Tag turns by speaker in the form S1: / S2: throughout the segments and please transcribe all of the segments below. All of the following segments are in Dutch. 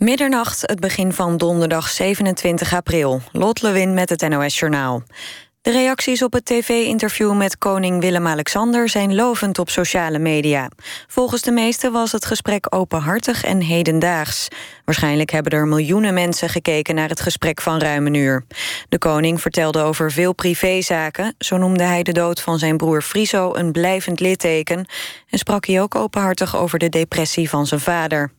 S1: Middernacht, het begin van donderdag 27 april. Lot Lewin met het NOS Journaal. De reacties op het tv-interview met koning Willem-Alexander... zijn lovend op sociale media. Volgens de meesten was het gesprek openhartig en hedendaags. Waarschijnlijk hebben er miljoenen mensen gekeken... naar het gesprek van ruim een uur. De koning vertelde over veel privézaken. Zo noemde hij de dood van zijn broer Friso een blijvend litteken... en sprak hij ook openhartig over de depressie van zijn vader.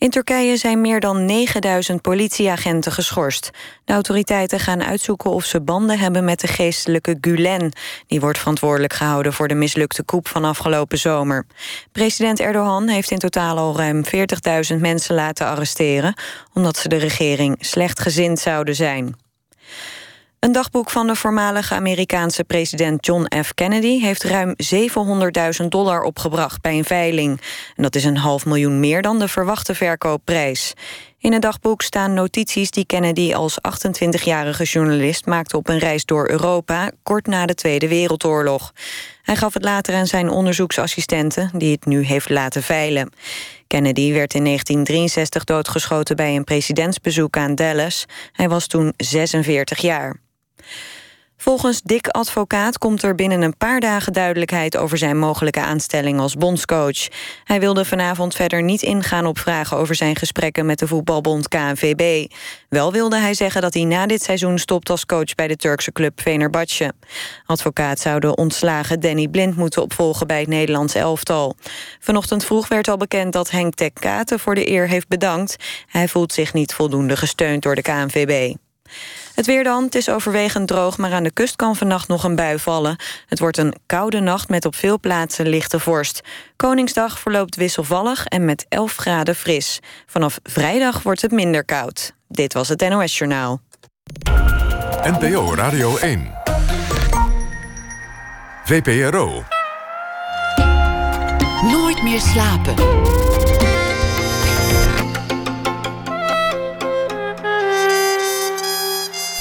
S1: In Turkije zijn meer dan 9000 politieagenten geschorst. De autoriteiten gaan uitzoeken of ze banden hebben met de geestelijke Gulen. Die wordt verantwoordelijk gehouden voor de mislukte coup van afgelopen zomer. President Erdogan heeft in totaal al ruim 40.000 mensen laten arresteren... omdat ze de regering slechtgezind zouden zijn. Een dagboek van de voormalige Amerikaanse president John F. Kennedy... heeft ruim 700.000 dollar opgebracht bij een veiling. En dat is een half miljoen meer dan de verwachte verkoopprijs. In het dagboek staan notities die Kennedy als 28-jarige journalist... maakte op een reis door Europa, kort na de Tweede Wereldoorlog. Hij gaf het later aan zijn onderzoeksassistenten... die het nu heeft laten veilen. Kennedy werd in 1963 doodgeschoten bij een presidentsbezoek aan Dallas. Hij was toen 46 jaar. Volgens Dick Advocaat komt er binnen een paar dagen duidelijkheid over zijn mogelijke aanstelling als bondscoach. Hij wilde vanavond verder niet ingaan op vragen over zijn gesprekken met de voetbalbond KNVB. Wel wilde hij zeggen dat hij na dit seizoen stopt als coach bij de Turkse club Venerbahce. Advocaat zou de ontslagen Danny Blind moeten opvolgen bij het Nederlands elftal. Vanochtend vroeg werd al bekend dat Henk Tek Katen voor de eer heeft bedankt. Hij voelt zich niet voldoende gesteund door de KNVB. Het weer dan, het is overwegend droog, maar aan de kust kan vannacht nog een bui vallen. Het wordt een koude nacht met op veel plaatsen lichte vorst. Koningsdag verloopt wisselvallig en met 11 graden fris. Vanaf vrijdag wordt het minder koud. Dit was het NOS Journaal.
S2: NPO Radio 1. VPRO.
S3: Nooit meer slapen.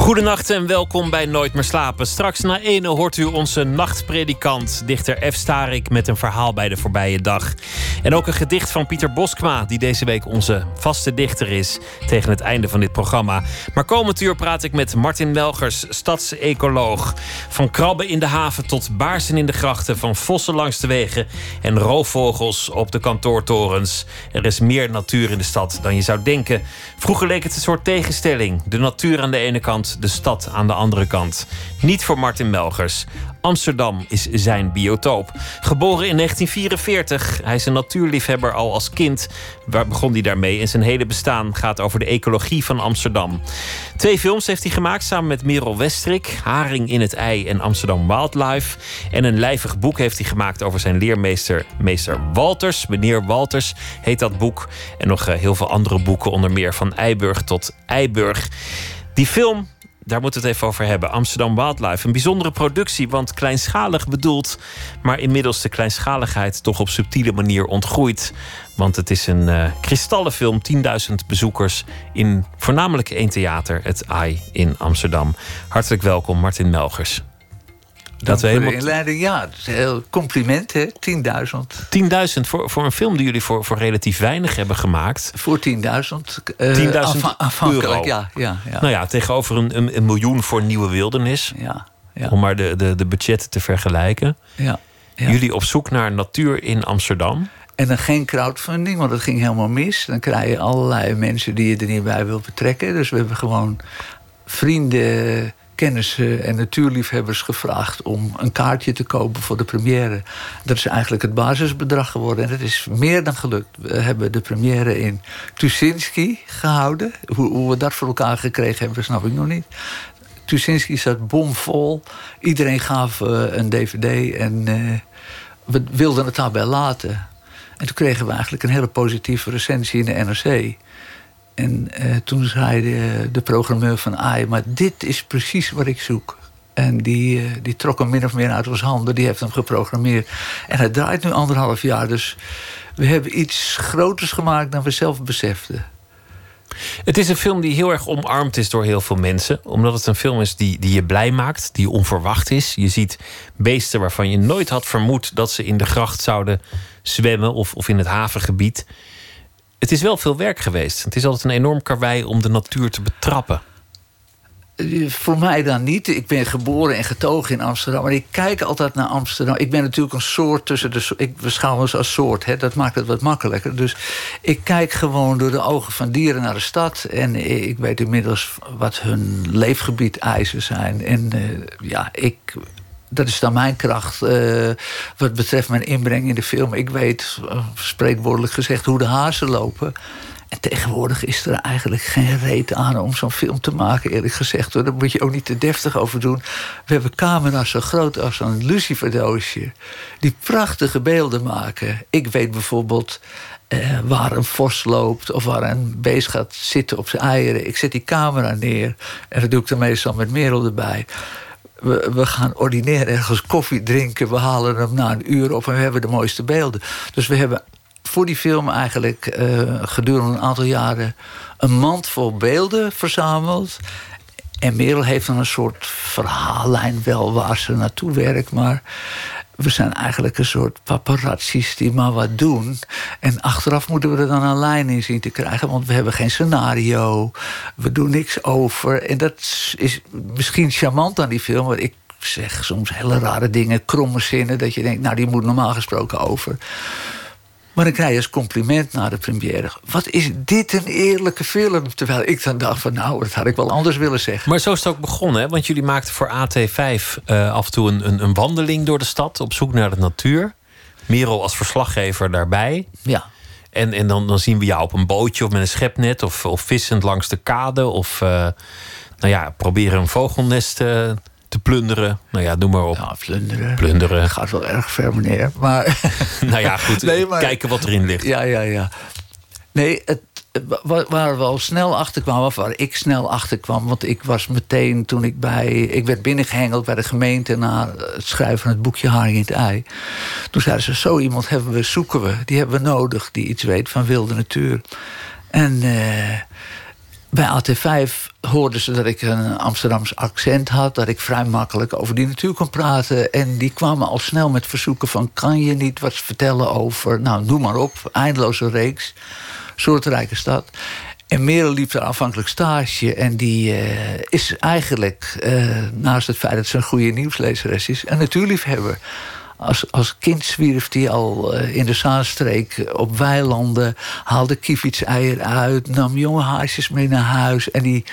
S4: Goedenacht en welkom bij Nooit meer slapen. Straks na ene hoort u onze nachtpredikant, dichter F. Starik... met een verhaal bij de voorbije dag. En ook een gedicht van Pieter Boskma... die deze week onze vaste dichter is tegen het einde van dit programma. Maar komend uur praat ik met Martin Melgers, stadsecoloog. Van krabben in de haven tot baarsen in de grachten... van vossen langs de wegen en roofvogels op de kantoortorens. Er is meer natuur in de stad dan je zou denken. Vroeger leek het een soort tegenstelling. De natuur aan de ene kant de stad aan de andere kant. Niet voor Martin Melgers. Amsterdam is zijn biotoop. Geboren in 1944. Hij is een natuurliefhebber al als kind. Waar begon hij daarmee? En zijn hele bestaan gaat over de ecologie van Amsterdam. Twee films heeft hij gemaakt samen met Merel Westrik. Haring in het ei en Amsterdam Wildlife. En een lijvig boek heeft hij gemaakt over zijn leermeester meester Walters. Meneer Walters heet dat boek. En nog eh, heel veel andere boeken, onder meer van Eiburg tot Eiburg. Die film, daar moeten we het even over hebben. Amsterdam Wildlife. Een bijzondere productie, want kleinschalig bedoeld, maar inmiddels de kleinschaligheid toch op subtiele manier ontgroeid. Want het is een uh, kristallenfilm, 10.000 bezoekers in voornamelijk één theater, het AI in Amsterdam. Hartelijk welkom, Martin Melgers.
S5: Dat we helemaal... inleiding, ja. Heel compliment, hè? 10.000.
S4: 10.000 voor, voor een film die jullie voor, voor relatief weinig hebben gemaakt.
S5: Voor 10.000. Uh, 10.000
S4: euro.
S5: Ja, ja, ja.
S4: Nou ja, tegenover een, een, een miljoen voor Nieuwe Wildernis.
S5: Ja, ja.
S4: Om maar de, de, de budgetten te vergelijken.
S5: Ja, ja.
S4: Jullie op zoek naar natuur in Amsterdam.
S5: En dan geen crowdfunding, want dat ging helemaal mis. Dan krijg je allerlei mensen die je er niet bij wil betrekken. Dus we hebben gewoon vrienden kennissen en natuurliefhebbers gevraagd om een kaartje te kopen voor de première. Dat is eigenlijk het basisbedrag geworden en dat is meer dan gelukt. We hebben de première in Tuschinski gehouden. Hoe, hoe we dat voor elkaar gekregen hebben, snap ik nog niet. Tuschinski zat bomvol. Iedereen gaf uh, een dvd en uh, we wilden het daarbij laten. En toen kregen we eigenlijk een hele positieve recensie in de NRC. En uh, toen zei de, de, programmeur van AI, maar dit is precies wat ik zoek. En die, uh, die trok hem min of meer uit ons handen. Die heeft hem geprogrammeerd. En het draait nu anderhalf jaar. Dus we hebben iets groters gemaakt dan we zelf beseften.
S4: Het is een film die heel erg omarmd is door heel veel mensen. Omdat het een film is die, die je blij maakt, die onverwacht is. Je ziet beesten waarvan je nooit had vermoed dat ze in de gracht zouden zwemmen of, of in het havengebied. Het is wel veel werk geweest. Het is altijd een enorm karwei om de natuur te betrappen.
S5: Voor mij dan niet. Ik ben geboren en getogen in Amsterdam. Maar ik kijk altijd naar Amsterdam. Ik ben natuurlijk een soort tussen de. Ik beschouw me als soort. Hè. Dat maakt het wat makkelijker. Dus ik kijk gewoon door de ogen van dieren naar de stad. En ik weet inmiddels wat hun leefgebied eisen zijn. En uh, ja, ik. Dat is dan mijn kracht uh, wat betreft mijn inbreng in de film. Ik weet, uh, spreekwoordelijk gezegd, hoe de hazen lopen. En tegenwoordig is er eigenlijk geen reet aan om zo'n film te maken, eerlijk gezegd. Daar moet je ook niet te deftig over doen. We hebben camera's zo groot als een luciferdoosje. Die prachtige beelden maken. Ik weet bijvoorbeeld eh, waar een vos loopt of waar een beest gaat zitten op zijn eieren. Ik zet die camera neer en dat doe ik dan meestal met Merel erbij. We, gaan ordinair ergens koffie drinken. We halen hem na een uur op en we hebben de mooiste beelden. Dus we hebben voor die film eigenlijk uh, gedurende een aantal jaren een mand vol beelden verzameld. En Merel heeft dan een soort verhaallijn wel waar ze naartoe werkt, maar we zijn eigenlijk een soort paparazzis die maar wat doen. En achteraf moeten we er dan een lijn in zien te krijgen, want we hebben geen scenario, we doen niks over. En dat is misschien charmant aan die film, want ik zeg soms hele rare dingen, kromme zinnen, dat je denkt, nou die moet normaal gesproken over. Maar dan krijg je als compliment na de première. Wat is dit een eerlijke film? Terwijl ik dan dacht van nou, dat had ik wel anders willen zeggen.
S4: Maar zo is het ook begonnen, hè? want jullie maakten voor AT5 uh, af en toe een, een, een, wandeling door de stad op zoek naar de natuur. Merel als verslaggever daarbij.
S5: Ja.
S4: En, en dan, dan zien we jou op een bootje of met een schepnet of, of vissend langs de kade. Of uh, nou ja, proberen een vogelnest uh, te plunderen. Nou ja, noem maar op.
S5: Ja, plunderen.
S4: Plunderen.
S5: Gaat wel erg ver, meneer. Maar...
S4: nou ja, goed. Nee, maar... Kijken wat erin ligt.
S5: Ja, ja, ja. Nee, het, waar we al snel achter kwamen, of waar ik snel achter kwam. Want ik was meteen toen ik bij. Ik werd binnengehengeld bij de gemeente na het schrijven van het boekje Haring in het Ei. Toen zeiden ze: Zo iemand hebben we, zoeken we. Die hebben we nodig, die iets weet van wilde natuur. En. Uh, bij AT5 hoorden ze dat ik een Amsterdams accent had, dat ik vrij makkelijk over die natuur kon praten. En die kwamen al snel met verzoeken van: kan je niet wat vertellen over, nou, noem maar op, eindeloze reeks, soortrijke stad. En Merel liep er afhankelijk stage. En die uh, is eigenlijk, uh, naast het feit dat ze een goede nieuwslezeres is, een natuurliefhebber. Als, als kind zwierf hij al uh, in de Zaanstreek op weilanden. Haalde eieren uit. Nam jonge haasjes mee naar huis. En die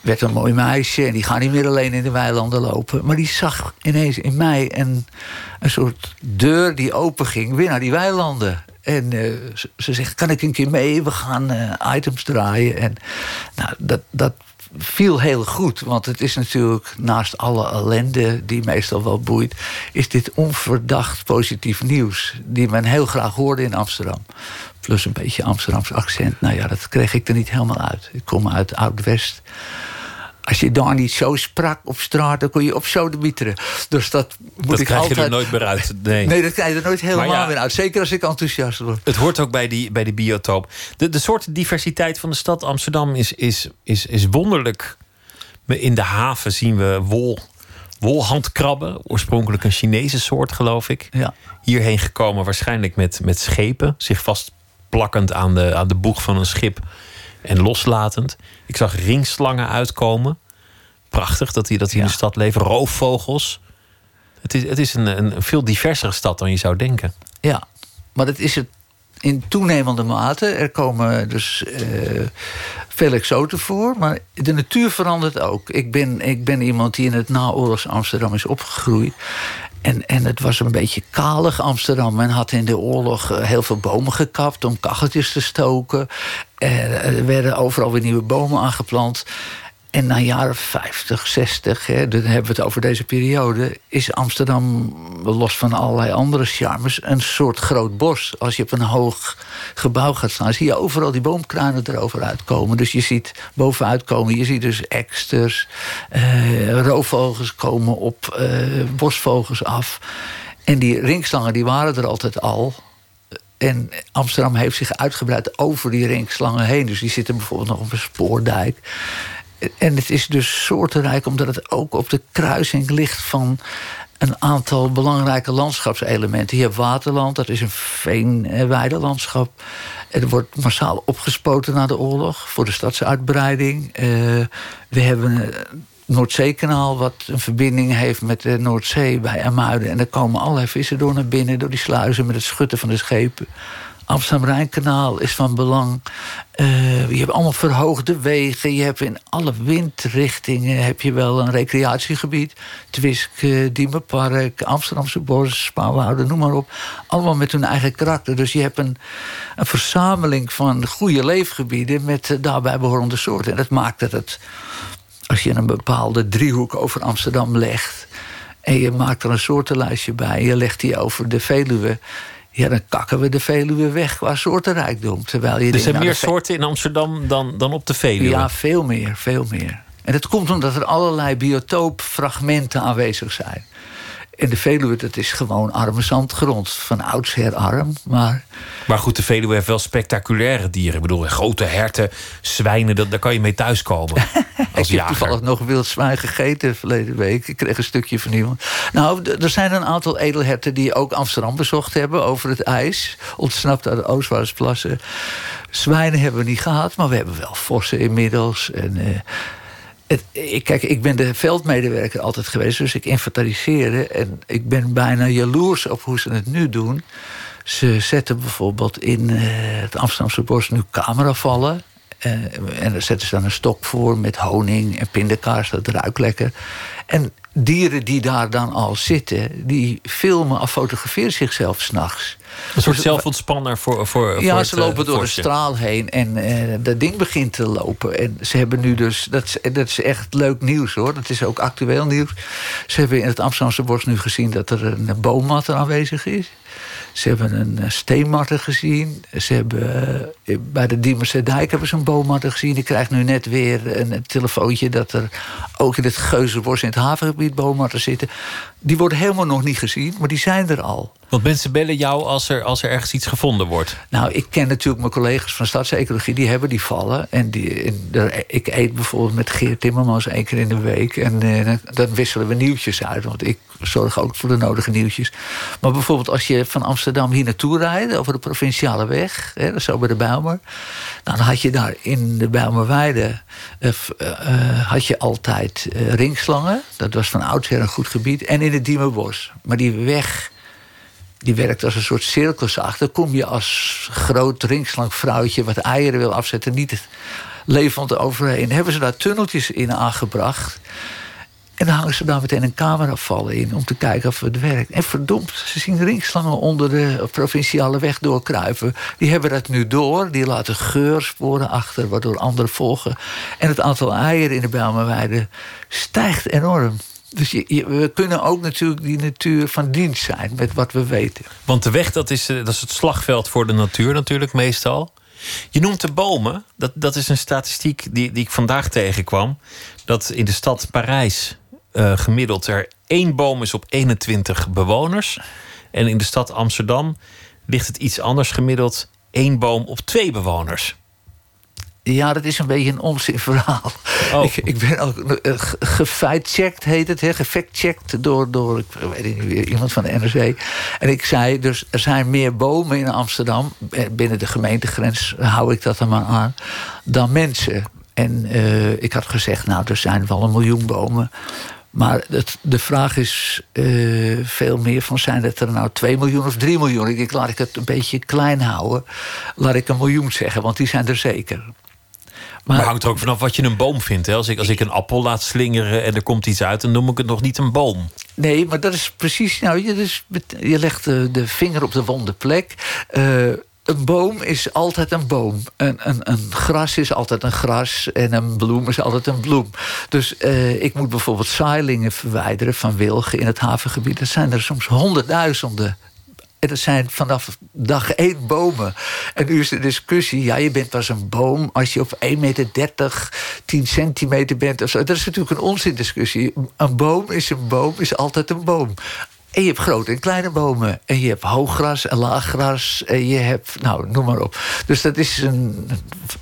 S5: werd een mooi meisje. En die gaat niet meer alleen in de weilanden lopen. Maar die zag ineens in mij een, een soort deur die open ging. Weer naar die weilanden. En uh, ze, ze, zegt, kan ik een keer mee? We gaan uh, items draaien. En nou, dat, dat viel heel goed. Want het is natuurlijk, naast alle ellende die meestal wel boeit... is dit onverdacht positief nieuws. Die men heel graag hoorde in Amsterdam. Plus een beetje Amsterdams accent. Nou ja, dat kreeg ik er niet helemaal uit. Ik kom uit Oud-West als je daar niet zo sprak op straat, dan kon je op zo de mieteren. Dus dat moet
S4: dat
S5: ik
S4: krijg
S5: altijd...
S4: je er nooit meer uit. Nee,
S5: nee dat krijg je er nooit helemaal ja, meer uit. Zeker als ik enthousiast word.
S4: Het hoort ook bij die, bij die biotoop. De, de soort diversiteit van de stad Amsterdam is, is, is, is wonderlijk. In de haven zien we wol, wolhandkrabben. Oorspronkelijk een Chinese soort, geloof ik.
S5: Ja.
S4: Hierheen gekomen waarschijnlijk met, met schepen. Zich vastplakkend aan de, aan de boeg van een schip en loslatend. Ik zag ringslangen uitkomen. Prachtig dat die, dat die ja. in de stad leven. Roofvogels. Het is, het is een, een veel diversere stad dan je zou denken.
S5: Ja, maar dat is het in toenemende mate. Er komen dus uh, veel exoten voor, maar de natuur verandert ook. Ik ben, ik ben iemand die in het naoorlogs Amsterdam is opgegroeid. En, en het was een beetje kalig Amsterdam. Men had in de oorlog eh, heel veel bomen gekapt om kacheltjes te stoken. Er werden overal weer nieuwe bomen aangeplant. En na jaren 50, 60, hè, dan hebben we het over deze periode... is Amsterdam, los van allerlei andere charmes... een soort groot bos. Als je op een hoog gebouw gaat staan... zie je overal die boomkruinen erover uitkomen. Dus je ziet bovenuit komen, je ziet dus eksters... Eh, roofvogels komen op eh, bosvogels af. En die ringslangen die waren er altijd al En Amsterdam heeft zich uitgebreid over die rinkslangen heen. Dus die zitten bijvoorbeeld nog op een spoordijk. En het is dus soortenrijk omdat het ook op de kruising ligt van een aantal belangrijke landschapselementen. Je hebt waterland, dat is een veenweidelandschap. Er wordt massaal opgespoten na de oorlog voor de stadsuitbreiding. Uh, we hebben het Noordzeekanaal, wat een verbinding heeft met de Noordzee bij Amuiden. En er komen allerlei vissen door naar binnen, door die sluizen met het schutten van de schepen. Amsterdam-Rijnkanaal is van belang. Uh, je hebt allemaal verhoogde wegen. Je hebt in alle windrichtingen heb je wel een recreatiegebied. Twisk, Diemenpark, Amsterdamse Bos, Spaanwouden, noem maar op. Allemaal met hun eigen karakter. Dus je hebt een, een verzameling van goede leefgebieden... met daarbij behorende soorten. En dat maakt dat het... als je een bepaalde driehoek over Amsterdam legt... en je maakt er een soortenlijstje bij... je legt die over de Veluwe ja, dan kakken we de Veluwe weg qua soortenrijkdom. Terwijl je
S4: er zijn nou, meer soorten in Amsterdam dan, dan op de Veluwe?
S5: Ja, veel meer, veel meer. En dat komt omdat er allerlei biotoopfragmenten aanwezig zijn. En de Veluwe, dat is gewoon arme zandgrond. Van oudsher arm, maar...
S4: Maar goed, de Veluwe heeft wel spectaculaire dieren. Ik bedoel, grote herten, zwijnen, dat, daar kan je mee thuiskomen.
S5: als ik heb toevallig nog wild zwijn gegeten verleden week. Ik kreeg een stukje van iemand. Nou, er zijn een aantal edelherten die ook Amsterdam bezocht hebben... over het ijs, ontsnapt uit de Oostvaardersplassen. Zwijnen hebben we niet gehad, maar we hebben wel vossen inmiddels. En... Uh, ik, kijk, ik ben de veldmedewerker altijd geweest, dus ik inventariseerde. En ik ben bijna jaloers op hoe ze het nu doen. Ze zetten bijvoorbeeld in uh, het Amsterdamse bos nu cameravallen. Uh, en daar zetten ze dan een stok voor met honing en pindakaas, dat ruikt lekker. En dieren die daar dan al zitten, die filmen of fotograferen zichzelf s'nachts.
S4: Een soort zelfontspanner voor, voor
S5: Ja,
S4: voor
S5: ze lopen door de straal heen en uh, dat ding begint te lopen. En ze hebben nu dus, dat is, dat is echt leuk nieuws hoor, dat is ook actueel nieuws. Ze hebben in het Amsterdamse bos nu gezien dat er een boommat aanwezig is. Ze hebben een eh, steenmarter gezien. Ze hebben, uh, bij de Diemerse Dijk hebben ze een boommarter gezien. Ik krijg nu net weer een, telefoontje... dat er ook in het Geuzenbos in het havengebied boommarten zitten. Die worden helemaal nog niet gezien, maar die zijn er al.
S4: Want mensen bellen jou als er, als er ergens iets gevonden wordt.
S5: Nou, ik ken natuurlijk mijn collega's van stadsecologie. Die hebben die vallen. En, die, ik eet bijvoorbeeld met Geert Timmermans één keer in de week. En uh, dan wisselen we nieuwtjes uit. Want ik zorg ook voor de nodige nieuwtjes. Maar bijvoorbeeld als je van Amsterdam hier naartoe rijdt... over de provinciale weg, hè, zo bij de Bijlmer... Nou, dan had je daar in de Bijlmerweide... Uh, uh, had je altijd ringslangen. Dat was van oudsher een goed gebied. En in het Diemerbos. Maar die weg die werkt als een soort cirkelzaag. Dan kom je als groot ringslang vrouwtje wat eieren wil afzetten, niet levend overheen. Hebben ze daar tunneltjes in aangebracht. En dan hangen ze daar meteen een cameravallen in om te kijken of het werkt. En verdomd, ze zien ringslangen onder de provinciale weg doorkruipen. Die hebben dat nu door. Die laten geursporen achter, waardoor anderen volgen. En het aantal eieren in de Bijlmerweide stijgt enorm. Dus je, we kunnen ook natuurlijk die natuur van dienst zijn met wat we weten.
S4: Want de weg, dat is, eh, dat is het slagveld voor de natuur natuurlijk meestal. Je noemt de bomen. Dat, dat is een statistiek die, die ik vandaag tegenkwam. Dat in de stad Parijs uh, gemiddeld er één boom is op 21 bewoners. En in de stad Amsterdam ligt het iets anders gemiddeld één boom op twee bewoners.
S5: Ja, dat is een beetje een onzinverhaal. Oh. Ik, ik, ben ook uh, gefeitcheckt, heet het, gefactcheckt door, door ik weet niet, iemand van de NRC. En ik zei, dus er zijn meer bomen in Amsterdam, eh, binnen de gemeentegrens hou ik dat er maar aan, dan mensen. En uh, ik had gezegd, nou, er zijn wel een miljoen bomen. Maar het, de vraag is uh, veel meer van... zijn het er nou 2 miljoen of 3 miljoen? Ik denk, laat ik het een beetje klein houden. Laat ik een miljoen zeggen, want die zijn er zeker.
S4: Maar, maar hangt er ook vanaf wat je een boom vindt. Hè? Als, ik, als ik een appel laat slingeren en er komt iets uit... dan noem ik het nog niet een boom.
S5: Nee, maar dat is precies... Nou, je, dus, je legt de, de vinger op de wonde plek... Uh, een boom is altijd een boom. Een, een, een, gras is altijd een gras. En een bloem is altijd een bloem. Dus uh, ik moet bijvoorbeeld zaailingen verwijderen van wilgen in het havengebied. Dat zijn er soms honderdduizenden. En dat zijn vanaf dag één bomen. En nu is de discussie, ja, je bent pas een boom... als je op 1,30 meter, 10 centimeter bent of zo. Dat is natuurlijk een onzindiscussie. Een boom is een boom, is altijd een boom. En je hebt grote en kleine bomen. En je hebt hooggras en laaggras. En je hebt, nou, noem maar op. Dus dat is een,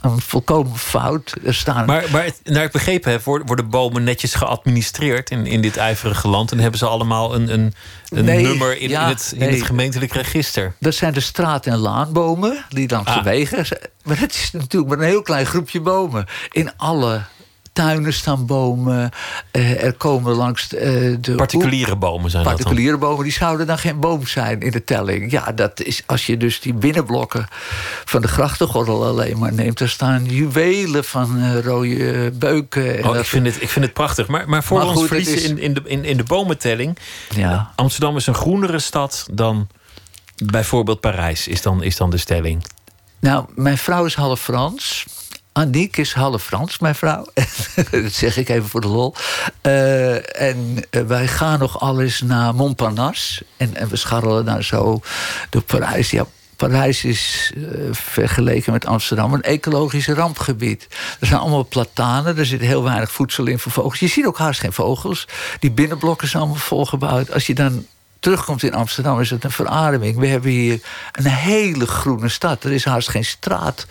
S5: een volkomen fout. Er staan...
S4: Maar, maar naar ik begrepen heb, worden bomen netjes geadministreerd in, in dit ijverige land. En hebben ze allemaal een, een, een nummer in, in, het, in het gemeentelijk register.
S5: Dat zijn de straat- en laanbomen die dan ah. verwegen. Maar het is natuurlijk maar een heel klein groepje bomen. In alle tuinen staan bomen. Uh, er komen langs uh, de.
S4: Particuliere bomen zijn
S5: Particuliere
S4: dat
S5: dan? bomen, die zouden dan geen boom zijn in de telling. Ja, dat is als je dus die binnenblokken van de grachtengordel alleen maar neemt. Er staan juwelen van uh, rode beuken.
S4: Oh, ik, vind het, ik vind het prachtig. Maar, maar voor maar ons verliezen is... in, in, de, in, in de bomentelling. Ja. Amsterdam is een groenere stad dan bijvoorbeeld Parijs, is dan, is dan de stelling.
S5: Nou, mijn vrouw is half Frans. Aniek is half Frans, mijn vrouw. dat zeg ik even voor de lol. Uh, en uh, wij gaan nog alles naar Montparnasse. En, en we scharrelen daar zo door Parijs. Ja, Parijs is uh, vergeleken met Amsterdam een ecologisch rampgebied. Er zijn allemaal platanen, er zit heel weinig voedsel in voor vogels. Je ziet ook haast geen vogels. Die binnenblokken zijn allemaal volgebouwd. Als je dan terugkomt in Amsterdam, is het een verademing. We hebben hier een hele groene stad. Er is haast geen straat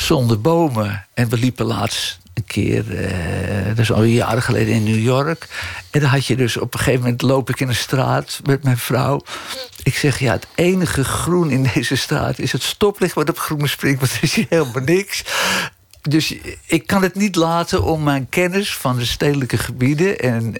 S5: zonder bomen. En we liepen laatst een keer, uh, dat is al jaren geleden in New York. En dan had je dus op een gegeven moment loop ik in een straat met mijn vrouw. Ik zeg, ja, het enige groen in deze straat is het stoplicht wat op groen springt. Want er is hier helemaal niks dus ik kan het niet laten om mijn kennis van de stedelijke gebieden en uh,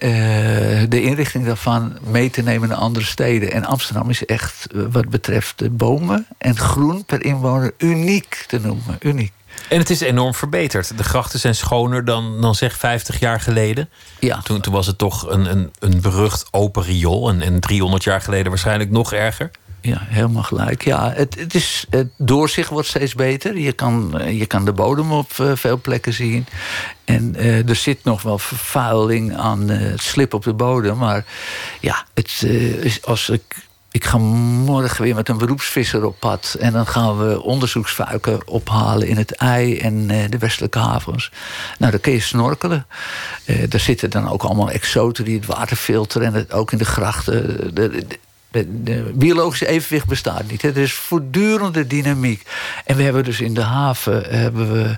S5: de inrichting daarvan mee te nemen naar andere steden. En Amsterdam is echt, eh, wat betreft de bomen en groen per inwoner, uniek te noemen. Uniek.
S4: En het is enorm verbeterd. De grachten zijn schoner dan, dan zeg 50 jaar geleden. Ja. Toen, toen was het toch een, een, een berucht open riool. En, en 300 jaar geleden waarschijnlijk nog erger
S5: ja, helemaal gelijk. Ja, het, het, is, het doorzicht wordt steeds beter. Je kan, eh, je kan de bodem op uh, veel plekken zien. En uh, er zit nog wel vervuiling aan het slip op de bodem. Maar ja, het, is als ik, ik ga morgen weer met een beroepsvisser op pad. En dan gaan we onderzoeksfuiken ophalen in het ei en de westelijke havens. Nou, dan kun je snorkelen. daar zitten dan ook allemaal exoten die het water filteren. En het, ook in de grachten. de, biologische evenwicht bestaat niet. Het is voortdurende dynamiek. En we hebben dus in de haven hebben we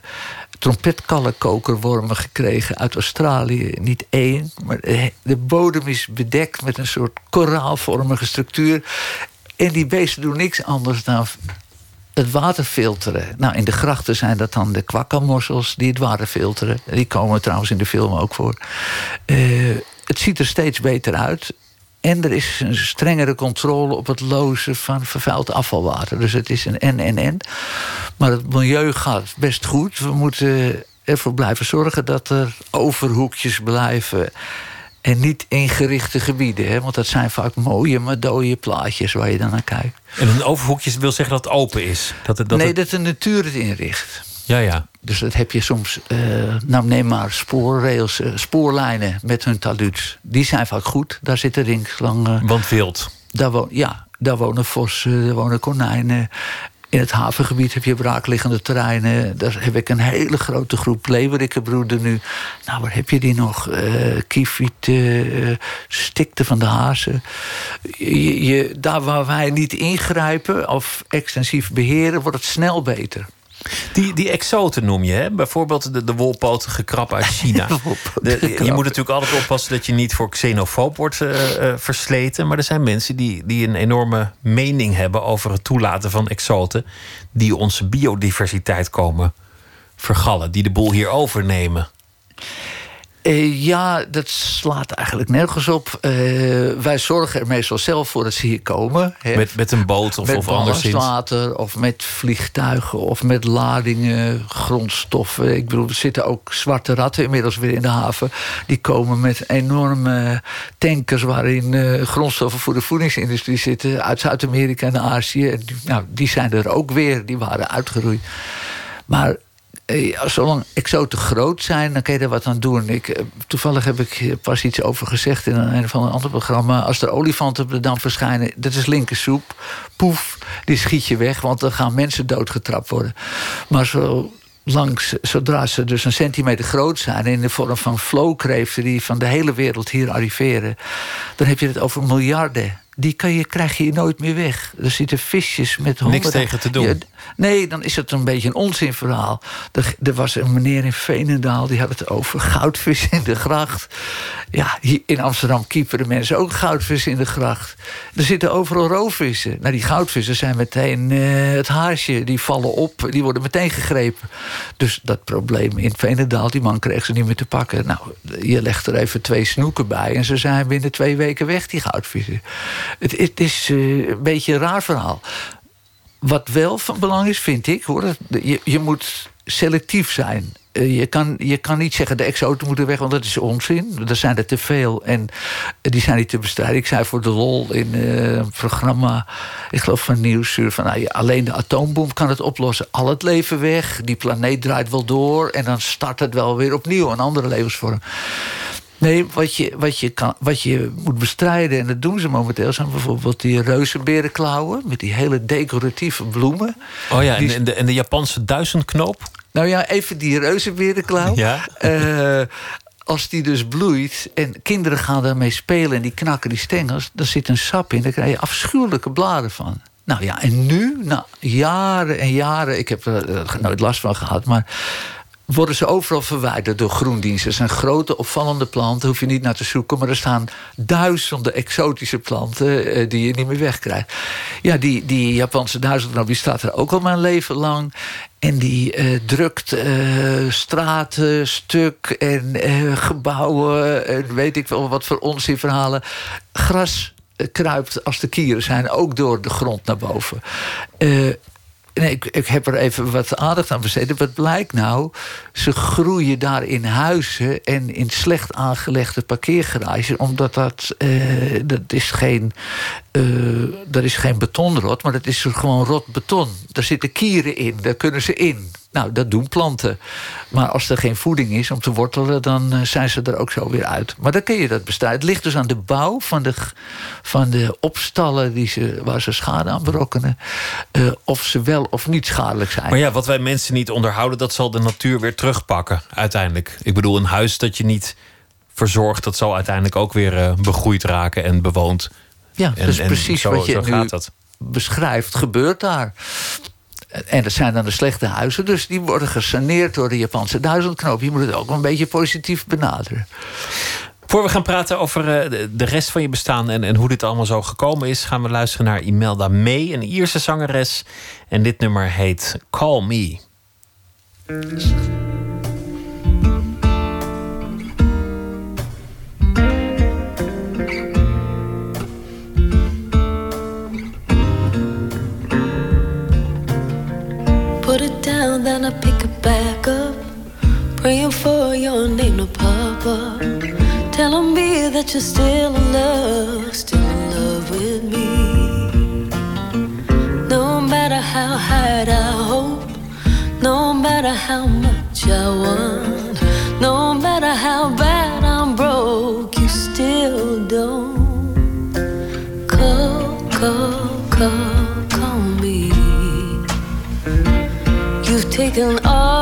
S5: trompetkallenkokerwormen gekregen uit Australië. Niet één, maar de bodem is bedekt met een soort koraalvormige structuur. En die beesten doen niks anders dan het water filteren. Nou, in de grachten zijn dat dan de kwakkelmossels die het water filteren. Die komen trouwens in de film ook voor. Uh, het ziet er steeds beter uit. En er is een strengere controle op het lozen van vervuild afvalwater. Dus het is een en en en. Maar het milieu gaat best goed. We moeten ervoor blijven zorgen dat er overhoekjes blijven. En niet ingerichte gebieden. Hè? Want dat zijn vaak mooie, maar dode plaatjes waar je dan naar kijkt.
S4: En een overhoekje wil zeggen dat het open is? Dat het, dat
S5: nee, dat de natuur het inricht.
S4: Ja, ja.
S5: Dus dat heb je soms, uh, nou neem maar spoorrails, uh, spoorlijnen met hun taluds. Die zijn vaak goed, daar zitten ringslangen.
S4: Want wild?
S5: Daar woon, ja, daar wonen vossen, daar wonen konijnen. In het havengebied heb je braakliggende terreinen. Daar heb ik een hele grote groep leeuwerikkenbroeden nu. Nou, waar heb je die nog? Uh, kiefieten, uh, stikte van de hazen. Je, je, daar waar wij niet ingrijpen of extensief beheren... wordt het snel beter.
S4: Die, die exoten noem je, hè? bijvoorbeeld de, de wolpotige krab uit China. je moet natuurlijk altijd oppassen dat je niet voor xenofoob wordt uh, uh, versleten. Maar er zijn mensen die, die een enorme mening hebben over het toelaten van exoten. die onze biodiversiteit komen vergallen, die de boel hier overnemen.
S5: Uh, ja, dat slaat eigenlijk nergens op. Uh, wij zorgen er meestal zelf voor dat ze hier komen.
S4: Hè. Met, met een boot of, met of anderszins?
S5: water of met vliegtuigen of met ladingen, grondstoffen. Ik bedoel, er zitten ook zwarte ratten inmiddels weer in de haven. Die komen met enorme tankers waarin uh, grondstoffen voor de voedingsindustrie zitten... uit Zuid-Amerika en Azië. Nou, die zijn er ook weer, die waren uitgeroeid. Maar eh, zolang exoten groot zijn, dan kun je er wat aan doen. Ik, eh, toevallig heb ik pas iets over gezegd in een, een van een ander programma. Als er olifanten op de dam verschijnen, dat is linkersoep. Poef, die schiet je weg, want dan gaan mensen doodgetrapt worden. Maar zo langs, zodra ze dus een centimeter groot zijn... in de vorm van flowkreeften die van de hele wereld hier arriveren... dan heb je het over miljarden die kan je, krijg je nooit meer weg. Er zitten visjes met honderden...
S4: Niks tegen te doen.
S5: nee, dan is het een beetje een onzinverhaal. Er, er, was een meneer in Veenendaal, die had het over goudvis in de gracht. Ja, hier in Amsterdam de mensen ook goudvis in de gracht. Er zitten overal roofvissen. Nou, die goudvissen zijn meteen uh, het haarsje. Die vallen op, die worden meteen gegrepen. Dus dat probleem in Veenendaal, die man kreeg ze niet meer te pakken. Nou, je legt er even twee snoeken bij... en ze zijn binnen twee weken weg, die goudvissen. Het, is uh, een beetje een raar verhaal. Wat wel van belang is, vind ik, hoor, je, je moet selectief zijn. Uh, je, kan, je kan niet zeggen de exoten moeten weg, want dat is onzin. Er zijn er te veel en die zijn niet te bestrijden. Ik zei voor de lol in een programma, ik geloof van Nieuwsuur... van nou, alleen de atoombom kan het oplossen. Al het leven weg, die planeet draait wel door... en dan start het wel weer opnieuw, een andere levensvorm. Nee, wat je, wat, je kan, wat je moet bestrijden, en dat doen ze momenteel... zijn bijvoorbeeld die reuzenberenklauwen... met die hele decoratieve bloemen.
S4: Oh ja, en, de, en de Japanse duizendknoop?
S5: Nou ja, even die reuzenberenklauw. Ja. Uh, als die dus bloeit en kinderen gaan daarmee spelen... en die knakken die stengels, dan zit een sap in. Daar krijg je afschuwelijke bladen van. Nou ja, en nu, na jaren en jaren... ik heb er nooit last van gehad, maar worden ze overal verwijderd door groendiensten. Het zijn grote, opvallende planten, hoef je niet naar te zoeken... maar er staan duizenden exotische planten eh, die je niet meer wegkrijgt. Ja, die, die Japanse duizendknop die staat er ook al mijn leven lang... En die uh, drukt uh, straten stuk en uh, gebouwen... en weet ik wel wat voor onzin verhalen. Gras kruipt als de kieren zijn ook door de grond naar boven. Nee, ik, ik heb er even wat aandacht aan besteed. Wat blijkt nou? Ze groeien daar in huizen en in slecht aangelegde parkeergarages. Omdat dat, uh, dat is geen uh, dat is geen betonrot, maar dat is gewoon rot beton. Daar zitten kieren in, daar kunnen ze in. Nou, dat doen planten. Maar als er geen voeding is om te wortelen, dan eh, zijn ze er ook zo weer uit. Maar dan kun je dat bestrijden. Het ligt dus aan de bouw van de, van de opstallen die ze, waar ze schade aan berokkenen. Uh, of ze wel of niet schadelijk zijn.
S4: Maar ja, wat wij mensen niet onderhouden, dat zal de natuur weer terugpakken uiteindelijk. Ik bedoel, een huis dat je niet verzorgt, dat zal uiteindelijk ook weer uh, begroeid raken en bewoond.
S5: Ja, en, dus precies zo, wat je nu dat. beschrijft, gebeurt daar. En dat zijn dan de slechte huizen, dus die worden gesaneerd door de Japanse duizendknoop. Je moet het ook een beetje positief benaderen.
S4: Voor we gaan praten over eh, de rest van je bestaan en, en hoe dit allemaal zo gekomen is, gaan we luisteren naar Imelda May, een Ierse zangeres. En dit nummer heet Call Me.
S6: Praying for your name to pop up. Telling me that you're still in love, still in love with me. No matter how hard I hope, no matter how much I want, no matter how bad I'm broke, you still don't call, call, call. Call me. You've taken all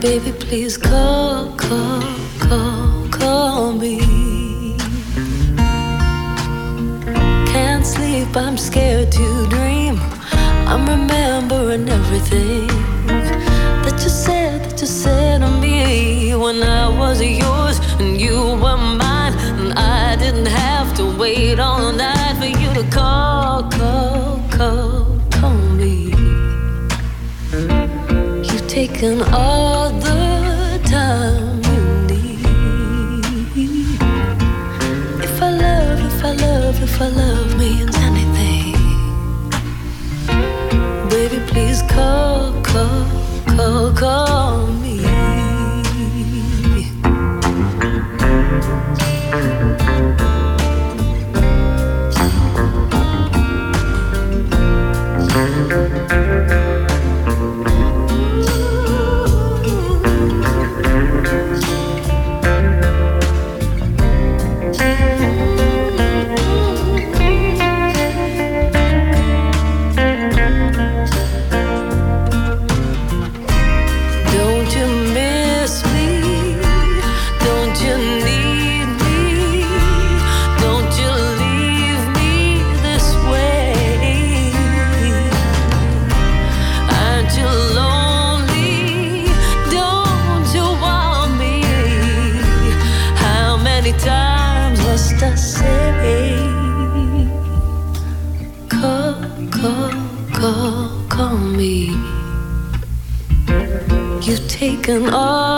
S6: baby, please call, call, call, call me. Can't sleep, I'm scared to dream. I'm remembering everything that you said, that you said to me when I was yours and you were mine. And I didn't have to wait all night for you to call, call, call, call me. You've taken all if love means anything, baby, please call, call, call, call can all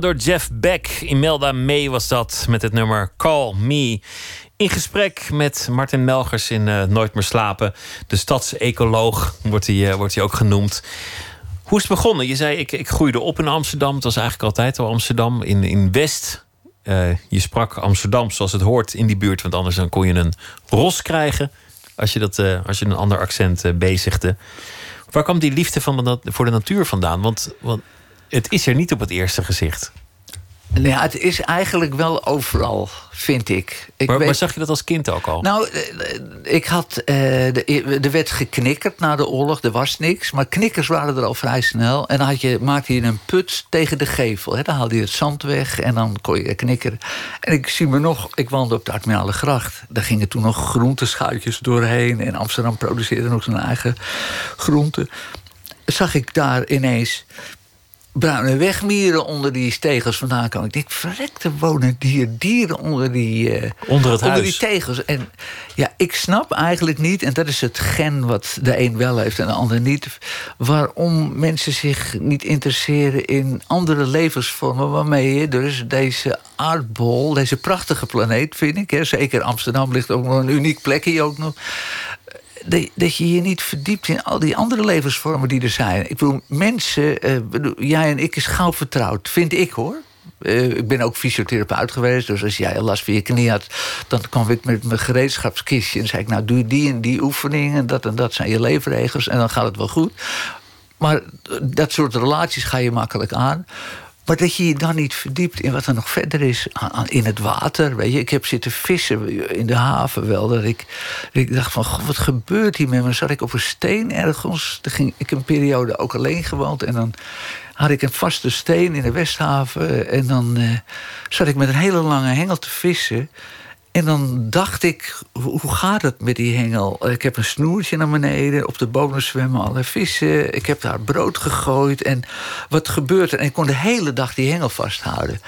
S4: Door Jeff Beck. Imelda May was dat met het nummer Call Me. In gesprek met Martin Melgers in eh, Nooit meer slapen. De stadsecoloog wordt hij, eh, wordt hij ook genoemd. Hoe is het begonnen? Je zei, ik, ik groeide op in Amsterdam. Het was eigenlijk altijd al Amsterdam. In, in West. Eh, je sprak Amsterdam zoals het hoort in die buurt. Want anders dan kon je een ros krijgen. Als je, dat, als je een ander accent bezigde. Waar kwam die liefde van de, voor de natuur vandaan? Want, want het is er niet op het eerste gezicht.
S5: Nou ja, het is eigenlijk wel overal, vind ik. ik
S4: Maar,
S5: weet-
S4: maar zag je dat als kind ook al?
S5: Nou, eh, eh, ik had. de- er werd geknikkerd na de oorlog, er was niks. Maar knikkers waren er al vrij snel. En dan had je, maakte je een put tegen de gevel. Hè. Dan haalde je het zand weg en dan kon je knikkeren. En ik zie me nog, ik woonde op de Admiralengracht. Daar gingen toen nog groenteschuitjes doorheen. En Amsterdam produceerde nog zijn eigen groenten. Zag ik daar ineens bruine wegmieren onder die stegels vandaan komen. Ik denk, verrekte wonen dier, dieren onder die, eh,
S4: Onder het
S5: onder
S4: huis.
S5: die tegels. En ja, ik snap eigenlijk niet, en dat is het gen wat de een wel heeft en de ander niet, waarom mensen zich niet interesseren in andere levensvormen waarmee je dus deze aardbol, deze prachtige planeet, vind ik, hè, zeker Amsterdam ligt ook nog een uniek plekje ook nog dat, dat je je niet verdiept in al die andere levensvormen die er zijn. Ik bedoel, mensen, eh, jij en ik is gauw vertrouwd, vind ik hoor. Eh, ik ben ook fysiotherapeut geweest, dus als jij last van je knie had, dan kwam ik met mijn gereedschapskistje en zei ik: Nou, doe die en die oefeningen, dat en dat zijn je leefregels en dan gaat het wel goed. Maar dat soort relaties ga je makkelijk aan. Maar dat je je dan niet verdiept in wat er nog verder is in het water. Weet je, ik heb zitten vissen in de haven wel. Dat ik, dat ik dacht van, God, wat gebeurt hier met me? Zat ik op een steen ergens? Toen ging ik een periode ook alleen gewoond. En dan had ik een vaste steen in de Westhaven. En dan eh, zat ik met een hele lange hengel te vissen. En dan dacht ik, hoe gaat het met die hengel? Ik heb een snoertje naar beneden, op de bodem zwemmen alle vissen. Ik heb daar brood gegooid en wat gebeurt er? En ik kon de hele dag die hengel vasthouden.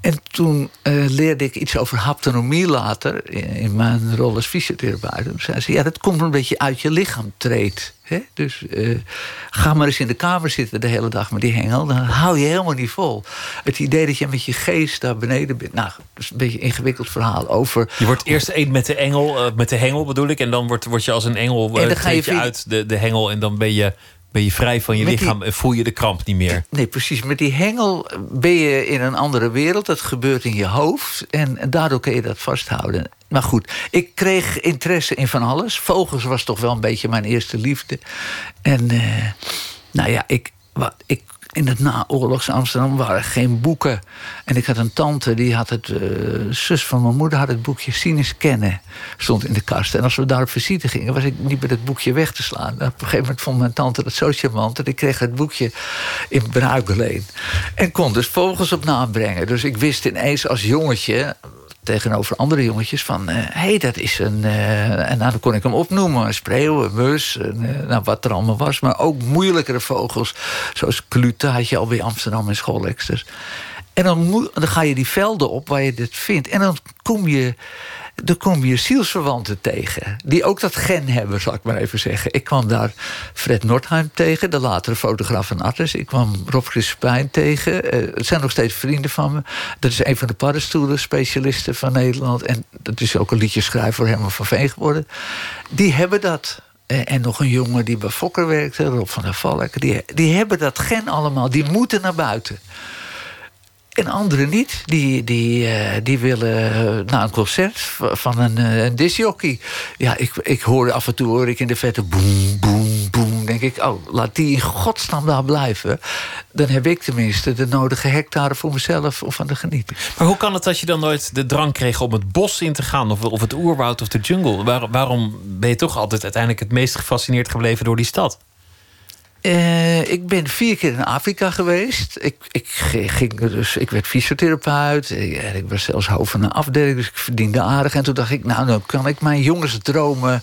S5: En toen eh, leerde ik iets over haptonomie later, in, mijn rol als fysiotherapeut. En toen zei ze, ja, dat komt een beetje uit je lichaam treedt. Hè? Dus eh, ga maar eens in de kamer zitten de hele dag met die hengel. Dan hou je helemaal niet vol. Het idee dat je met je geest daar beneden bent. Nou, dat is een beetje een ingewikkeld verhaal over.
S4: Je wordt eerst één met de engel, eh, met de hengel bedoel ik. En dan word, word je als een engel,
S5: En
S4: eh
S5: dan ga je
S4: uit de, de hengel. En dan ben je, ben je vrij van je
S5: Met die-
S4: lichaam en voel je de kramp niet meer.
S5: Nee, precies. Met die hengel ben je in een andere wereld. Dat gebeurt in je hoofd. En, en daardoor kun je dat vasthouden. Maar goed, ik kreeg interesse in van alles. Vogels was toch wel een beetje mijn eerste liefde. En eh, nou ja, ik, wat, ik, in het naoorlogs Amsterdam waren geen boeken. En ik had een tante, die had het... eh, zus van mijn moeder had het boekje Sinus Kennen. Stond in de kast. En als we daar op visite gingen, was ik niet met het boekje weg te slaan. Op een gegeven moment vond mijn tante dat zo charmant... en ik kreeg het boekje in bruikleen. En kon dus vogels op naam brengen. Dus ik wist ineens als jongetje tegenover andere jongetjes van... hé, hey, dat is een... eh, en nou, dan kon ik hem opnoemen. Een spreeuw, een mus, eh, nou, wat er allemaal was. Maar ook moeilijkere vogels. Zoals klute had je al bij Amsterdam en schoolexters. En dan, dan ga je die velden op waar je dit vindt. En dan kom je... Dan kom je zielsverwanten tegen. Die ook dat gen hebben, zal ik maar even zeggen. Ik kwam daar Fred Nordheim tegen, de latere fotograaf van Atlas. Ik kwam Rob Crispijn tegen. Eh, het zijn nog steeds vrienden van me. Dat is een van de paddenstoelen specialisten van Nederland. En dat is ook een liedjeschrijver voor Herman van Veen geworden. Die hebben dat. Eh, En nog een jongen die bij Fokker werkte, Rob van der Valk. Die, die hebben dat gen allemaal. Die moeten naar buiten. En anderen niet. Die, die, eh, die willen eh, naar een concert van een, eh, een discjockey. Ja, ik, ik hoor af en toe hoor ik in de vette boem, boem, boem. denk ik, oh, laat die in godsnaam daar blijven. Dan heb ik tenminste de nodige hectare voor mezelf of van de genieten.
S4: Maar hoe kan het dat je dan nooit de drang kreeg om het bos in te gaan, of, of het oerwoud of de jungle? Waar, waarom ben je toch altijd uiteindelijk het meest gefascineerd gebleven door die stad?
S5: Uh, ik ben vier keer in Afrika geweest. Ik, ik, ging dus, ik werd fysiotherapeut. En ik was zelfs hoofd van een afdeling, dus ik verdiende aardig. En toen dacht ik, nou, dan kan ik mijn jongensdromen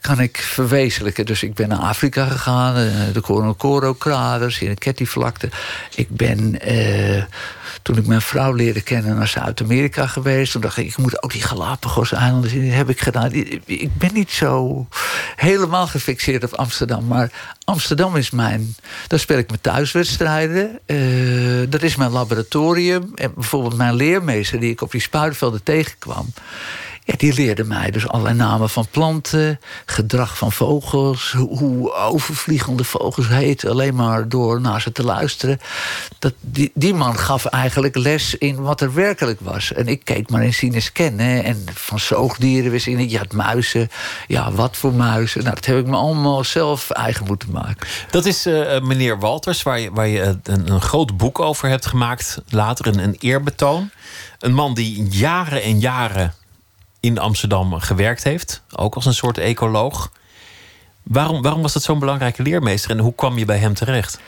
S5: kan ik verwezenlijken. Dus ik ben naar Afrika gegaan, uh, de Korokoro-kraders, in de Ketty-vlakte. Ik ben... Uh, toen ik mijn vrouw leerde kennen naar Zuid-Amerika geweest. Toen dacht ik, ik moet ook die Galapagos-eilanden zien. Die heb ik gedaan. Ik ben niet zo helemaal gefixeerd op Amsterdam. Maar Amsterdam is mijn... Daar speel ik mijn thuiswedstrijden. Uh, dat is mijn laboratorium. En bijvoorbeeld mijn leermeester die ik op die spuitvelden tegenkwam... Ja, die leerde mij dus allerlei namen van planten, gedrag van vogels, hoe overvliegende vogels heten, alleen maar door naar ze te luisteren. Dat, die, die man gaf eigenlijk les in wat er werkelijk was. En ik keek maar in sinus kennen en van zoogdieren wist ik. Je had muizen, ja, wat voor muizen. Nou, dat heb ik me allemaal zelf eigen moeten maken.
S4: Dat is uh, meneer Walters, waar je, waar je een, een, groot boek over hebt gemaakt, later een, een eerbetoon. Een man die jaren en jaren in Amsterdam gewerkt heeft, ook als een soort ecoloog. Waarom, waarom was dat zo'n belangrijke leermeester en hoe kwam je bij hem terecht?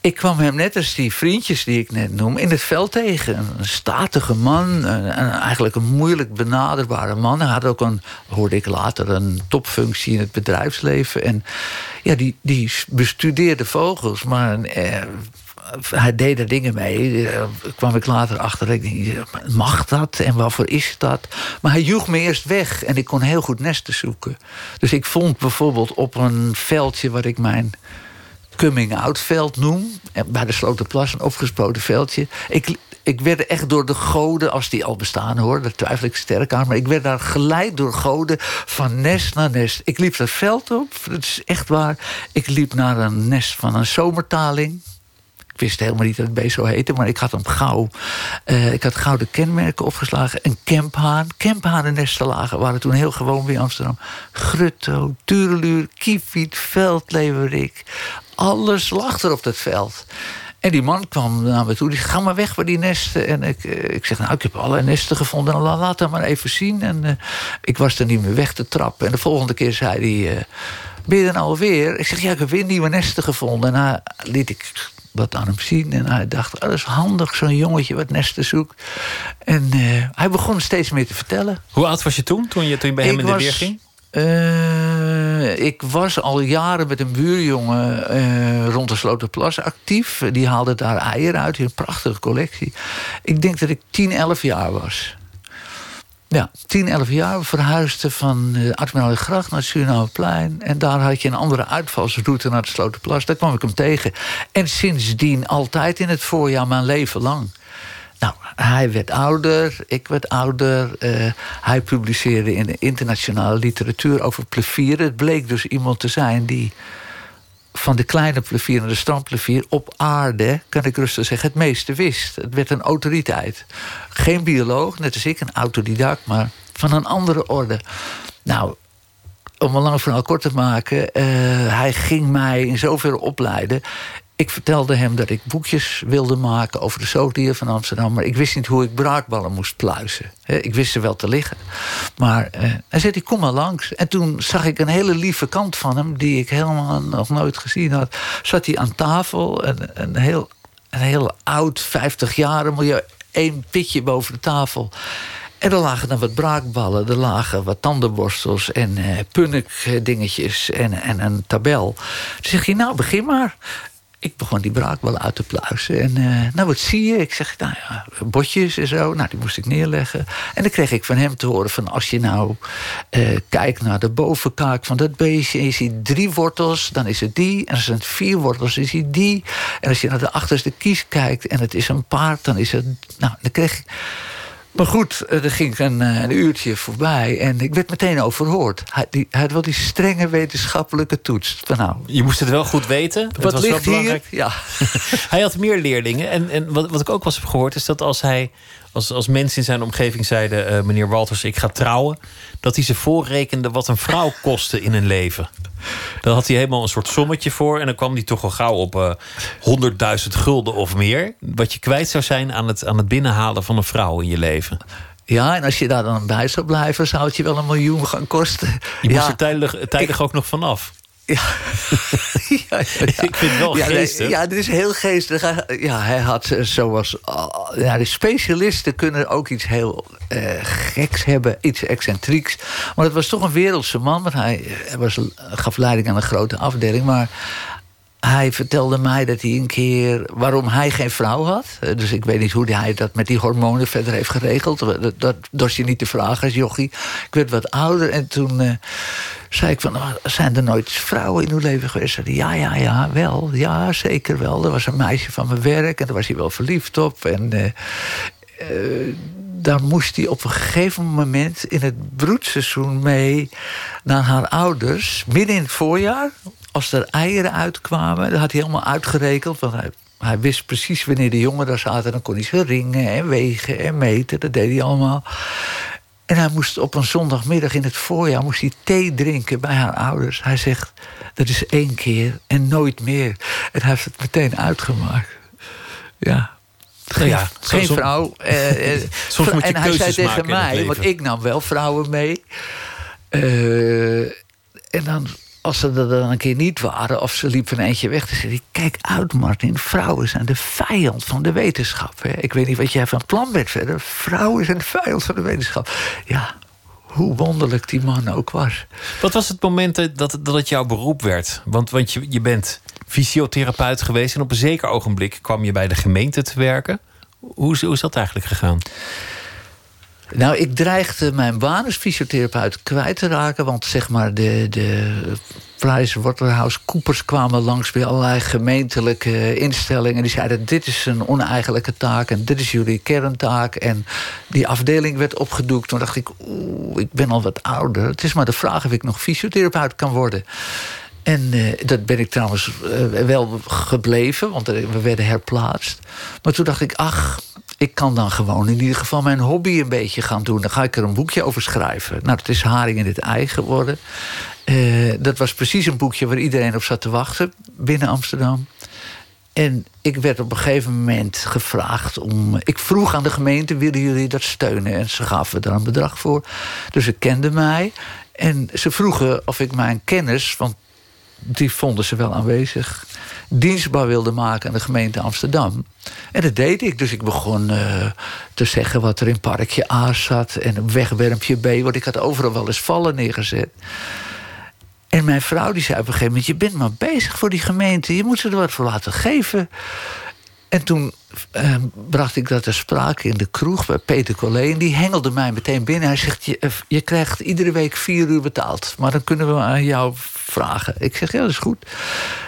S5: Ik kwam hem net als die vriendjes die ik net noem in het veld tegen. Een statige man, een, eigenlijk een moeilijk benaderbare man. Hij had ook een, hoorde ik later, een topfunctie in het bedrijfsleven. En ja, die, die bestudeerde vogels, maar eh, hij deed er dingen mee. Uh, kwam ik later achter. Ik dacht, mag dat? En waarvoor is dat? Maar hij joeg me eerst weg. En ik kon heel goed nesten zoeken. Dus ik vond bijvoorbeeld op een veldje... waar ik mijn coming-out veld noem... bij de Slotenplas, een opgespoten veldje... Ik, ik werd echt door de goden, als die al bestaan hoor, daar twijfel ik sterk aan, maar ik werd daar geleid door goden van nest naar nest. Ik liep dat veld op, dat is echt waar. Ik liep naar een nest van een zomertaling. Ik wist helemaal niet dat het beest zo heette, maar ik had hem gauw. Uh, ik had gouden kenmerken opgeslagen. Een kemphaan. Kemphanenesten lagen waren toen heel gewoon bij Amsterdam. Grutto, tureluur, kiefiet, veldleverik. Alles lag er op dat veld. En die man kwam naar me toe. Die ga maar weg bij die nesten. En ik, eh, ik zeg, nou, ik heb alle nesten gevonden. Nou, laat dat maar even zien. En uh, ik was er niet meer weg te trappen. En de volgende keer zei hij... Uh, ben je nou alweer? Ik zeg, ja, ik heb weer nieuwe nesten gevonden. En hij liet ik wat aan hem zien. En hij dacht, oh, dat is handig, zo'n jongetje wat nesten zoekt. En uh, hij begon steeds meer te vertellen.
S4: Hoe oud was je toen, toen je, toen je bij hem in de weer ging?
S5: Uh, ik was al jaren met een buurjongen uh, rond de Sloterplas actief. Die haalde daar eieren uit een prachtige collectie. Ik denk dat ik 10, 11 jaar was. Ja, 10, 11 jaar. We verhuisden van uh, Gracht naar Surinameplein. En daar had je een andere uitvalsroute naar de Slotenplas. Daar kwam ik hem tegen. En sindsdien altijd in het voorjaar mijn leven lang. Nou, hij werd ouder, ik werd ouder. Uh, hij publiceerde in de internationale literatuur over plevieren. Het bleek dus iemand te zijn die van de kleine plevier naar de strandplevier op aarde, kan ik rustig zeggen, het meeste wist. Het werd een autoriteit. Geen bioloog, net als ik, een autodidact, maar van een andere orde. Nou, om een lang verhaal kort te maken, uh, hij ging mij in zoverre opleiden. Ik vertelde hem dat ik boekjes wilde maken over de zoogdieren van Amsterdam. Maar ik wist niet hoe ik braakballen moest pluizen. Ik wist ze wel te liggen. Maar uh, hij zei, kom maar langs. En toen zag ik een hele lieve kant van hem... die ik helemaal nog nooit gezien had. Zat hij aan tafel, een, een, heel, een heel oud, 50 jaar... milieu, één pitje boven de tafel... En er lagen dan wat braakballen, er lagen wat tandenborstels en uh, punnik dingetjes en, en een tabel. Toen zeg je, nou begin maar ik begon die braakballen uit te pluizen. En uh, nou, wat zie je? Ik zeg, nou ja, botjes en zo. Nou, die moest ik neerleggen. En dan kreeg ik van hem te horen van... als je nou uh, kijkt naar de bovenkaak van dat beestje... en je ziet drie wortels, dan is het die. En als het vier wortels, is het die. En als je naar de achterste kies kijkt en het is een paard... dan is het... Nou, dan kreeg ik maar goed, eh, er ging een, eh, een, uurtje voorbij en ik werd meteen overhoord. Hij, die, hij had wel die strenge wetenschappelijke toets. Van nou,
S4: je moest het wel goed weten.
S5: Wat was ligt hier? Ja.
S4: hij had meer leerlingen. En, en wat, wat ik ook wel eens heb gehoord, is dat als hij. Als, als mensen in zijn omgeving zeiden: uh, meneer Walters, ik ga trouwen. dat hij ze voorrekende wat een vrouw kostte in een leven. Dan had hij helemaal een soort sommetje voor. En dan kwam hij toch al gauw op eh 100.000 gulden of meer. Wat je kwijt zou zijn aan het, aan het binnenhalen van een vrouw in je leven.
S5: Ja, en als je daar dan bij zou blijven, zou het je wel een miljoen gaan kosten.
S4: Je moest
S5: ja,
S4: er tijdig, tijdig ook nog vanaf.
S5: ja. ja.
S4: Ik vind het wel
S5: Ja, nee,
S4: geestig.
S5: Ja, dit is heel geestig. Ja, hij had eh, zoals... ah, ja, de specialisten kunnen ook iets heel eh, geks hebben. Iets excentrieks. Maar het was toch een wereldse man. Want hij, hij was, gaf leiding aan een grote afdeling. Maar hij vertelde mij dat hij een keer... waarom hij geen vrouw had. Eh, Dus ik weet niet hoe hij dat met die hormonen verder heeft geregeld. Dat, dat dorst je niet te vragen als jochie. Ik werd wat ouder en toen... eh, zei ik van, "Oh, zijn er nooit vrouwen in uw leven geweest? Zei ja, ja, ja, wel. Ja, zeker wel. Er was een meisje van mijn werk en daar was hij wel verliefd op. En eh, eh, daar moest hij op een gegeven moment in het broedseizoen mee naar haar ouders. Midden in het voorjaar, als er eieren uitkwamen. Dat had hij helemaal uitgerekend, want hij... Hij wist precies wanneer de jongen daar zaten. Dan kon hij ze ringen en wegen en meten. Dat deed hij allemaal. En hij moest op een zondagmiddag in het voorjaar moest hij thee drinken bij haar ouders. Hij zegt, dat is één keer en nooit meer. En hij heeft het meteen uitgemaakt. Ja. Geen,
S4: ja, zo-
S5: geen vrouw. eh, eh,
S4: Soms moet je
S5: en hij zei tegen mij, want ik nam wel vrouwen mee. Eh, en dan, als ze er dan een keer niet waren, of ze liepen een eentje weg, dan zei Kijk uit, Martin, vrouwen zijn de vijand van de wetenschap. Hè. Ik weet niet wat jij van plan bent verder. Vrouwen zijn de vijand van de wetenschap. Ja, hoe wonderlijk die man ook was.
S4: Wat was het moment dat, dat het jouw beroep werd? Want, want je, je bent fysiotherapeut geweest... en op een zeker ogenblik kwam je bij de gemeente te werken. Hoe hoe is dat eigenlijk gegaan?
S5: Nou, ik dreigde mijn baan als fysiotherapeut kwijt te raken. Want zeg maar, de, de Pricewaterhouse Coopers kwamen langs bij allerlei gemeentelijke instellingen. Die zeiden: Dit is een oneigenlijke taak en dit is jullie kerntaak. En die afdeling werd opgedoekt. Toen dacht ik: Oeh, ik ben al wat ouder. Het is maar de vraag of ik nog fysiotherapeut kan worden. En eh, dat ben ik trouwens eh, wel gebleven, want er- we werden herplaatst. Maar toen dacht ik, ach, ik kan dan gewoon in ieder geval mijn hobby een beetje gaan doen. Dan ga ik er een boekje over schrijven. Nou, dat is Haring in het Ei geworden. Eh, dat was precies een boekje waar iedereen op zat te wachten binnen Amsterdam. En ik werd op een gegeven moment gevraagd om. Ik vroeg aan de gemeente: willen jullie dat steunen? En ze gaven er een bedrag voor. Dus ze kenden mij. En ze vroegen of ik mijn kennis, want die vonden ze wel aanwezig, dienstbaar wilde maken aan de gemeente Amsterdam. En dat deed ik. Dus ik begon eh, te zeggen wat er in parkje A zat en wegwermpje B, want ik had overal wel eens vallen neergezet. En mijn vrouw die zei op een gegeven moment: Je bent maar bezig voor die gemeente, je moet ze er wat voor laten geven. En toen eh, bracht ik dat ter sprake in de kroeg bij Peter Collé. En die hengelde mij meteen binnen. Hij zegt: je, eh, je krijgt iedere week vier uur betaald. Maar dan kunnen we aan jou vragen. Ik zeg: Ja, dat is goed.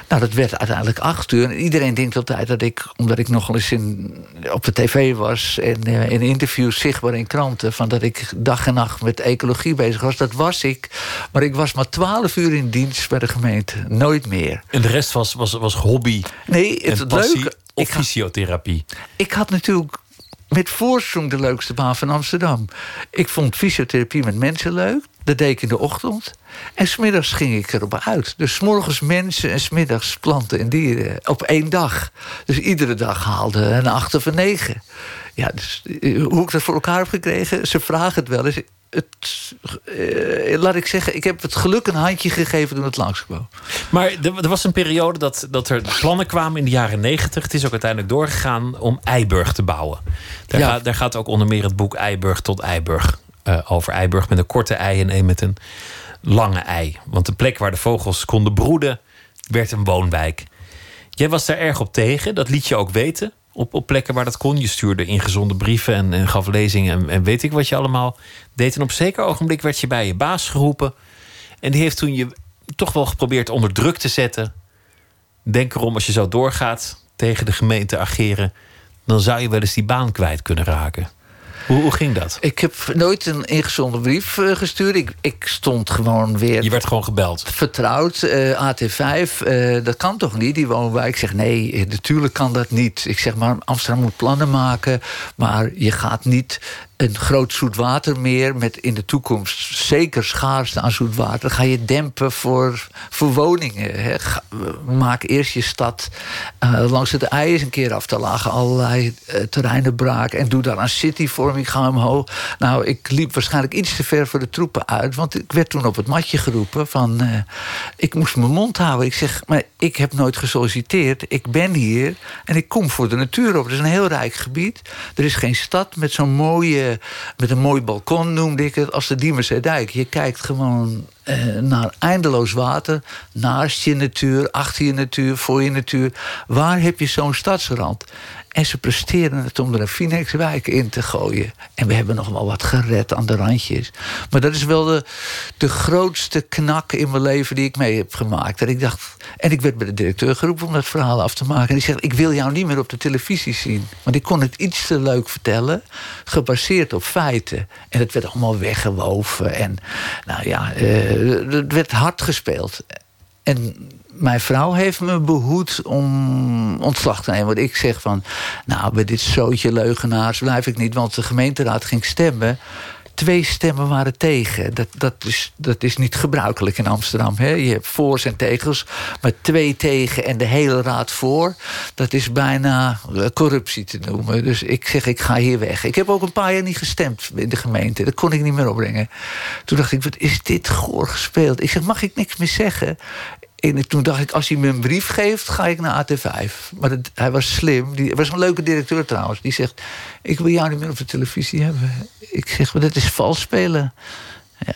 S5: Nou, dat werd uiteindelijk acht uur. En iedereen denkt altijd dat ik, omdat ik nogal eens in, op de tv was. en eh, in interviews zichtbaar in kranten. van dat ik dag en nacht met ecologie bezig was. Dat was ik. Maar ik was maar twaalf uur in dienst bij de gemeente. Nooit meer.
S4: En de rest was, was, was hobby
S5: Nee, het
S4: en passie
S5: leuke.
S4: of
S5: Ik had,
S4: fysiotherapie.
S5: ik had natuurlijk met voorsprong de leukste baan van Amsterdam. Ik vond fysiotherapie met mensen leuk. Dat deed ik in de ochtend. En smiddags ging ik erop uit. Dus 's morgens mensen en smiddags planten en dieren. Op één dag. Dus iedere dag haalde een acht of een negen. Ja, dus eh, hoe ik dat voor elkaar heb gekregen, ze vragen het wel eens. Het, eh, laat ik zeggen, ik heb het geluk een handje gegeven toen het langskwam.
S4: Maar er, er was een periode dat, dat er plannen kwamen in de jaren negentig. Het is ook uiteindelijk doorgegaan om Eiburg te bouwen. Daar,
S5: Ja.
S4: gaat, daar gaat ook onder meer het boek Eiburg tot Eiburg eh, over. Eiburg met een korte ei en een met een lange ei. Want de plek waar de vogels konden broeden werd een woonwijk. Jij was daar erg op tegen, dat liet je ook weten. Op, op plekken waar dat kon. Je stuurde ingezonde brieven en, en gaf lezingen en, en weet ik wat je allemaal deed. En op zeker ogenblik werd je bij je baas geroepen. En die heeft toen je toch wel geprobeerd onder druk te zetten. Denk erom, als je zo doorgaat tegen de gemeente ageren, dan zou je wel eens die baan kwijt kunnen raken. Hoe, hoe ging dat?
S5: Ik heb nooit een ingezonden brief eh, gestuurd. Ik, ik stond gewoon weer
S4: Je werd gewoon gebeld.
S5: vertrouwd. eh, AT5, eh, dat kan toch niet, die woonwijk? Ik zeg, nee, natuurlijk kan dat niet. Ik zeg, maar Amsterdam moet plannen maken... maar je gaat niet een groot zoetwatermeer met in de toekomst zeker schaarste aan zoetwater. Ga je dempen voor, voor woningen. Hè. Maak eerst je stad uh, langs het ei eens een keer af te lagen. Allerlei uh, terreinen braak. En doe daar aan cityvorming, ga omhoog. Nou, ik liep waarschijnlijk iets te ver voor de troepen uit. Want ik werd toen op het matje geroepen van... Uh, ik moest mijn mond houden. Ik zeg, maar ik heb nooit gesolliciteerd. Ik ben hier en ik kom voor de natuur op. Het is een heel rijk gebied. Er is geen stad met zo'n mooie met een mooi balkon noemde ik het, als de Diemerzeedijk. Je kijkt gewoon eh, naar eindeloos water, naast je natuur, achter je natuur, voor je natuur. Waar heb je zo'n stadsrand? En ze presteren het om er een Phoenixwijk in te gooien. En we hebben nog wel wat gered aan de randjes. Maar dat is wel de, de grootste knak in mijn leven die ik mee heb gemaakt. En ik dacht, en ik werd bij de directeur geroepen om dat verhaal af te maken. En die zegt, ik wil jou niet meer op de televisie zien. Want ik kon het iets te leuk vertellen, gebaseerd op feiten. En het werd allemaal weggewoven. En nou ja, uh, het werd hard gespeeld. En mijn vrouw heeft me behoed om ontslag te nemen. Want ik zeg van, nou, bij dit zootje leugenaars blijf ik niet. Want de gemeenteraad ging stemmen. Twee stemmen waren tegen. Dat, dat, is, dat is niet gebruikelijk in Amsterdam. Hè? Je hebt voor's en tegels. Maar twee tegen en de hele raad voor. Dat is bijna eh, corruptie te noemen. Dus ik zeg, ik ga hier weg. Ik heb ook een paar jaar niet gestemd in de gemeente. Dat kon ik niet meer opbrengen. Toen dacht ik, wat is dit goor gespeeld? Ik zeg, mag ik niks meer zeggen? En toen dacht ik, als hij me een brief geeft, ga ik naar AT5. Maar hij was slim. Die was een leuke directeur trouwens. Die zegt, ik wil jou niet meer op de televisie hebben. Ik zeg, maar dat is vals spelen. Ja,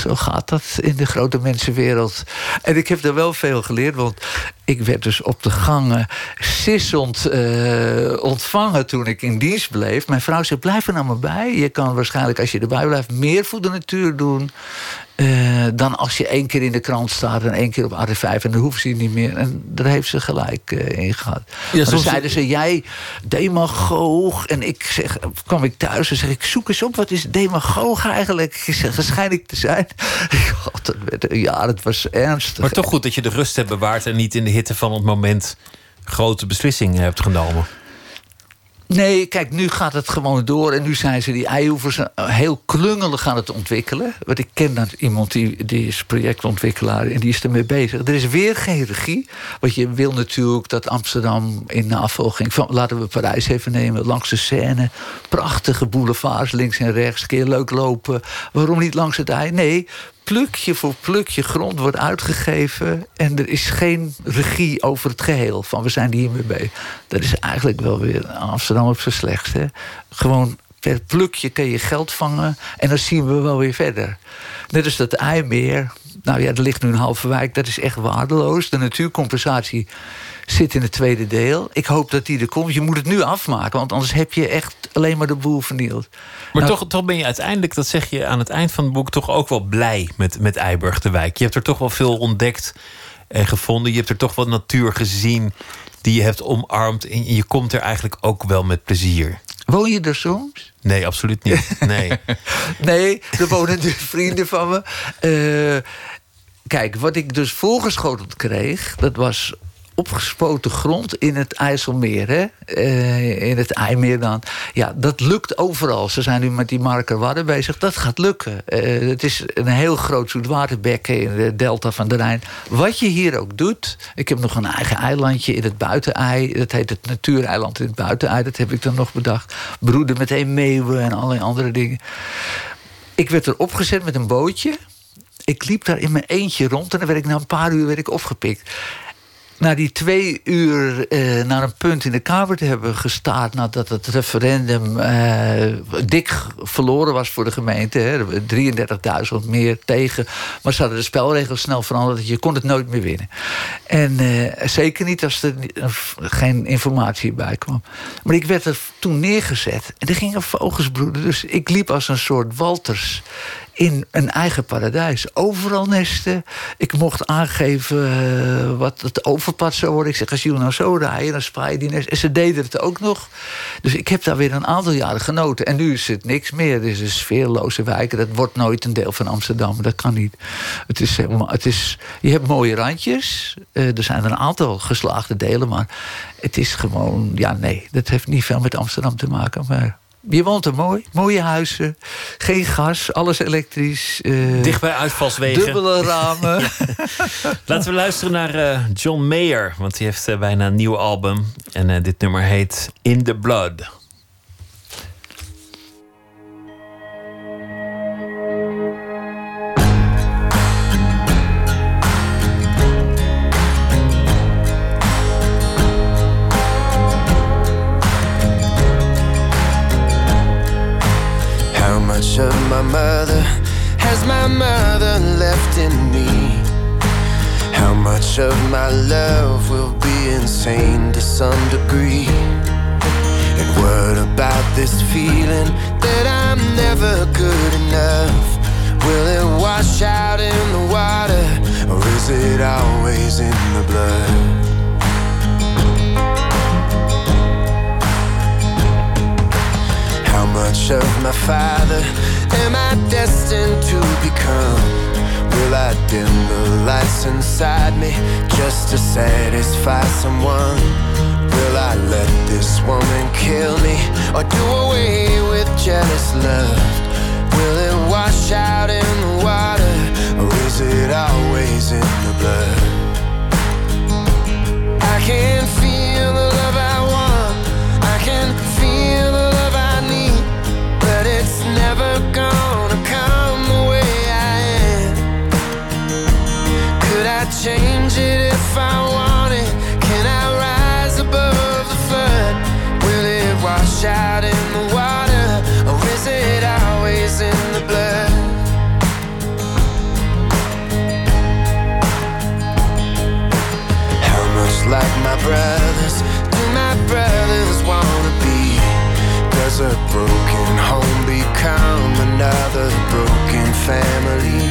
S5: zo gaat dat in de grote mensenwereld. En ik heb er wel veel geleerd, want ik werd dus op de gangen sissend uh, ontvangen toen ik in dienst bleef. Mijn vrouw zei, blijf er nou maar bij. Je kan waarschijnlijk, als je erbij blijft, meer voor de natuur doen. Uh, dan als je één keer in de krant staat en één keer op AD5 en dan hoeven ze niet meer. En daar heeft ze gelijk uh, in gehad. Ja, dan zeiden ze, jij demagoog. En ik zeg, kwam ik thuis en zeg ik, zoek eens op, wat is demagoog eigenlijk? Ik zeg, waarschijnlijk te zijn. God, dat werd, ja, het was ernstig.
S4: Maar toch goed dat je de rust hebt bewaard en niet in de hitte van het moment grote beslissingen hebt genomen.
S5: Nee, kijk, nu gaat het gewoon door. En nu zijn ze die eioevers heel klungelig aan het ontwikkelen. Want ik ken dan iemand die, die is projectontwikkelaar en die is ermee bezig. Er is weer geen regie. Want je wil natuurlijk dat Amsterdam in navolging van, laten we Parijs even nemen, langs de Seine. Prachtige boulevards, links en rechts. Kun je leuk lopen. Waarom niet langs het ei? Nee, plukje voor plukje grond wordt uitgegeven... en er is geen regie over het geheel. Van we zijn hiermee bij. Dat is eigenlijk wel weer Amsterdam op zijn slechtste. Gewoon per plukje kun je geld vangen... en dan zien we wel weer verder. Net als dat IJmeer. Nou ja, er ligt nu een halve wijk. Dat is echt waardeloos. De natuurcompensatie zit in het tweede deel. Ik hoop dat die er komt. Je moet het nu afmaken, want anders heb je echt alleen maar de boel vernield.
S4: Maar nou, toch, toch ben je uiteindelijk, dat zeg je aan het eind van het boek, toch ook wel blij met, met Eiburg de Wijk. Je hebt er toch wel veel ontdekt en gevonden. Je hebt er toch wat natuur gezien die je hebt omarmd. En je komt er eigenlijk ook wel met plezier.
S5: Woon je er soms?
S4: Nee, absoluut niet. Nee,
S5: nee er wonen dus vrienden van me. Uh, kijk, wat ik dus voorgeschoteld kreeg, dat was opgespoten grond in het IJsselmeer. Hè? Uh, in het IJmeer dan. Ja, dat lukt overal. Ze zijn nu met die Marker Wadden bezig. Dat gaat lukken. Uh, het is een heel groot zoetwaterbekken in de delta van de Rijn. Wat je hier ook doet. Ik heb nog een eigen eilandje in het buitenei. Dat heet het natuureiland in het buitenei. Dat heb ik dan nog bedacht. Broeden met een meeuwen en allerlei andere dingen. Ik werd er opgezet met een bootje. Ik liep daar in mijn eentje rond en dan werd ik na een paar uur werd ik opgepikt na die twee uur eh, naar een punt in de Kamer te hebben gestaard... nadat het referendum eh, dik verloren was voor de gemeente. 33.000 meer tegen. Maar ze hadden de spelregels snel veranderd. Je kon het nooit meer winnen. En eh, zeker niet als er geen informatie bij kwam. Maar ik werd er toen neergezet. En er gingen vogels broeden. Dus ik liep als een soort Walters in een eigen paradijs. Overal nesten. Ik mocht aangeven uh, wat het overpad zou worden. Ik zeg, als jullie nou zo rijden, dan spaar je die nest. En ze deden het ook nog. Dus ik heb daar weer een aantal jaren genoten. En nu is het niks meer. Het is een sfeerloze wijk. Dat wordt nooit een deel van Amsterdam. Dat kan niet. Het is, het is, je hebt mooie randjes. Uh, er zijn een aantal geslaagde delen. Maar het is gewoon, ja nee, dat heeft niet veel met Amsterdam te maken. Maar je woont er mooi. Mooie huizen. Geen gas. Alles elektrisch. Uh,
S4: Dicht bij uitvalswegen.
S5: Dubbele ramen.
S4: Laten we luisteren naar uh, John Mayer. Want die heeft uh, bijna een nieuw album. En dit nummer heet In the Blood.
S7: Mother has my mother left in me? How much of my love will be insane to some degree? And what about this feeling that I'm never good enough? Will it wash out in the water or is it always in the blood? Much of my father am I destined to become? Will I dim the lights inside me just to satisfy someone? Will I let this woman kill me or do away with jealous love? Will it wash out in the water or is it always in the blood? I can change it if I wanted? Can I rise above the flood? Will it wash out in the water, or is it always in the blood? How much like my brothers do my brothers wanna be? Does a broken home become another broken family?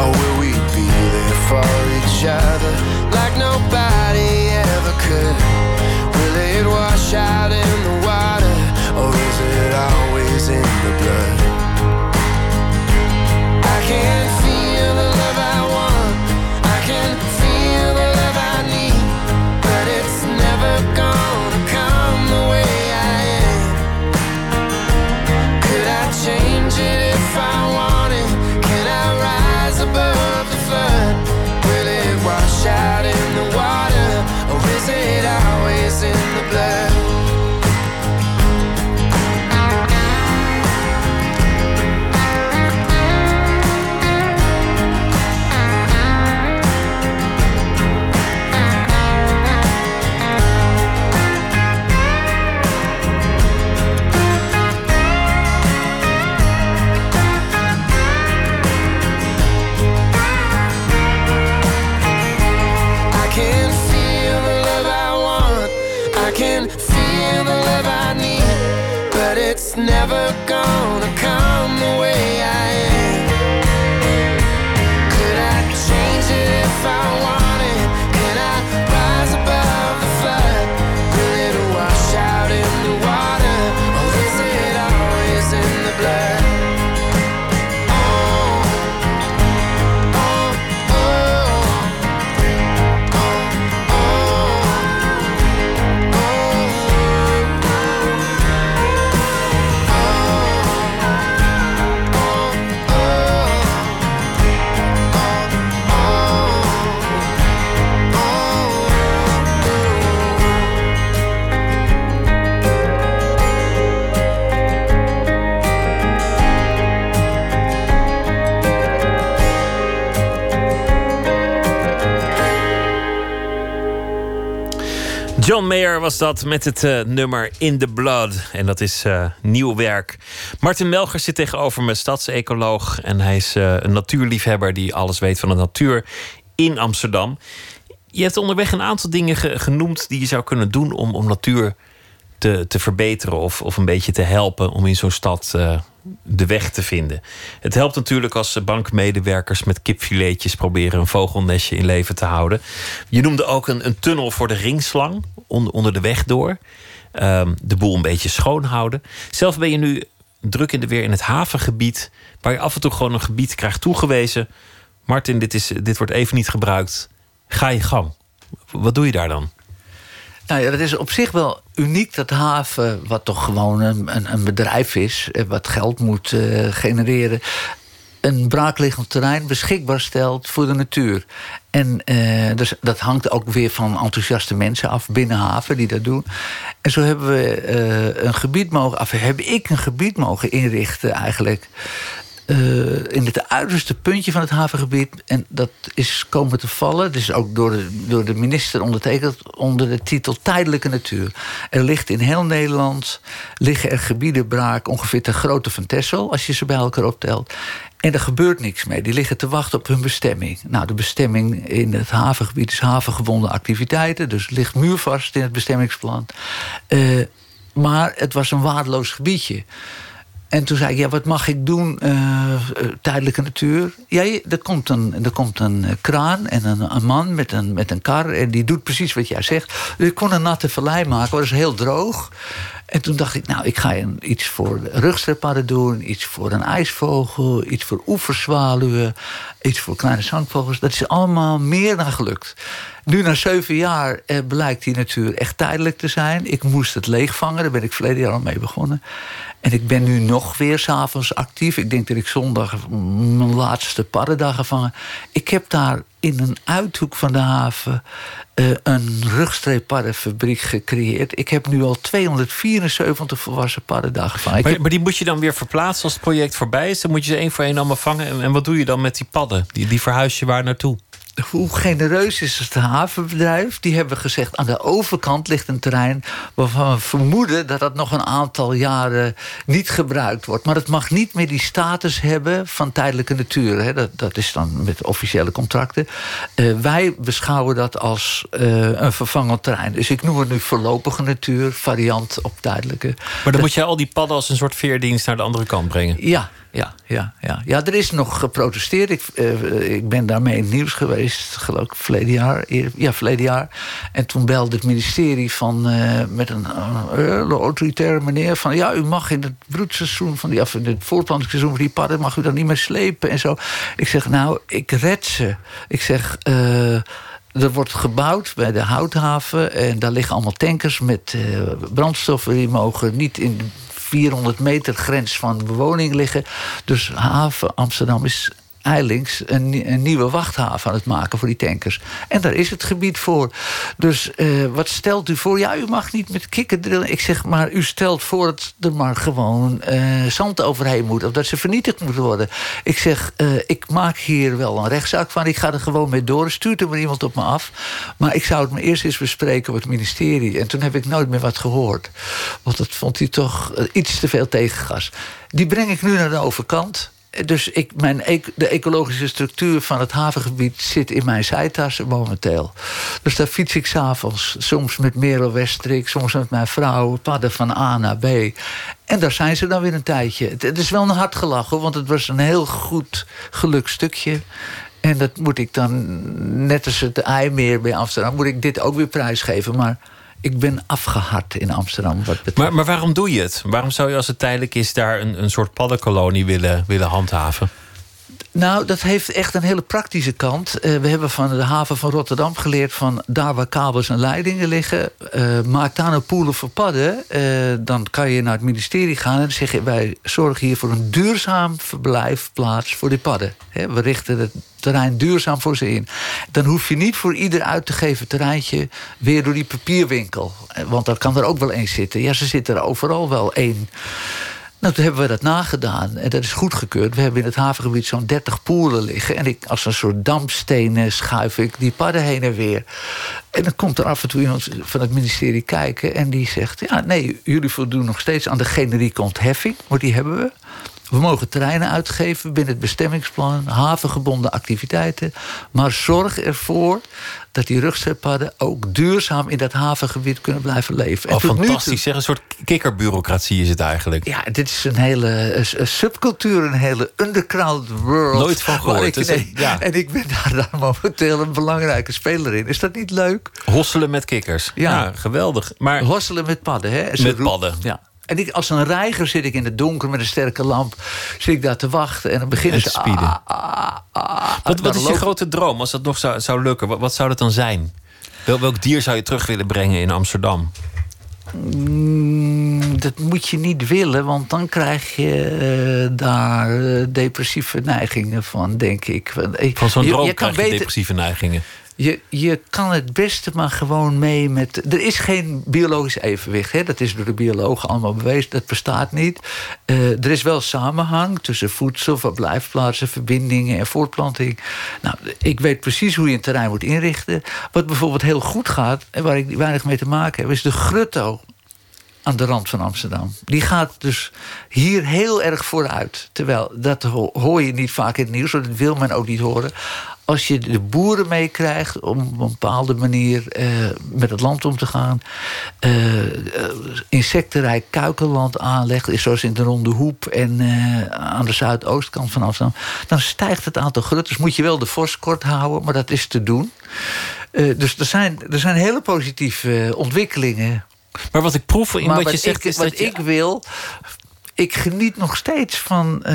S7: Or will we be there for each other like nobody ever could? Will it wash out in the
S4: John Mayer was dat met het eh, nummer In the Blood. En dat is eh, nieuw werk. Martin Melger zit tegenover me, stadsecoloog. En hij is eh, een natuurliefhebber die alles weet van de natuur in Amsterdam. Je hebt onderweg een aantal dingen ge- genoemd die je zou kunnen doen om, om natuur te, te verbeteren of, of een beetje te helpen om in zo'n stad de weg te vinden. Het helpt natuurlijk als bankmedewerkers met kipfiletjes proberen een vogelnestje in leven te houden. Je noemde ook een, een tunnel voor de ringslang onder, onder de weg door. Ehm, de boel een beetje schoonhouden. Zelf ben je nu druk in de weer in het havengebied, waar je af en toe gewoon een gebied krijgt toegewezen. Martin, dit, is, dit wordt even niet gebruikt. Ga je gang. Wat doe je daar dan?
S5: Nou ja, dat is op zich wel uniek dat haven, wat toch gewoon een, een, een bedrijf is, eh, wat geld moet uh, genereren, een braakliggend terrein beschikbaar stelt voor de natuur. En uh, dus dat hangt ook weer van enthousiaste mensen af binnen haven die dat doen. En zo hebben we uh, een gebied mogen, of heb ik een gebied mogen inrichten eigenlijk. Uh, in het uiterste puntje van het havengebied. En dat is komen te vallen. Het is ook door de, door de minister ondertekend onder de titel Tijdelijke Natuur. Er ligt in heel Nederland liggen er gebieden braak, ongeveer ter grootte van Texel, als je ze bij elkaar optelt. En er gebeurt niks mee. Die liggen te wachten op hun bestemming. Nou, de bestemming in het havengebied is havengebonden activiteiten. Dus het ligt muurvast in het bestemmingsplan. Uh, maar het was een waardeloos gebiedje. En toen zei ik, ja, wat mag ik doen, uh, tijdelijke natuur? Ja, er komt een, er komt een kraan en een, een, man met een, met een kar... en die doet precies wat jij zegt. Dus ik kon een natte vallei maken, dat is heel droog. En toen dacht ik, nou, ik ga iets voor rugstrepadden doen... iets voor een ijsvogel, iets voor oeverzwaluwen... iets voor kleine zangvogels. Dat is allemaal meer dan gelukt. Nu na zeven jaar eh, blijkt die natuur echt tijdelijk te zijn. Ik moest het leegvangen, daar ben ik verleden jaar al mee begonnen. En ik ben nu nog weer s'avonds actief. Ik denk dat ik zondag mijn laatste paddendag gevangen. Ik heb daar in een uithoek van de haven uh, een rugstreeppaddenfabriek gecreëerd. Ik heb nu al 274 volwassen paddendagen gevangen.
S4: Maar,
S5: heb...
S4: maar, die moet je dan weer verplaatsen als het project voorbij is? Dan moet je ze één voor één allemaal vangen. En, en wat doe je dan met die padden? Die, die verhuis je waar naartoe?
S5: Hoe genereus is het havenbedrijf? Die hebben gezegd, aan de overkant ligt een terrein... waarvan we vermoeden dat dat nog een aantal jaren niet gebruikt wordt. Maar het mag niet meer die status hebben van tijdelijke natuur. Hè. Dat, dat is dan met officiële contracten. Uh, wij beschouwen dat als uh, een vervangend terrein. Dus ik noem het nu voorlopige natuur, variant op tijdelijke.
S4: Maar dan dat... moet je al die padden als een soort veerdienst naar de andere kant brengen?
S5: Ja, ja, ja, ja. ja, er is nog geprotesteerd. Ik, uh, ik ben daarmee in het nieuws geweest, geloof ik, verleden jaar. Ja, verleden jaar. En toen belde het ministerie van, uh, met een autoritaire meneer... van ja, u mag in het broedseizoen, van die, of in het voortplantingsseizoen... van die padden mag u dan niet meer slepen en zo. Ik zeg, nou, ik red ze. Ik zeg... Er wordt gebouwd bij de houthaven en daar liggen allemaal tankers met brandstoffen. Die mogen niet in 400 meter grens van bewoning liggen. Dus haven Amsterdam is eilings een, een, nieuwe wachthaven aan het maken voor die tankers. En daar is het gebied voor. Dus uh, wat stelt u voor? Ja, u mag niet met kikken drillen. Ik zeg, maar u stelt voor dat er maar gewoon uh, zand overheen moet... of dat ze vernietigd moeten worden. Ik zeg, uh, ik maak hier wel een rechtszaak van. Ik ga er gewoon mee door. Stuurt er maar iemand op me af. Maar ik zou het me eerst eens bespreken op het ministerie. En toen heb ik nooit meer wat gehoord. Want dat vond hij toch iets te veel tegengas. Die breng ik nu naar de overkant dus ik, mijn, de ecologische structuur van het havengebied zit in mijn zijtassen momenteel. Dus daar fiets ik s'avonds, soms met Merel Westrik, soms met mijn vrouw, padden van A naar B. En daar zijn ze dan weer een tijdje. Het, is wel een hard gelachen, want het was een heel goed gelukt stukje. En dat moet ik dan, net als het IJmeer bij Amsterdam, moet ik dit ook weer prijsgeven. Maar ik ben afgehard in Amsterdam. Wat
S4: maar, maar waarom doe je het? Waarom zou je als het tijdelijk is daar een, een soort paddenkolonie willen, willen handhaven?
S5: Nou, dat heeft echt een hele praktische kant. Uh, we hebben van de haven van Rotterdam geleerd van daar waar kabels en leidingen liggen, uh, maak daar een poelen voor padden. Uh, dan kan je naar het ministerie gaan en dan zeg je wij zorgen hier voor een duurzaam verblijfplaats voor die padden. We richten het terrein duurzaam voor ze in. Dan hoef je niet voor ieder uit te geven terreintje weer door die papierwinkel. Want daar kan er ook wel één zitten. Ja, ze zitten er overal wel één. Nou, toen hebben we dat nagedaan en dat is goedgekeurd. We hebben in het havengebied zo'n 30 poelen liggen. En ik, als een soort dampstenen schuif ik die padden heen en weer. En dan komt er af en toe iemand van het ministerie kijken... en die zegt, ja, nee, jullie voldoen nog steeds aan de generieke ontheffing... maar die hebben we. We mogen terreinen uitgeven binnen het bestemmingsplan, havengebonden activiteiten. Maar zorg ervoor dat die rugzetpadden ook duurzaam in dat havengebied kunnen blijven leven.
S4: Oh, fantastisch. Zeg, een soort kikkerbureaucratie is het eigenlijk.
S5: Ja, dit is een hele subcultuur, een hele underground world.
S4: Nooit van gehoord.
S5: Ik, nee, ja. En ik ben daar, daar, momenteel een belangrijke speler in. Is dat niet leuk?
S4: Hosselen met kikkers. Ja, geweldig. Maar...
S5: Hosselen met padden, hè?
S4: met padden.
S5: Ja. En ik, als een reiger zit ik in het donker met een sterke lamp. Zit ik daar te wachten en dan beginnen ze...
S4: Spieden. Ah, ah, ah, wat, wat is je grote droom als dat nog zou, zou lukken? Wat, wat zou dat dan zijn? Wel, welk dier zou je terug willen brengen in Amsterdam?
S5: Mm, dat moet je niet willen, want dan krijg je eh, daar eh, depressieve neigingen van, denk ik. Eh,
S4: Van zo'n droom
S5: je
S4: krijg je
S5: beter-
S4: depressieve neigingen.
S5: Je, je kan het beste maar gewoon mee met. Er is geen biologisch evenwicht. Hè? Dat is door de biologen allemaal bewezen. Dat bestaat niet. Eh, er is wel samenhang tussen voedsel, verblijfplaatsen, verbindingen en voortplanting. Nou, ik weet precies hoe je een terrein moet inrichten. Wat bijvoorbeeld heel goed gaat, en waar ik weinig mee te maken heb, is de grutto aan de rand van Amsterdam. Die gaat dus hier heel erg vooruit. Terwijl, dat ho- hoor je niet vaak in het nieuws, dat wil men ook niet horen. Als je de boeren meekrijgt om op een bepaalde manier eh, met het land om te gaan... eh, insectenrijk kuikenland aanlegt, is zoals in de Ronde Hoep... en eh, aan de zuidoostkant van Amsterdam... dan stijgt het aantal grutters. Moet je wel de vos kort houden, maar dat is te doen. Dus er zijn, er zijn hele positieve ontwikkelingen
S4: Maar wat ik proef in
S5: maar
S4: wat je zegt
S5: ik,
S4: is
S5: wat
S4: dat je...
S5: ik wil. Ik geniet nog steeds van eh,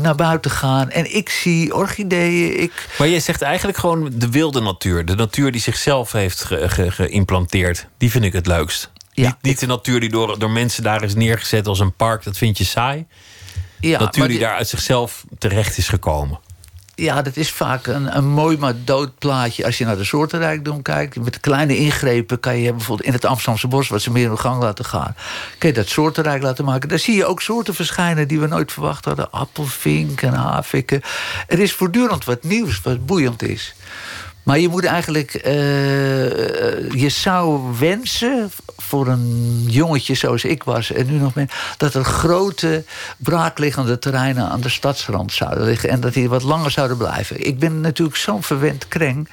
S5: naar buiten gaan. En ik zie orchideeën. Ik,
S4: Maar jij zegt eigenlijk gewoon de wilde natuur. De natuur die zichzelf heeft ge- ge- geïmplanteerd. Die vind ik het leukst.
S5: Ja,
S4: niet, niet de natuur die door, door mensen daar is neergezet als een park. Dat vind je saai.
S5: ja,
S4: natuur die
S5: di-
S4: daar uit zichzelf terecht is gekomen.
S5: Ja, dat is vaak een, een mooi maar dood plaatje. Als je naar de soortenrijkdom kijkt. Met kleine ingrepen kan je bijvoorbeeld in het Amsterdamse bos... wat ze meer in gang laten gaan. Kan je dat soortenrijk laten maken. Daar zie je ook soorten verschijnen die we nooit verwacht hadden. Appelvink en havikken. Er is voortdurend wat nieuws, wat boeiend is. Maar je moet eigenlijk. eh, je zou wensen voor een jongetje zoals ik was en nu nog ben. dat er grote braakliggende terreinen aan de stadsrand zouden liggen. en dat die wat langer zouden blijven. Ik ben natuurlijk zo'n verwend kreng.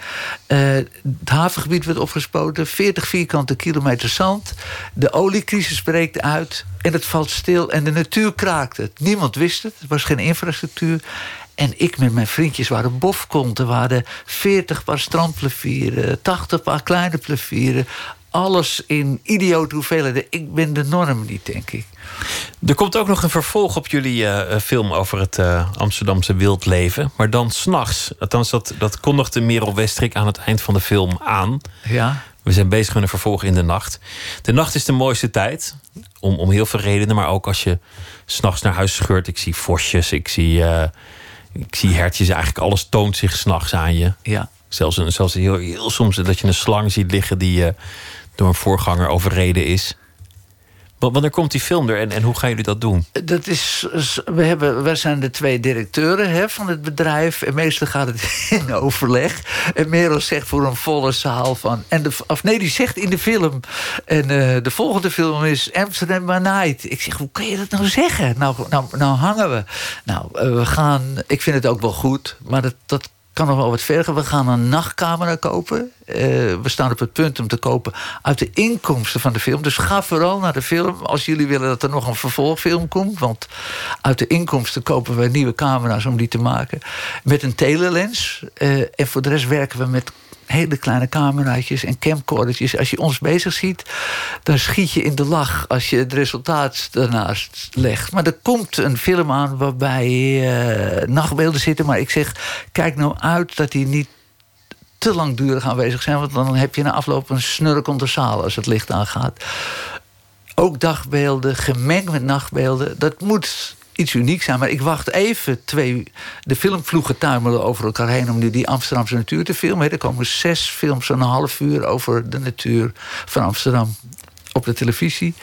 S5: Eh, het havengebied werd opgespoten, 40 vierkante kilometer zand. De oliecrisis breekt uit en het valt stil en de natuur kraakt het. Niemand wist het, er was geen infrastructuur. En ik met mijn vriendjes waren bofkonten. Er waren 40 paar strandplevieren, 80 paar kleine plevieren. Alles in idiote hoeveelheden. Ik ben de norm niet, denk ik.
S4: Er komt ook nog een vervolg op jullie eh, eh, film over het eh, Amsterdamse wildleven. Maar dan s'nachts. Althans, dat, dat kondigde Merel Westrik aan het eind van de film aan.
S5: Ja,
S4: We zijn bezig met een vervolg in de nacht. De nacht is de mooiste tijd. Om, om heel veel redenen. Maar ook als je s'nachts naar huis scheurt. Ik zie vosjes, ik zie, ik zie hertjes. Eigenlijk alles toont zich s'nachts aan je.
S5: ja.
S4: Zelfs, een, zelfs heel, heel soms dat je een slang ziet liggen die eh, door een voorganger overreden is. Wa- Wanneer komt die film er en, en hoe gaan jullie dat doen?
S5: Dat is, we, hebben, we zijn de twee directeuren hè, van het bedrijf. En meestal gaat het in overleg. En Merel zegt voor een volle zaal van... En de, of nee, die zegt in de film... En eh, de volgende film is Amsterdam by Night. Ik zeg, hoe kan je dat nou zeggen? Nou, nou, nou hangen we. Nou, eh, we gaan... Ik vind het ook wel goed, maar dat... dat kan nog wel wat verder. We gaan een nachtcamera kopen. Eh, we staan op het punt om te kopen uit de inkomsten van de film. Dus ga vooral naar de film als jullie willen dat er nog een vervolgfilm komt. Want uit de inkomsten kopen we nieuwe camera's om die te maken. Met een telelens. Eh, en voor de rest werken we met hele kleine cameraatjes en camcordertjes. Als je ons bezig ziet, dan schiet je in de lach als je het resultaat daarnaast legt. Maar er komt een film aan waarbij eh, nachtbeelden zitten. Maar ik zeg, kijk nou uit dat die niet te langdurig aanwezig zijn. Want dan heb je na afloop een snurk onder zaal als het licht aangaat. Ook dagbeelden, gemengd met nachtbeelden. Dat moet iets unieks zijn. Maar ik wacht even twee... De filmvloegen tuimelen over elkaar heen... om nu die Amsterdamse natuur te filmen. Er komen zes films van een half uur... over de natuur van Amsterdam op de televisie.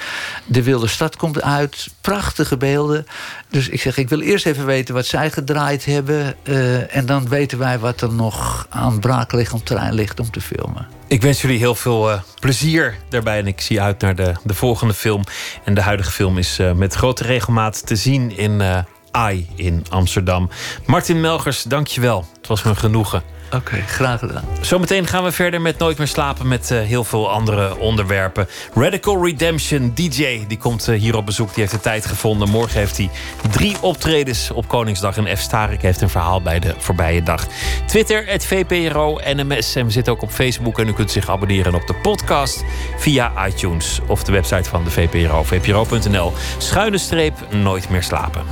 S5: De Wilde Stad komt uit. Prachtige beelden. Dus ik zeg, ik wil eerst even weten wat zij gedraaid hebben. eh, en dan weten wij wat er nog aan braakliggend terrein ligt om te filmen.
S4: Ik wens jullie heel veel eh, plezier daarbij. En ik zie uit naar de, de volgende film. En de huidige film is eh, met grote regelmaat te zien in AI in Amsterdam. Martin Melgers, dankjewel. Het was me genoegen.
S5: Oké, graag gedaan.
S4: Zometeen gaan we verder met Nooit meer slapen met eh, heel veel andere onderwerpen. Radical Redemption DJ, die komt eh, hier op bezoek. Die heeft de tijd gevonden. Morgen heeft hij drie optredens op Koningsdag. En F. Starik heeft een verhaal bij de voorbije dag. Twitter, het VPRO, NMS. En we zitten ook op Facebook. En u kunt zich abonneren op de podcast via iTunes. Of de website van de VPRO, vpro.nl. Schuine streep, Nooit meer slapen.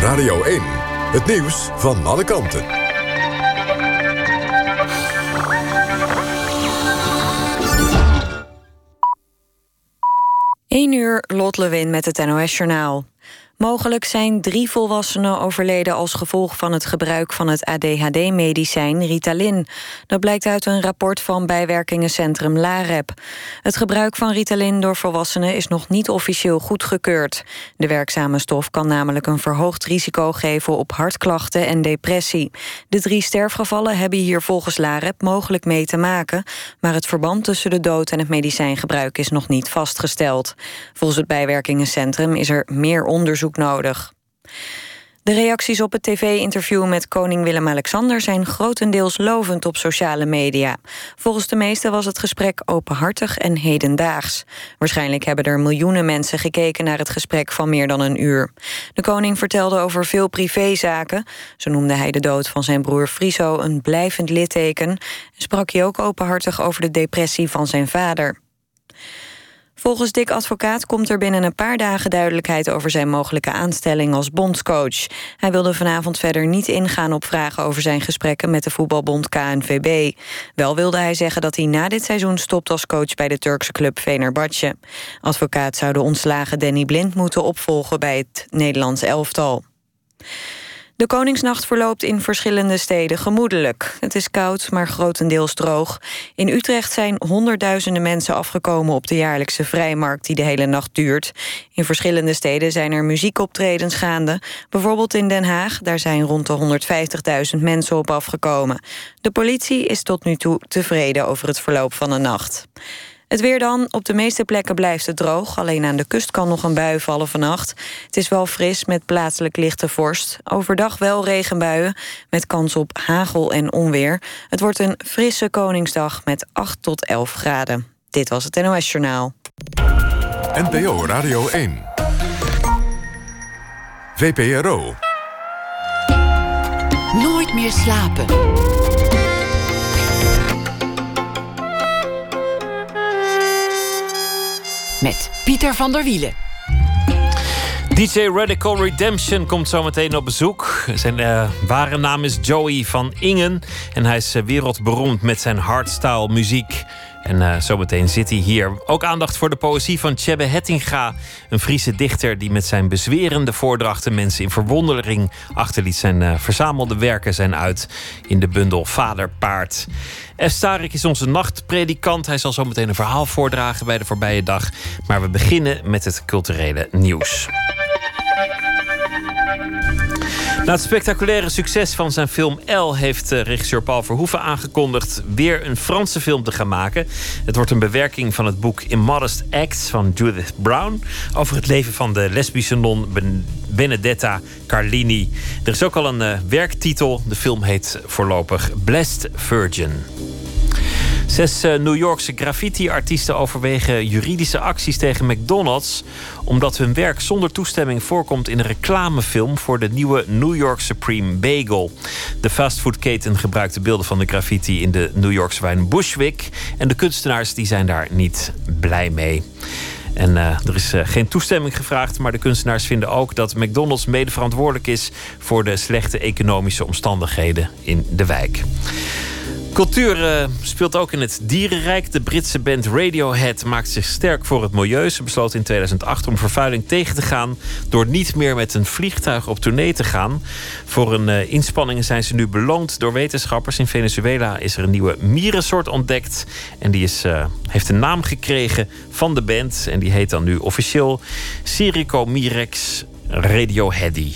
S2: Radio 1, het nieuws van alle kanten.
S1: 1 uur, Lot Lewin met het NOS-journaal. Mogelijk zijn drie volwassenen overleden als gevolg van het gebruik van het ADHD-medicijn Ritalin. Dat blijkt uit een rapport van bijwerkingencentrum LAREP. Het gebruik van Ritalin door volwassenen is nog niet officieel goedgekeurd. De werkzame stof kan namelijk een verhoogd risico geven op hartklachten en depressie. De drie sterfgevallen hebben hier volgens LAREP mogelijk mee te maken, maar het verband tussen de dood en het medicijngebruik is nog niet vastgesteld. Volgens het bijwerkingencentrum is er meer onderzoek nodig. De reacties op het tv-interview met koning Willem-Alexander... zijn grotendeels lovend op sociale media. Volgens de meesten was het gesprek openhartig en hedendaags. Waarschijnlijk hebben er miljoenen mensen gekeken... naar het gesprek van meer dan een uur. De koning vertelde over veel privézaken. Zo noemde hij de dood van zijn broer Friso een blijvend litteken... en sprak hij ook openhartig over de depressie van zijn vader. Volgens Dick Advocaat komt er binnen een paar dagen duidelijkheid over zijn mogelijke aanstelling als bondscoach. Hij wilde vanavond verder niet ingaan op vragen over zijn gesprekken met de voetbalbond KNVB. Wel wilde hij zeggen dat hij na dit seizoen stopt als coach bij de Turkse club Venerbatje. Advocaat zou de ontslagen Danny Blind moeten opvolgen bij het Nederlands elftal. De Koningsnacht verloopt in verschillende steden gemoedelijk. Het is koud, maar grotendeels droog. In Utrecht zijn honderdduizenden mensen afgekomen... op de jaarlijkse vrijmarkt die de hele nacht duurt. In verschillende steden zijn er muziekoptredens gaande. Bijvoorbeeld in Den Haag, daar zijn rond de 150.000 mensen op afgekomen. De politie is tot nu toe tevreden over het verloop van de nacht. Het weer dan. Op de meeste plekken blijft het droog. Alleen aan de kust kan nog een bui vallen vannacht. Het is wel fris met plaatselijk lichte vorst. Overdag wel regenbuien met kans op hagel en onweer. Het wordt een frisse Koningsdag met 8 tot 11 graden. Dit was het NOS Journaal.
S2: NPO Radio 1. VPRO.
S3: Nooit meer slapen. Met Pieter van der Wielen.
S4: DJ Radical Redemption komt zometeen op bezoek. Zijn uh, ware naam is Joey van Ingen. En hij is uh, wereldberoemd met zijn hardstyle muziek. En uh, zometeen zit hij hier. Ook aandacht voor de poëzie van Tjebbe Hettinga. Een Friese dichter die met zijn bezwerende voordrachten mensen in verwondering achterliet. Zijn verzamelde werken zijn uit in de bundel Vaderpaard. F. Starik is onze nachtpredikant. Hij zal zometeen een verhaal voordragen bij de voorbije dag. Maar we beginnen met het culturele nieuws. Na het spectaculaire succes van zijn film L heeft eh, regisseur Paul Verhoeven aangekondigd weer een Franse film te gaan maken. Het wordt een bewerking van het boek Immodest Acts van Judith Brown over het leven van de lesbische non Benedetta Carlini. Er is ook al een uh, werktitel. De film heet voorlopig Blessed Virgin. Zes uh, New Yorkse graffiti-artiesten overwegen juridische acties tegen McDonald's. omdat hun werk zonder toestemming voorkomt in een reclamefilm. voor de nieuwe New York Supreme Bagel. De fastfoodketen gebruikt de beelden van de graffiti in de New Yorkse wijn Bushwick. En de kunstenaars die zijn daar niet blij mee. En uh, er is uh, geen toestemming gevraagd, maar de kunstenaars vinden ook dat McDonald's mede verantwoordelijk is voor de slechte economische omstandigheden in de wijk. Cultuur uh, speelt ook in het dierenrijk. De Britse band Radiohead maakt zich sterk voor het milieu. Ze besloot in 2008 om vervuiling tegen te gaan... door niet meer met een vliegtuig op tournee te gaan. Voor hun uh, inspanningen zijn ze nu beloond door wetenschappers. In Venezuela is er een nieuwe mierensoort ontdekt. En die is, uh, heeft een naam gekregen van de band. En die heet dan nu officieel Mirex Radioheady.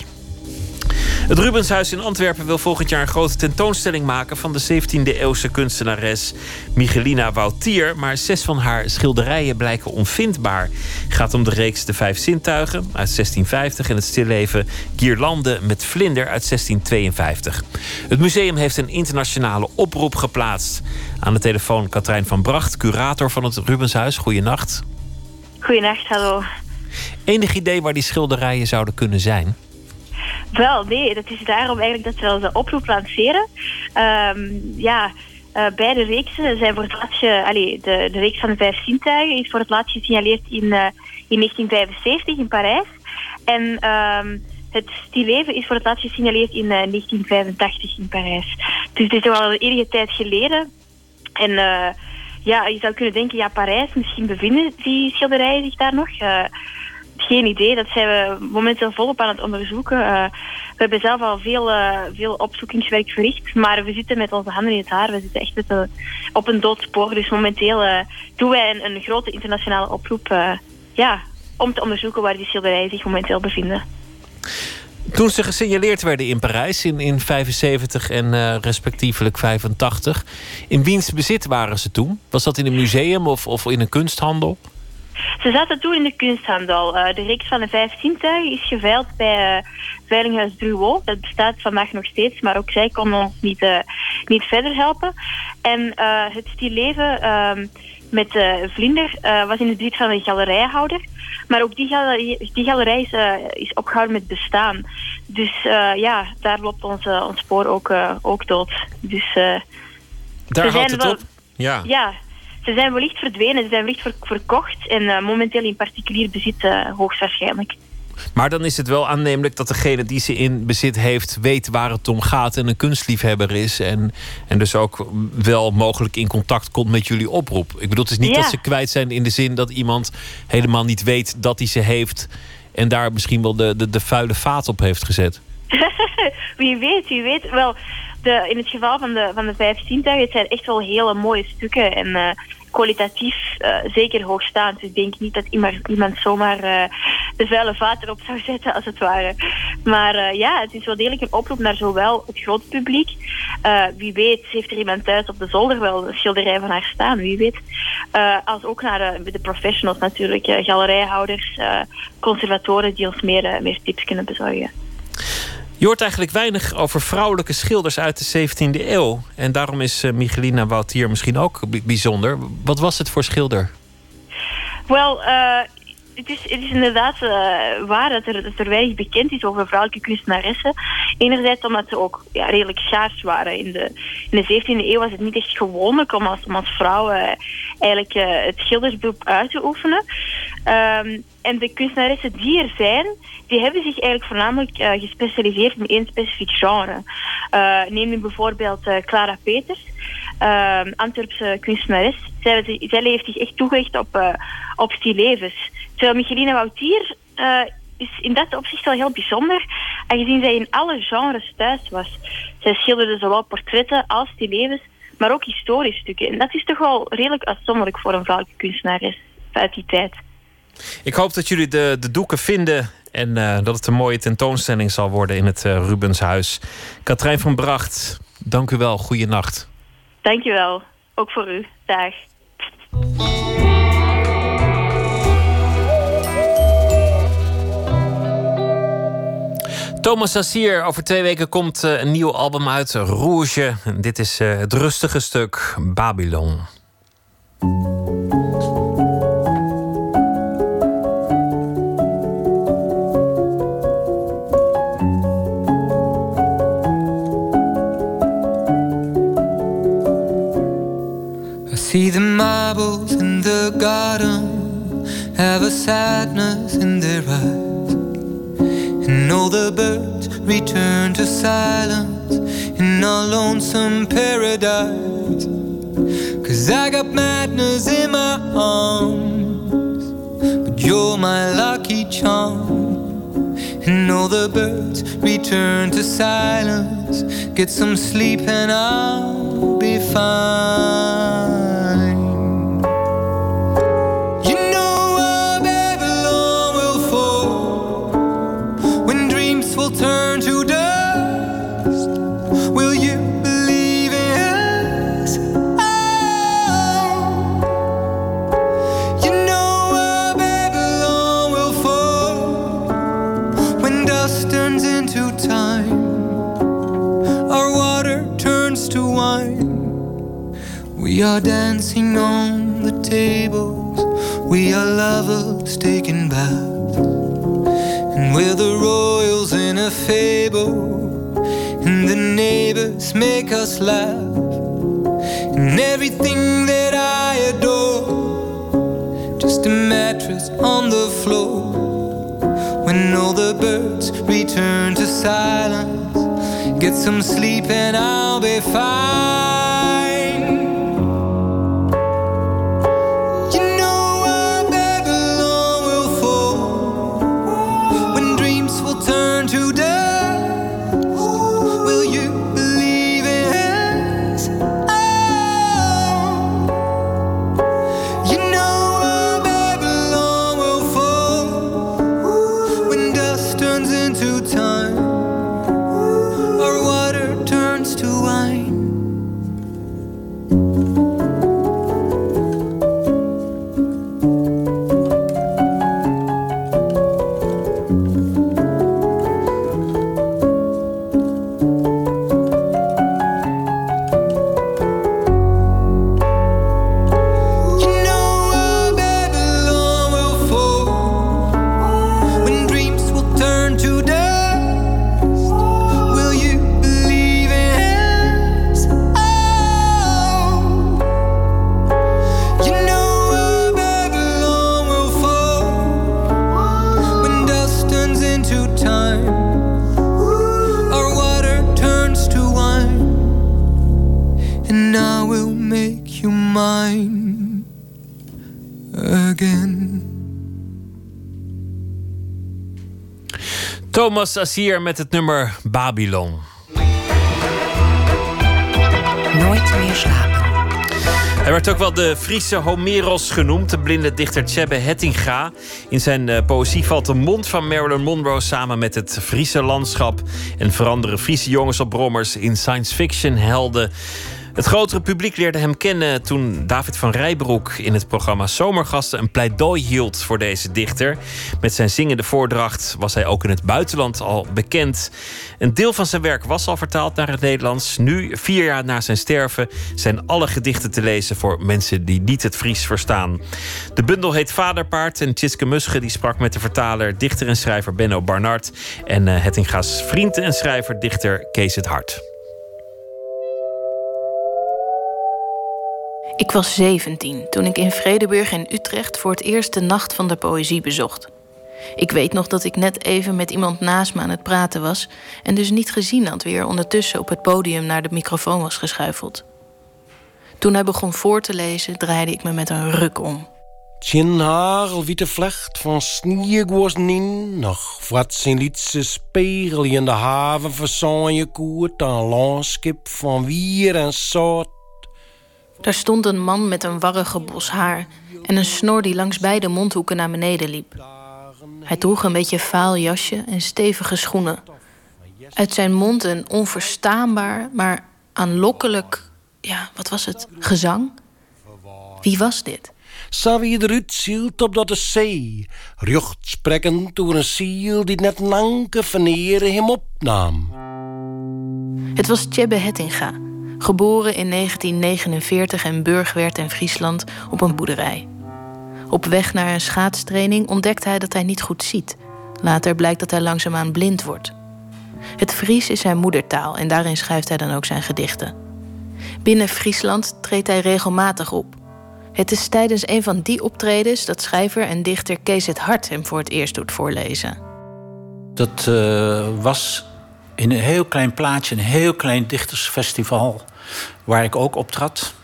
S4: Het Rubenshuis in Antwerpen wil volgend jaar een grote tentoonstelling maken van de 17e-eeuwse kunstenares Michelina Woutier. Maar zes van haar schilderijen blijken onvindbaar. Het gaat om de reeks De Vijf Zintuigen uit 1650 en het stilleven Guirlande met Vlinder uit 1652. Het museum heeft een internationale oproep geplaatst. Aan de telefoon Katrijn van Bracht, curator van het Rubenshuis. Goedenacht.
S8: Goedenacht, hallo.
S4: Enig idee waar die schilderijen zouden kunnen zijn?
S8: Wel, nee, dat is daarom eigenlijk dat we de oproep lanceren. Um, ja, uh, beide reeksen zijn voor het laatste, de, de reeks van de vijf zintuigen is voor het laatst gesignaleerd in, uh, in 1975 in Parijs. En um, het stilleven is voor het laatst gesignaleerd in 1985 in Parijs. Dus dit is al een enige tijd geleden. En ja, je zou kunnen denken, ja, Parijs, misschien bevinden die schilderijen zich daar nog. Geen idee, dat zijn we momenteel volop aan het onderzoeken. we hebben zelf al veel, veel opzoekingswerk verricht, maar we zitten met onze handen in het haar. We zitten echt met, op een dood spoor. Dus momenteel doen wij een, een grote internationale oproep ja, om te onderzoeken waar die schilderijen zich momenteel bevinden.
S4: Toen ze gesignaleerd werden in Parijs in, in 75 en respectievelijk 85, in wiens bezit waren ze toen? Was dat in een museum of, of in een kunsthandel?
S8: Ze zaten toen in de kunsthandel. Uh, de reeks van de vijf zintuigen is geveild bij uh, Veilinghuis Druot. Dat bestaat vandaag nog steeds, maar ook zij konden ons niet, niet verder helpen. En het stilleven ehm, met Vlinder was in de buurt van een galerijhouder. Maar ook die galerij, die galerij is, is opgehouden met bestaan. Dus ja, daar loopt ons, ons spoor ook, ook dood. Dus,
S4: daar houdt het
S8: wel,
S4: op? Ja.
S8: ja, ze zijn wellicht verdwenen, ze zijn wellicht ver, verkocht en momenteel in particulier bezit hoogstwaarschijnlijk.
S4: Maar dan is het wel aannemelijk dat degene die ze in bezit heeft, weet waar het om gaat en een kunstliefhebber is. En, en dus ook wel mogelijk in contact komt met jullie oproep. Ik bedoel, het is niet dat ze kwijt zijn in de zin dat iemand helemaal niet weet dat hij ze heeft. En daar misschien wel de, de, de vuile vaat op heeft gezet.
S8: wie weet, wie weet. Wel, de, in het geval van de, van de vijf zintuigen, het zijn echt wel hele mooie stukken. En uh, kwalitatief uh, zeker hoogstaand. Dus ik denk niet dat iemand, iemand zomaar uh, de vuile vaat erop zou zetten, als het ware. Maar uh, ja, het is wel degelijk een oproep naar zowel het grote publiek. wie weet heeft er iemand thuis op de zolder wel een schilderij van haar staan, wie weet. als ook naar de professionals natuurlijk, galerijhouders, conservatoren die ons meer, meer tips kunnen bezorgen.
S4: Je hoort eigenlijk weinig over vrouwelijke schilders uit de 17e eeuw. En daarom is uh, Michelina Woutier misschien ook bijzonder. Wat was het voor schilder?
S8: Wel, uh, het, is, inderdaad uh, waar dat er, dat weinig bekend is over vrouwelijke kunstenaressen. Enerzijds omdat ze ook ja, redelijk schaars waren. In de, in de 17e eeuw was het niet echt gewoonlijk om als, om als vrouw eigenlijk het schildersberoep uit te oefenen. Um, en de kunstenaressen die er zijn, die hebben zich eigenlijk voornamelijk gespecialiseerd in één specifiek genre. Neem nu bijvoorbeeld Clara Peters, Antwerpse kunstenares. Zij, zij heeft zich echt toegericht op, op stillevens. Terwijl Micheline Woutier is in dat opzicht wel heel bijzonder, aangezien zij in alle genres thuis was. Zij schilderde zowel portretten als stillevens, maar ook historische stukken. En dat is toch wel redelijk uitzonderlijk voor een vrouwelijke kunstenares uit die tijd.
S4: Ik hoop dat jullie de, de doeken vinden en uh, dat het een mooie tentoonstelling zal worden in het uh, Rubenshuis. Katrijn van Bracht, dank u wel. Goeienacht.
S8: Dank je wel. Ook voor u. Dag.
S4: Thomas Sassier, over twee weken komt uh, een nieuw album uit, Rouge. Dit is het rustige stuk Babylon.
S9: See the marbles in the garden have a sadness in their eyes, all the birds return to silence in a lonesome paradise. Cause I got madness in my arms, but you're my lucky charm. And all the birds return to silence. Get some sleep and I'll be fine. turn to dust. Will you believe in us? Oh, you know our Babylon will fall when dust turns into time. Our water turns to wine. We are dancing on the tables. We are lovers taken back. And we're the royals in a fable. And the neighbors make us laugh. And everything that I adore. Just a mattress on the floor. When all the birds return to silence. Get some sleep and I'll be fine.
S4: Thomas Asier met het nummer Babylon.
S3: Nooit meer slapen.
S4: Hij werd ook wel de Friese Homeros genoemd, de blinde dichter Tjebbe Hettinga. In zijn eh, poëzie valt de mond van Marilyn Monroe samen met het Friese landschap en veranderen Friese jongens op brommers in science fiction helden. Het grotere publiek leerde hem kennen toen David van Rijbroek in het programma Zomergasten een pleidooi hield voor deze dichter. Met zijn zingende voordracht was hij ook in het buitenland al bekend. Een deel van zijn werk was al vertaald naar het Nederlands. Nu, vier jaar na zijn sterven, zijn alle gedichten te lezen voor mensen die niet het Fries verstaan. De bundel heet Vaderpaard en Tjitske Musche die sprak met de vertaler, dichter en schrijver Benno Barnard en uh, Hettinga's vriend en schrijver, dichter Kees het Hart.
S10: Ik was 17 toen ik in Vredeburg in Utrecht voor het eerst de Nacht van de Poëzie bezocht. Ik weet nog dat ik net even met iemand naast me aan het praten was en dus niet gezien had wie er ondertussen op het podium naar de microfoon was geschuifeld. Toen hij begon voor te lezen, draaide ik me met een ruk om.
S11: Tjen hagelwitte vlecht van sneeuwgozen in, nog wat zijn lietse spiegel in de haven verzon je koert, een landschap van wier en zout.
S10: Daar stond een man met een warrige bos haar en een snor die langs beide mondhoeken naar beneden liep. Hij droeg een beetje vaal jasje en stevige schoenen. Uit zijn mond een onverstaanbaar, maar aanlokkelijk, ja, wat was het, gezang? Wie was dit?
S11: Zou eruit zielt op dat de zee, rucht sprekkend door een ziel die net nanke veneren hem opnam.
S10: Het was Tjebbe Hettinga, geboren in 1949 in Burgwerd in Friesland op een boerderij. Op weg naar een schaatstraining ontdekt hij dat hij niet goed ziet. Later blijkt dat hij langzaamaan blind wordt. Het Fries is zijn moedertaal en daarin schrijft hij dan ook zijn gedichten. Binnen Friesland treedt hij regelmatig op. Het is tijdens een van die optredens dat schrijver en dichter Kees het Hart hem voor het eerst doet voorlezen.
S12: Dat uh, was in een heel klein plaatsje, een heel klein dichtersfestival, waar ik ook optrad.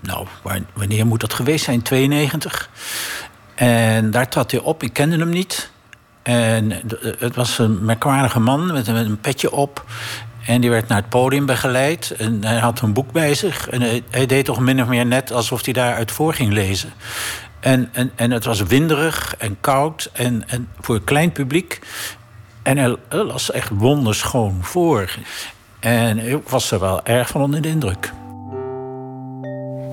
S12: Nou, wanneer moet dat geweest zijn? 92. En daar trad hij op. Ik kende hem niet. En het was een merkwaardige man met een, petje op. En die werd naar het podium begeleid. En hij had een boek bij zich. En hij, hij, deed toch min of meer net alsof hij daaruit voor ging lezen. En, en, en het was winderig en koud. En, en voor een klein publiek. En hij las echt wonderschoon voor. En ik was er wel erg van onder de indruk.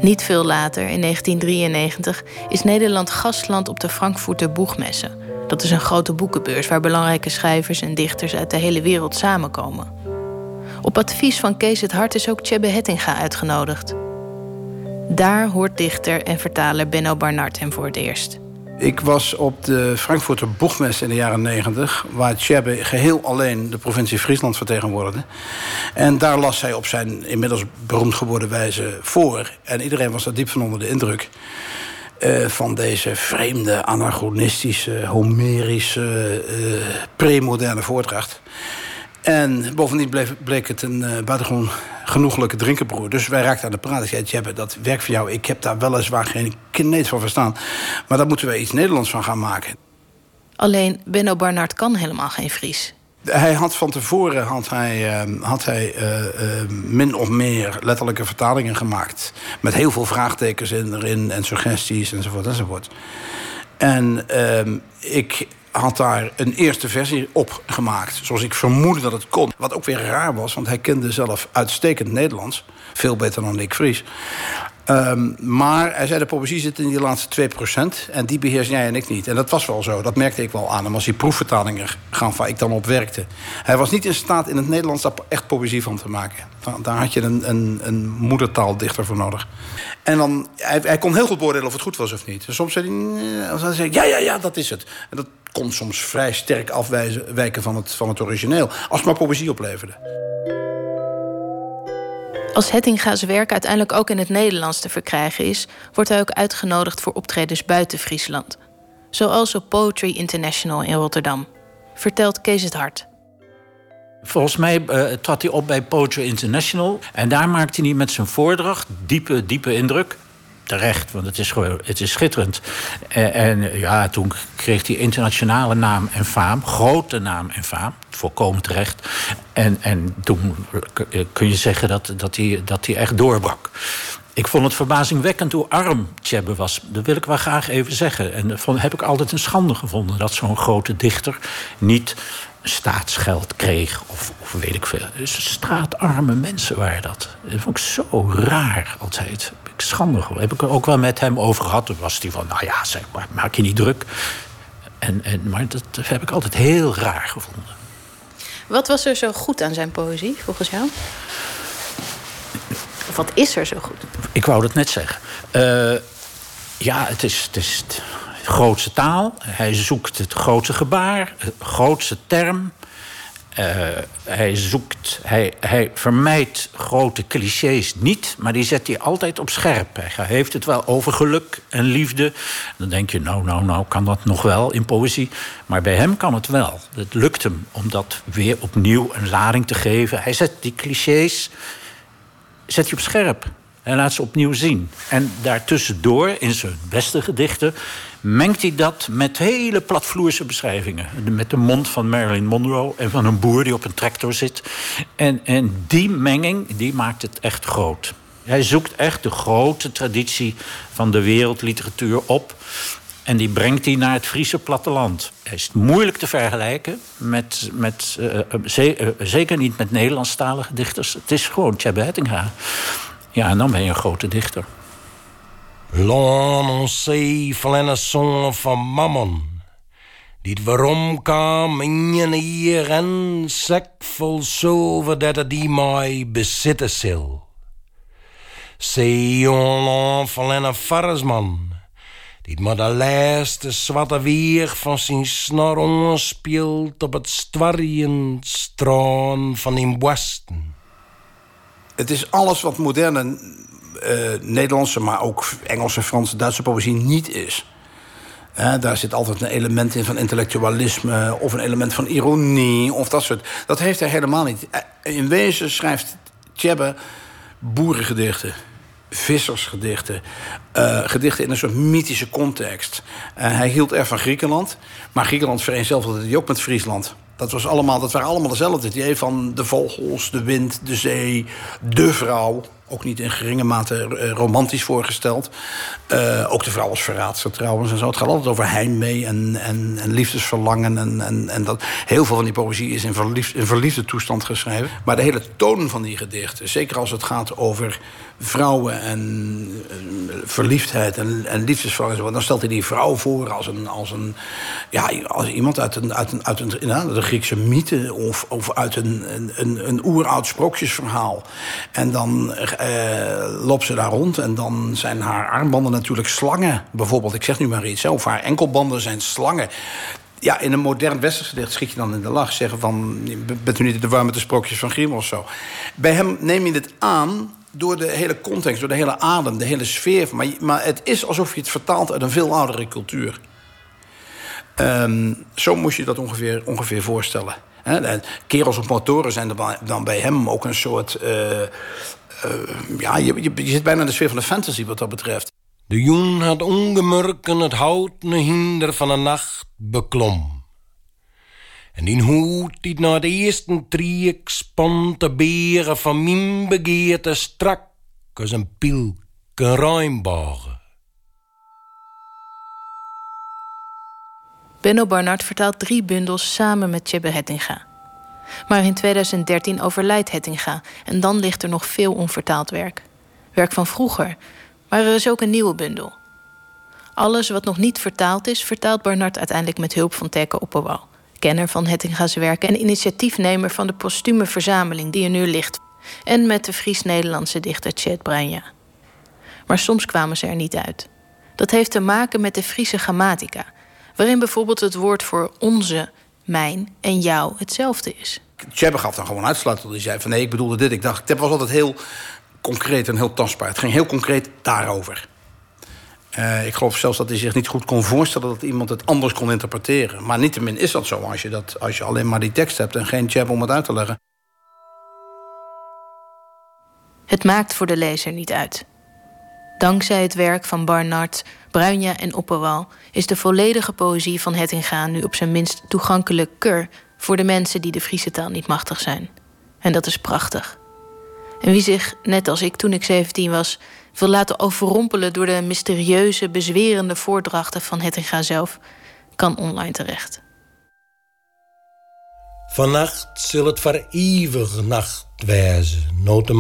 S10: Niet veel later, in 1993, is Nederland gastland op de Frankfurter Boegmessen. Dat is een grote boekenbeurs waar belangrijke schrijvers en dichters uit de hele wereld samenkomen. Op advies van Kees het Hart is ook Tjebbe Hettinga uitgenodigd. Daar hoort dichter en vertaler Benno Barnard hem voor het eerst.
S13: Ik was op de Frankfurter Boegmes in de jaren 90... waar Tjebbe geheel alleen de provincie Friesland vertegenwoordigde. En daar las hij op zijn inmiddels beroemd geworden wijze voor. En iedereen was daar diep van onder de indruk. eh, van deze vreemde, anachronistische, homerische, uh, premoderne voordracht. En bovendien bleef, bleek het een uh, buitengewoon genoeglijke drinkenbroer. Dus wij raakten aan de praat. Ik zei, Jebbe, dat werkt voor jou. Ik heb daar weliswaar geen kneet van verstaan. Maar daar moeten we iets Nederlands van gaan maken.
S10: Alleen Benno Barnard kan helemaal geen Fries.
S13: Hij had van tevoren had hij, uh, had hij uh, uh, min of meer letterlijke vertalingen gemaakt. Met heel veel vraagtekens in, erin en suggesties enzovoort enzovoort. En ehm, ik had daar een eerste versie op gemaakt. Zoals ik vermoedde dat het kon. Wat ook weer raar was, want hij kende zelf uitstekend Nederlands. Veel beter dan ik Fries. Um, maar hij zei, de poëzie zit in die laatste 2%. En die beheers jij en ik niet. En dat was wel zo. Dat merkte ik wel aan hem als die proefvertalingen gaan waar ik dan op werkte. Hij was niet in staat in het Nederlands daar echt poëzie van te maken. Daar had je een, een, een moedertaaldichter voor nodig. En dan, hij, kon heel goed beoordelen of het goed was of niet. En soms zei hij, ja, ja, ja, dat is het. En dat kon soms vrij sterk afwijken van het, van het origineel. Als het maar poëzie opleverde.
S10: Als Hettinga's werk uiteindelijk ook in het Nederlands te verkrijgen is, wordt hij ook uitgenodigd voor optredens buiten Friesland. Zoals op Poetry International in Rotterdam. Vertelt Kees het Hart.
S12: Volgens mij uh, trad hij op bij Poetry International. En daar maakte hij met zijn voordracht diepe, diepe indruk terecht, want het is, gewoon, het is schitterend. En, en, ja, toen kreeg hij internationale naam en faam, grote naam en faam, volkomen terecht. En, en toen kun je zeggen dat, dat, hij, dat hij echt doorbrak. Ik vond het verbazingwekkend hoe arm Tjebbe was. Dat wil ik wel graag even zeggen. En dat heb ik altijd een schande gevonden dat zo'n grote dichter niet staatsgeld kreeg. Of, of weet ik veel. Dus straatarme mensen waren dat. Dat vond ik zo raar altijd. Ik schande Heb ik er ook wel met hem over gehad. Toen was hij van, nou ja, zeg maar, maak je niet druk. En, en, maar dat heb ik altijd heel raar gevonden.
S10: Wat was er zo goed aan zijn poëzie, volgens jou? Of wat is er zo goed?
S12: Ik wou dat net zeggen. Uh, ja, het is, het is grootste taal. Hij zoekt het grootste gebaar, het grootste term. Uh, hij zoekt, hij, hij vermijdt grote clichés niet, maar die zet hij altijd op scherp. Hij heeft het wel over geluk en liefde. Dan denk je, nou, nou, nou, kan dat nog wel in poëzie? Maar bij hem kan het wel. Het lukt hem om dat weer opnieuw een lading te geven. Hij zet die clichés zet hij op scherp en laat ze opnieuw zien. En daartussendoor, in zijn beste gedichten, mengt hij dat met hele platvloerse beschrijvingen. Met de mond van Marilyn Monroe en van een boer die op een tractor zit. En, en die menging, die maakt het echt groot. Hij zoekt echt de grote traditie van de wereldliteratuur op. En die brengt hij naar het Friese platteland. Hij is moeilijk te vergelijken met, met uh, ze, uh, zeker niet met Nederlandstalige dichters. Het is gewoon Tjebbe Hettinga. Ja, en dan ben je een grote dichter.
S11: L'annoncé son van mammon. Dit waarom kwam in je hier en sek vol zilver dat het die mij bezitten zal. Zeejonland van een varensman. Die maar de laatste zwarte weer van zijn snor speelt op het stwarrend straan van in westen.
S13: Het is alles wat moderne Nederlandse, maar ook Engelse, Franse, Duitse poëzie niet is. Daar zit altijd een element in van intellectualisme of een element van ironie of dat soort. Dat heeft hij helemaal niet. Eh, in wezen schrijft Tjebbe boerengedichten, vissersgedichten, uh, gedichten in een soort mythische context. hij hield erg van Griekenland, maar Griekenland vereenzelvigde hij ook met Friesland. Dat, was allemaal, dat waren allemaal dezelfde. Idee van de vogels, de wind, de zee, de vrouw ook niet in geringe mate eh, romantisch voorgesteld. Uh, ook de vrouw als verraadster trouwens en zo. Het gaat altijd over heimwee en, en, en liefdesverlangen. En, en, en dat, heel veel van die poëzie is in, verliefd, in verliefde toestand geschreven. Maar de hele toon van die gedichten, zeker als het gaat over vrouwen en verliefdheid en, en liefdesverlangen... dan stelt hij die vrouw voor als, een, als, een, ja, als iemand uit een, uit een, uit een, de Griekse mythe... of, of uit een, een, een oeroud sprookjesverhaal. En dan uh, loopt ze daar rond en dan zijn haar armbanden natuurlijk slangen. Bijvoorbeeld, ik zeg nu maar iets, of haar enkelbanden zijn slangen. Ja, in een modern westers gedicht schiet je dan in de lach. Zeggen van, bent u niet de warme de sprookjes van Grimm of zo. Bij hem neem je het aan door de hele context, door de hele adem, de hele sfeer. Maar, maar het is alsof je het vertaalt uit een veel oudere cultuur. Ehm, zo moet je dat ongeveer, ongeveer voorstellen. He, kerels op motoren zijn dan bij hem ook een soort... Uh, ja, je, je, je, zit bijna in de sfeer van de fantasy wat dat betreft.
S11: De joen had ongemerken het houten hinder van de nacht beklom. En die hoed die na de eerste triek spant de beren van mijn begeerte strak als een pielke ruimbogen.
S10: Benno Barnard vertaalt drie bundels samen met Tjebbe Hettinga. Maar in 2013 overlijdt Hettinga en dan ligt er nog veel onvertaald werk. Werk van vroeger, maar er is ook een nieuwe bundel. Alles wat nog niet vertaald is, vertaalt Barnard uiteindelijk met hulp van Tekke Opperwal, kenner van Hettinga's werk en initiatiefnemer van de postume verzameling die er nu ligt, en met de Fries-Nederlandse dichter Chet Branja. Maar soms kwamen ze er niet uit. Dat heeft te maken met de Friese grammatica waarin bijvoorbeeld het woord voor onze, mijn en jou hetzelfde is.
S13: Tjebbe gaf dan gewoon uitsluitsel. Die zei van nee, ik bedoelde dit. Ik dacht, het was altijd heel concreet en heel tastbaar. Het ging heel concreet daarover. Uh, ik geloof zelfs dat hij zich niet goed kon voorstellen dat iemand het anders kon interpreteren. Maar niettemin is dat zo als je, dat, als je alleen maar die tekst hebt en geen Tjebbe om het uit te leggen.
S10: Het maakt voor de lezer niet uit. Dankzij het werk van Barnard, Bruinja en Opperwal is de volledige poëzie van Hettinga nu op zijn minst toegankelijker voor de mensen die de Friese taal niet machtig zijn. En dat is prachtig. En wie zich, net als ik toen ik 17 was, wil laten overrompelen door de mysterieuze, bezwerende voordrachten van Hettinga zelf, kan online terecht.
S11: Vannacht zal het voor eeuwig nacht wezen, no de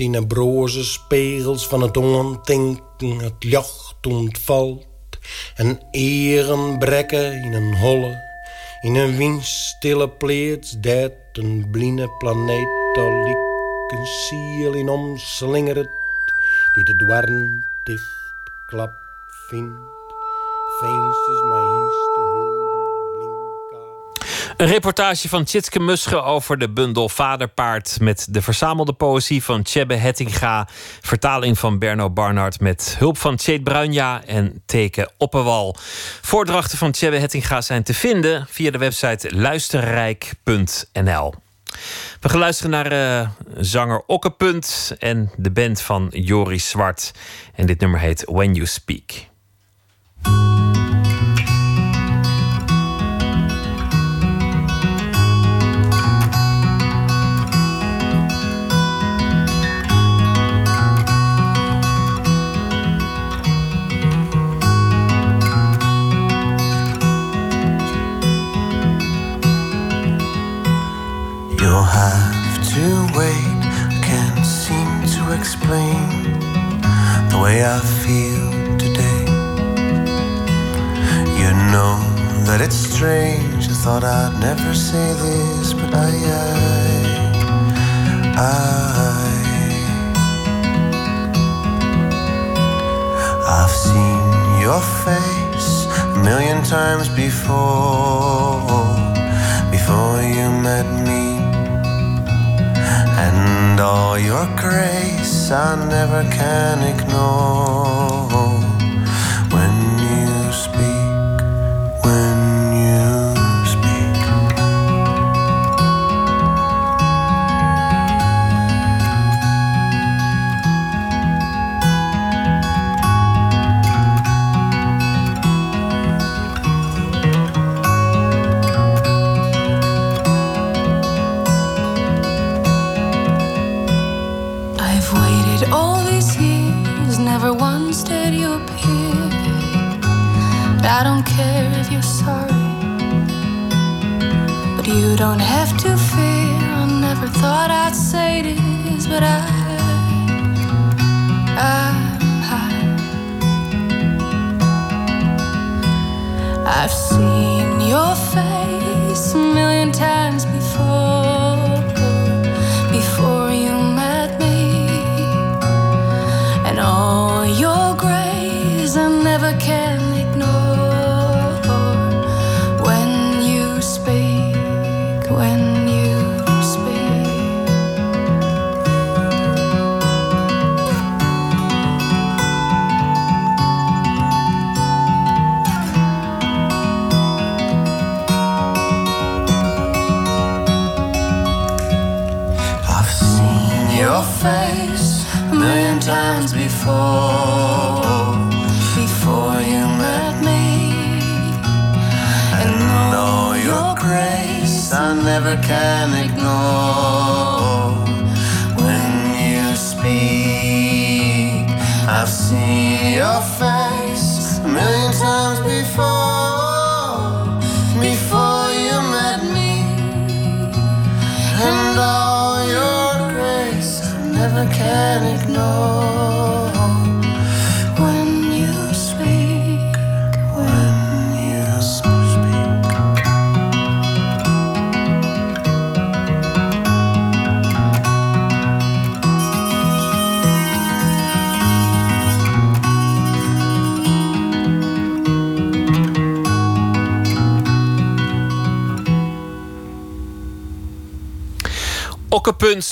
S11: in de broze spiegels van het ondenken het jacht ontvalt. En eren brekken in een holle, in een windstille pleets, dat een blinde planeet al een ziel in omslingert, die de dwarn dicht klap vindt, feestjes mijn
S4: een reportage van Tjitske Musche over de bundel Vaderpaard... met de verzamelde poëzie van Tjebbe Hettinga... vertaling van Berno Barnard met hulp van Tjeet Bruinja en Teken Opperwal. Voordrachten van Tjebbe Hettinga zijn te vinden via de website luisterrijk.nl. We gaan luisteren naar uh, zanger Okkepunt en de band van Joris Zwart. En dit nummer heet When You Speak.
S14: I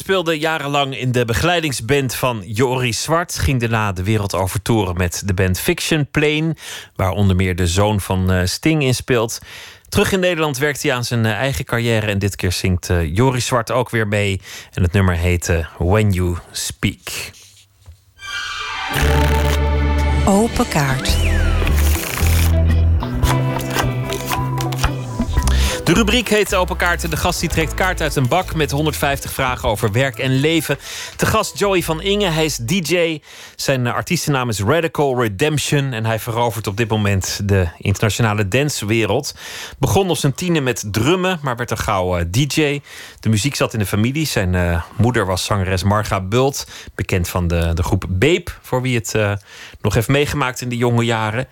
S4: speelde jarenlang in de begeleidingsband van Joris Zwart. Ging daarna de wereld over toeren met de band Fiction Plane. Waar onder meer de zoon van eh, Sting in speelt. Terug in Nederland werkt hij aan zijn eh, eigen carrière. En dit keer zingt eh, Joris Zwart ook weer mee. En het nummer heet eh, When You Speak.
S3: Open kaart.
S4: De rubriek heet Open Kaarten. De gast die trekt kaart uit een bak met 150 vragen over werk en leven. De gast Joey van Inge, hij is DJ. Zijn artiestennaam is Radical Redemption. En hij verovert op dit moment de internationale dancewereld. Begon op zijn tienen met drummen, maar werd er gauw eh, DJ. De muziek zat in de familie. Zijn eh, moeder was zangeres Marga Bult. Bekend van de, de groep Babe, voor wie het eh, nog heeft meegemaakt in de jonge jaren.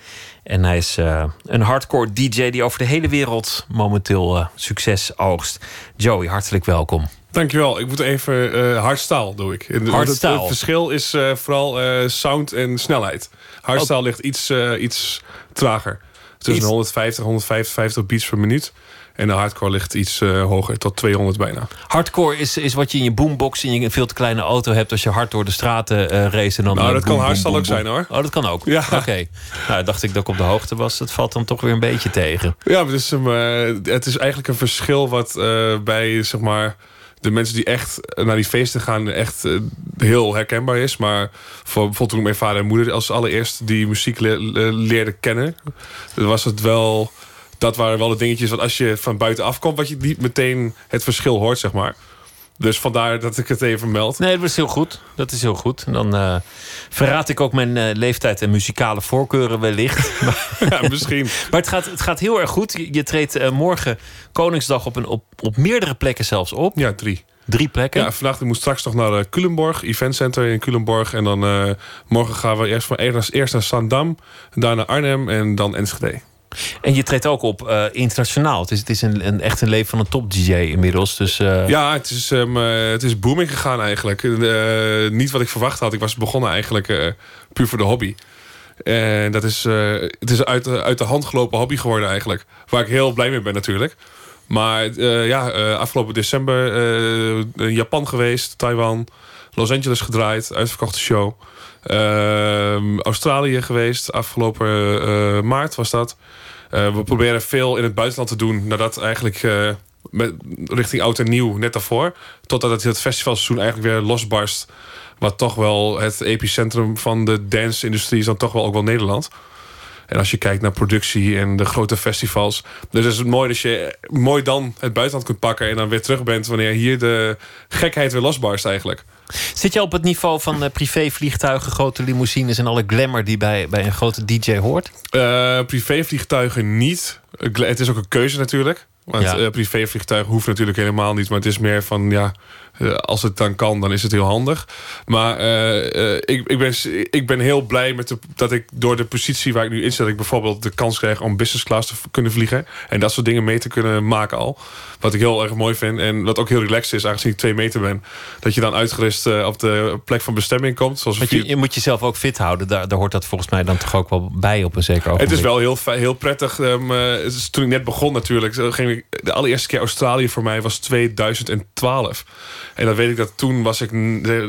S4: En hij is eh, een hardcore DJ die over de hele wereld momenteel eh, succes oogst. Joey, hartelijk welkom.
S15: Dankjewel. Ik moet even eh hardstyle doe ik. Want Het, verschil is vooral sound en snelheid. Hardstyle ligt iets, iets trager. Tussen
S4: Iets-
S15: 150 en 155 beats per minuut. En de hardcore ligt iets eh, hoger, tot 200 bijna.
S4: Hardcore is, is wat je in je boombox in je veel te kleine auto hebt als je hard door de straten eh race. En dan,
S15: Nou, dat kan hardstyle
S4: boem,
S15: ook zijn, hoor.
S4: Oh, dat kan ook?
S15: Ja.
S4: Oké. Nou, dacht ik dat ik op de hoogte was. Dat valt dan toch weer een beetje tegen.
S15: Ja, maar het is, eh, het is eigenlijk een verschil wat bij zeg maar, de mensen die echt naar die feesten gaan echt heel herkenbaar is. Maar voor bijvoorbeeld toen mijn vader en moeder als allereerst die muziek le- le- leerden kennen, was het wel. Dat waren wel de dingetjes wat als je van buiten afkomt, wat je niet meteen het verschil hoort, zeg maar. Dus vandaar dat ik het even meld.
S4: Nee, dat is heel goed. Dat is heel goed. En dan eh, verraad ik ook mijn eh, leeftijd en muzikale voorkeuren wellicht.
S15: ja, misschien.
S4: Maar het gaat, het gaat heel erg goed. Je, je treedt eh, morgen Koningsdag op, een, op, op meerdere plekken zelfs op.
S15: Ja, drie.
S4: Drie plekken?
S15: Ja, vandaag ik moet straks nog naar Culemborg, Event Center in Culemborg. En dan morgen gaan we eerst, van, eerst, eerst naar Zandam, daarna Arnhem en dan Enschede.
S4: En je treedt ook op eh, internationaal. Het is, het is een, een, echt een leven van een top-DJ inmiddels. Dus, eh,
S15: Ja, het is, um, uh, het is booming gegaan eigenlijk. Niet wat ik verwacht had. Ik was begonnen eigenlijk puur voor de hobby. En dat is, het is uit, uit de hand gelopen hobby geworden eigenlijk. Waar ik heel blij mee ben natuurlijk. Maar ja, afgelopen december Japan geweest, Taiwan, Los Angeles gedraaid, uitverkochte show. Uh, Australië geweest, afgelopen uh, maart was dat. Uh, we proberen veel in het buitenland te doen, nadat eigenlijk met, richting oud en nieuw, net daarvoor. Totdat het, het festivalseizoen eigenlijk weer losbarst. Wat toch wel het epicentrum van de dance-industrie is, dan toch wel ook wel Nederland. En als je kijkt naar productie en de grote festivals. Dus is het mooi dat je mooi dan het buitenland kunt pakken en dan weer terug bent wanneer hier de gekheid weer losbarst eigenlijk.
S4: Zit je op het niveau van uh, privévliegtuigen, grote limousines en alle glamour die bij, bij een grote DJ hoort?
S15: Uh, privévliegtuigen niet. Het is ook een keuze natuurlijk. Want ja. uh, privévliegtuigen hoeft natuurlijk helemaal niet. Maar het is meer van ja, als het dan kan, dan is het heel handig. Maar uh, ik, ik, ben, ik ben heel blij met de, dat ik door de positie waar ik nu in zit, dat ik bijvoorbeeld de kans krijg om business class te kunnen vliegen. En dat soort dingen mee te kunnen maken al. Wat ik heel erg mooi vind. En wat ook heel relaxed is, aangezien ik twee meter ben. Dat je dan uitgerust op de plek van bestemming komt. Zoals
S4: je, je, moet jezelf ook fit houden. Daar, daar hoort dat volgens mij dan toch ook wel bij op een zeker ogenblik.
S15: Het is wel heel, heel prettig. Um, toen ik net begon natuurlijk, ging ik, de allereerste keer Australië voor mij was 2012. En dan weet ik dat toen was ik...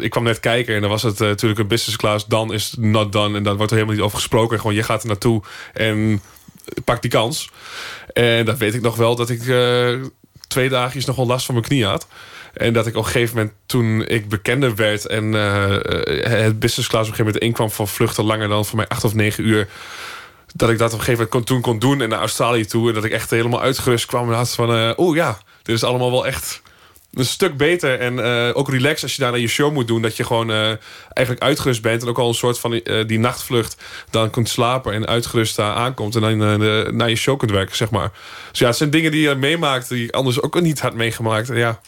S15: Ik kwam net kijken en dan was het uh, natuurlijk een business class. Dan is not done. En daar wordt er helemaal niet over gesproken. Gewoon, je gaat er naartoe en pak die kans. En dat weet ik nog wel dat ik... Uh, twee dagjes nog wel last van mijn knie had. En dat ik op een gegeven moment, toen ik bekender werd... en eh, eh, het business class op een gegeven moment inkwam van vluchten... langer dan voor mij acht of negen uur... dat ik dat op een gegeven moment kon, toen kon doen en naar Australië toe... en dat ik echt helemaal uitgerust kwam en had van... eh oh ja, dit is allemaal wel echt een stuk beter en eh, ook relax als je daar naar je show moet doen. Dat je gewoon eh, eigenlijk uitgerust bent. En ook al een soort van eh, die nachtvlucht dan kunt slapen en uitgerust daar aankomt. En dan naar je show kunt werken, zeg maar. Dus ja, het zijn dingen die je meemaakt die ik anders ook niet had meegemaakt. En ja,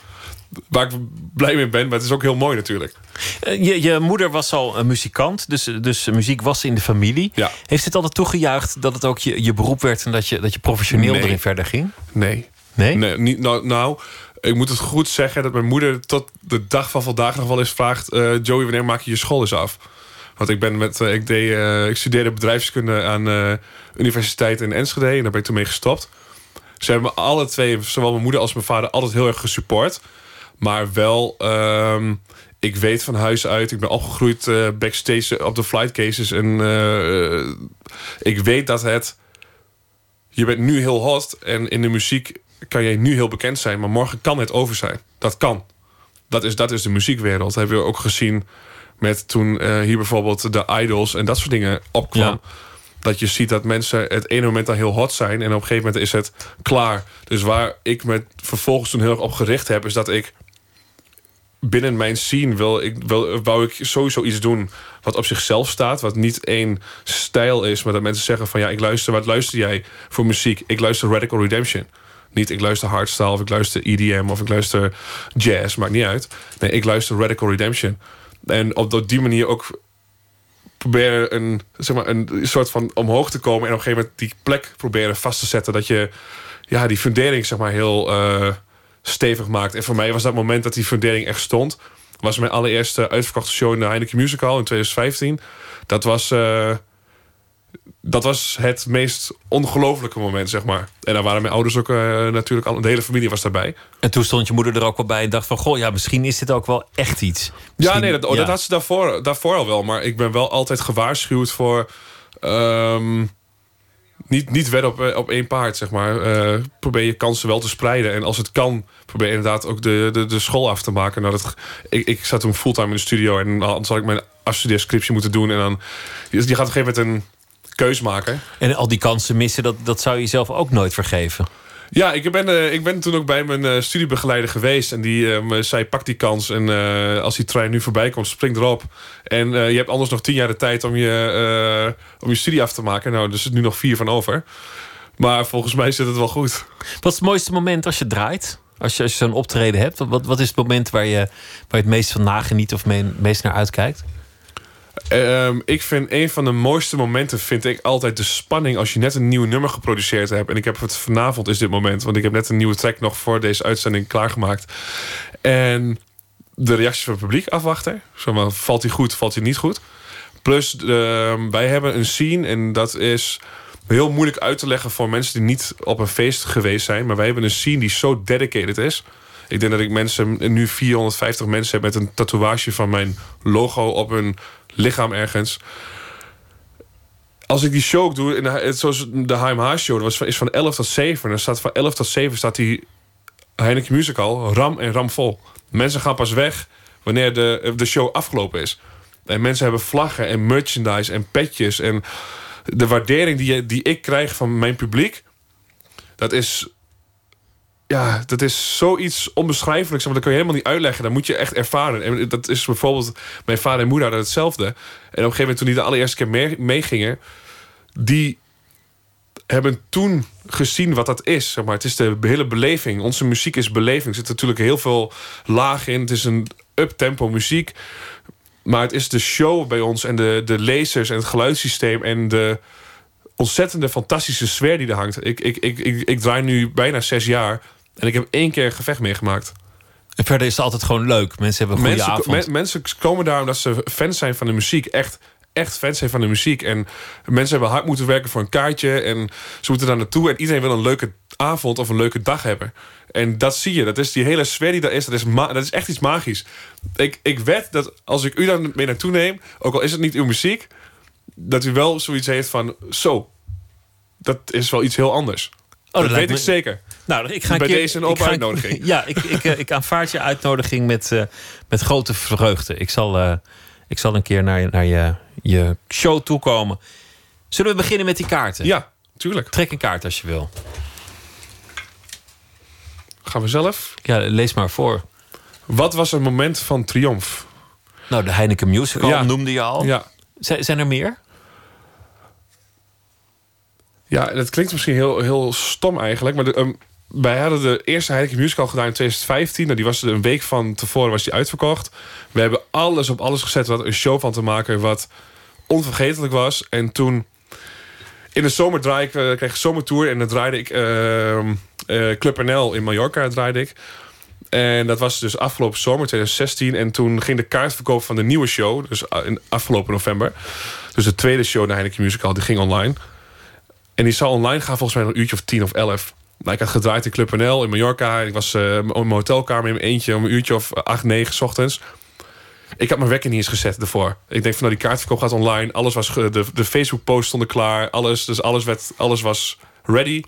S15: waar ik blij mee ben, maar het is ook heel mooi natuurlijk.
S4: Je, je moeder was al een muzikant, dus, dus muziek was in de familie. Heeft het altijd toegejuicht dat het ook je, je beroep werd... en dat je, dat je professioneel
S15: Nee.
S4: erin verder ging?
S15: Nee.
S4: Nee?
S15: niet, nou, nou, ik moet het goed zeggen dat mijn moeder tot de dag van vandaag nog wel eens vraagt... eh, Joey, wanneer maak je je school eens af? Want ik, ben met, eh, ik, deed, eh, ik studeerde bedrijfskunde aan de universiteit in Enschede... en daar ben ik toen mee gestopt. Ze hebben me alle twee, zowel mijn moeder als mijn vader... altijd heel erg gesupport. Maar wel, ehm, ik weet van huis uit... ik ben opgegroeid backstage op de flight cases... en ik weet dat het je bent nu heel hot en in de muziek kan jij nu heel bekend zijn, maar morgen kan het over zijn. Dat kan. Dat is, dat is de muziekwereld. Dat hebben we ook gezien met toen eh, hier bijvoorbeeld de idols en dat soort dingen opkwam. Dat je ziet dat mensen het ene moment dan heel hot zijn en op een gegeven moment is het klaar. Dus waar ik me vervolgens toen heel erg op gericht heb, is dat ik binnen mijn scene wil ik, wil, wou ik sowieso iets doen wat op zichzelf staat. Wat niet één stijl is, maar dat mensen zeggen van ja, ik luister, wat luister jij voor muziek? Ik luister Radical Redemption. Niet ik luister hardstyle of ik luister EDM of ik luister jazz, maakt niet uit. Nee, ik luister Radical Redemption. En op die manier ook proberen een, zeg maar, een soort van omhoog te komen en op een gegeven moment die plek proberen vast te zetten. Dat je ja, die fundering zeg maar heel eh, stevig maakt. En voor mij was dat moment dat die fundering echt stond. Was mijn allereerste uitverkochte show in de Heineken Musical in 2015. Dat was, eh, dat was het meest ongelofelijke moment, zeg maar. En daar waren mijn ouders ook eh, natuurlijk al. De hele familie was daarbij.
S4: En toen stond je moeder er ook wel bij en dacht van... goh, ja, misschien is dit ook wel echt iets.
S15: Ja, nee, dat, oh,
S4: ja.
S15: dat had ze daarvoor, daarvoor al wel. Maar ik ben wel altijd gewaarschuwd voor... ehm, niet, niet wedden op, eh, op één paard, zeg maar. Eh, probeer je kansen wel te spreiden. En als het kan, probeer inderdaad ook de, de, de school af te maken. Nou, dat, ik, ik zat toen fulltime in de studio... en dan zal ik mijn afstudeerscriptie moeten doen. En dan... Je gaat op een gegeven moment een keus maken.
S4: En al die kansen missen, dat, dat zou je zelf ook nooit vergeven.
S15: Ja, ik ben, eh, ik ben toen ook bij mijn eh, studiebegeleider geweest. En die eh, zei, pak die kans. En als die trein nu voorbij komt, spring erop. En je hebt anders nog tien jaar de tijd om je, om je studie af te maken. Nou, er zit nu nog vier van over. Maar volgens mij zit het wel goed.
S4: Wat is het mooiste moment als je draait? Als je, als je zo'n optreden hebt? Wat, wat is het moment waar je, waar je het meest van nageniet of het meest naar uitkijkt?
S15: Ehm, ik vind een van de mooiste momenten vind ik altijd de spanning als je net een nieuw nummer geproduceerd hebt. En ik heb het vanavond is dit moment, want ik heb net een nieuwe track nog voor deze uitzending klaargemaakt. En de reacties van het publiek afwachten. Zeg maar, valt hij goed, valt hij niet goed. Plus, ehm, wij hebben een scene en dat is heel moeilijk uit te leggen voor mensen die niet op een feest geweest zijn. Maar wij hebben een scene die zo dedicated is. Ik denk dat ik mensen, nu 450 mensen heb met een tatoeage van mijn logo op hun lichaam ergens. Als ik die show doe, in zoals de HMH show, dat was is van 11 tot 7. En dan staat van 11 tot 7 staat die Heineken Musical ram en ram vol. Mensen gaan pas weg wanneer de, de show afgelopen is. En mensen hebben vlaggen en merchandise en petjes. En de waardering die, die ik krijg van mijn publiek, dat is. Ja, dat is zoiets onbeschrijfelijks. Want dat kun je helemaal niet uitleggen. Dat moet je echt ervaren. En dat is bijvoorbeeld... Mijn vader en moeder hadden hetzelfde. En op een gegeven moment toen die de allereerste keer mee- meegingen... Die hebben toen gezien wat dat is. Zeg maar. Het is de hele beleving. Onze muziek is beleving. Er zit natuurlijk heel veel laag in. Het is een up-tempo muziek. Maar het is de show bij ons en de, de lasers en het geluidssysteem en de ontzettende fantastische sfeer die er hangt. Ik, ik, ik, ik, ik draai nu bijna zes jaar en ik heb één keer een gevecht meegemaakt.
S4: En verder is het altijd gewoon leuk. Mensen hebben een goede
S15: Mensen,
S4: avond.
S15: men- mensen komen daar omdat ze fans zijn van de muziek. Echt, echt fans zijn van de muziek. En mensen hebben hard moeten werken voor een kaartje. En ze moeten daar naartoe. En iedereen wil een leuke avond of een leuke dag hebben. En dat zie je. Dat is die hele sfeer die daar is. Dat is, dat is echt iets magisch. Ik, ik wed dat als ik u daar mee naartoe neem... ook al is het niet uw muziek... dat u wel zoiets heeft van... zo, dat is wel iets heel anders.
S4: Oh, dat
S15: dat weet ik zeker.
S4: Nou, ik ga
S15: Bij
S4: keer,
S15: deze een
S4: ga-
S15: uitnodiging.
S4: Ja, ik, ik, eh, ik aanvaard je uitnodiging met, eh, met grote vreugde. Ik zal, eh, ik zal een keer naar, je- naar je, je show toekomen. Zullen we beginnen met die kaarten?
S15: Ja, tuurlijk.
S4: Trek een kaart als je wil.
S15: Gaan we zelf?
S4: Ja, lees maar voor.
S15: Wat was een moment van triomf?
S4: Nou, de Heineken Musical
S15: Ja.
S4: noemde je al.
S15: Ja.
S4: Zijn er meer?
S15: Ja, dat klinkt misschien heel, heel stom eigenlijk. Maar de, ehm, wij hadden de eerste Heineken Musical gedaan in 2015. Nou, die was een week van tevoren was die uitverkocht. We hebben alles op alles gezet wat een show van te maken... wat onvergetelijk was. En toen... In de zomer draai ik, eh, kreeg ik zomertour... en dan draaide ik ehm, eh, Club NL in Mallorca. Draaide ik. En dat was dus afgelopen zomer, 2016. En toen ging de kaartverkoop van de nieuwe show... dus uh, in afgelopen november... dus de tweede show, de Heineken Musical, die ging online... En die zou online gaan volgens mij een uurtje of tien of elf. Maar ik had gedraaid in Club NL in Mallorca. Ik was eh, in mijn hotelkamer in eentje om een uurtje of acht, negen 's ochtends. Ik had mijn wekker niet eens gezet ervoor. Ik denk van nou, die kaartverkoop gaat online. Alles was de, de Facebook posts stonden klaar. Alles, dus alles, werd, alles was ready.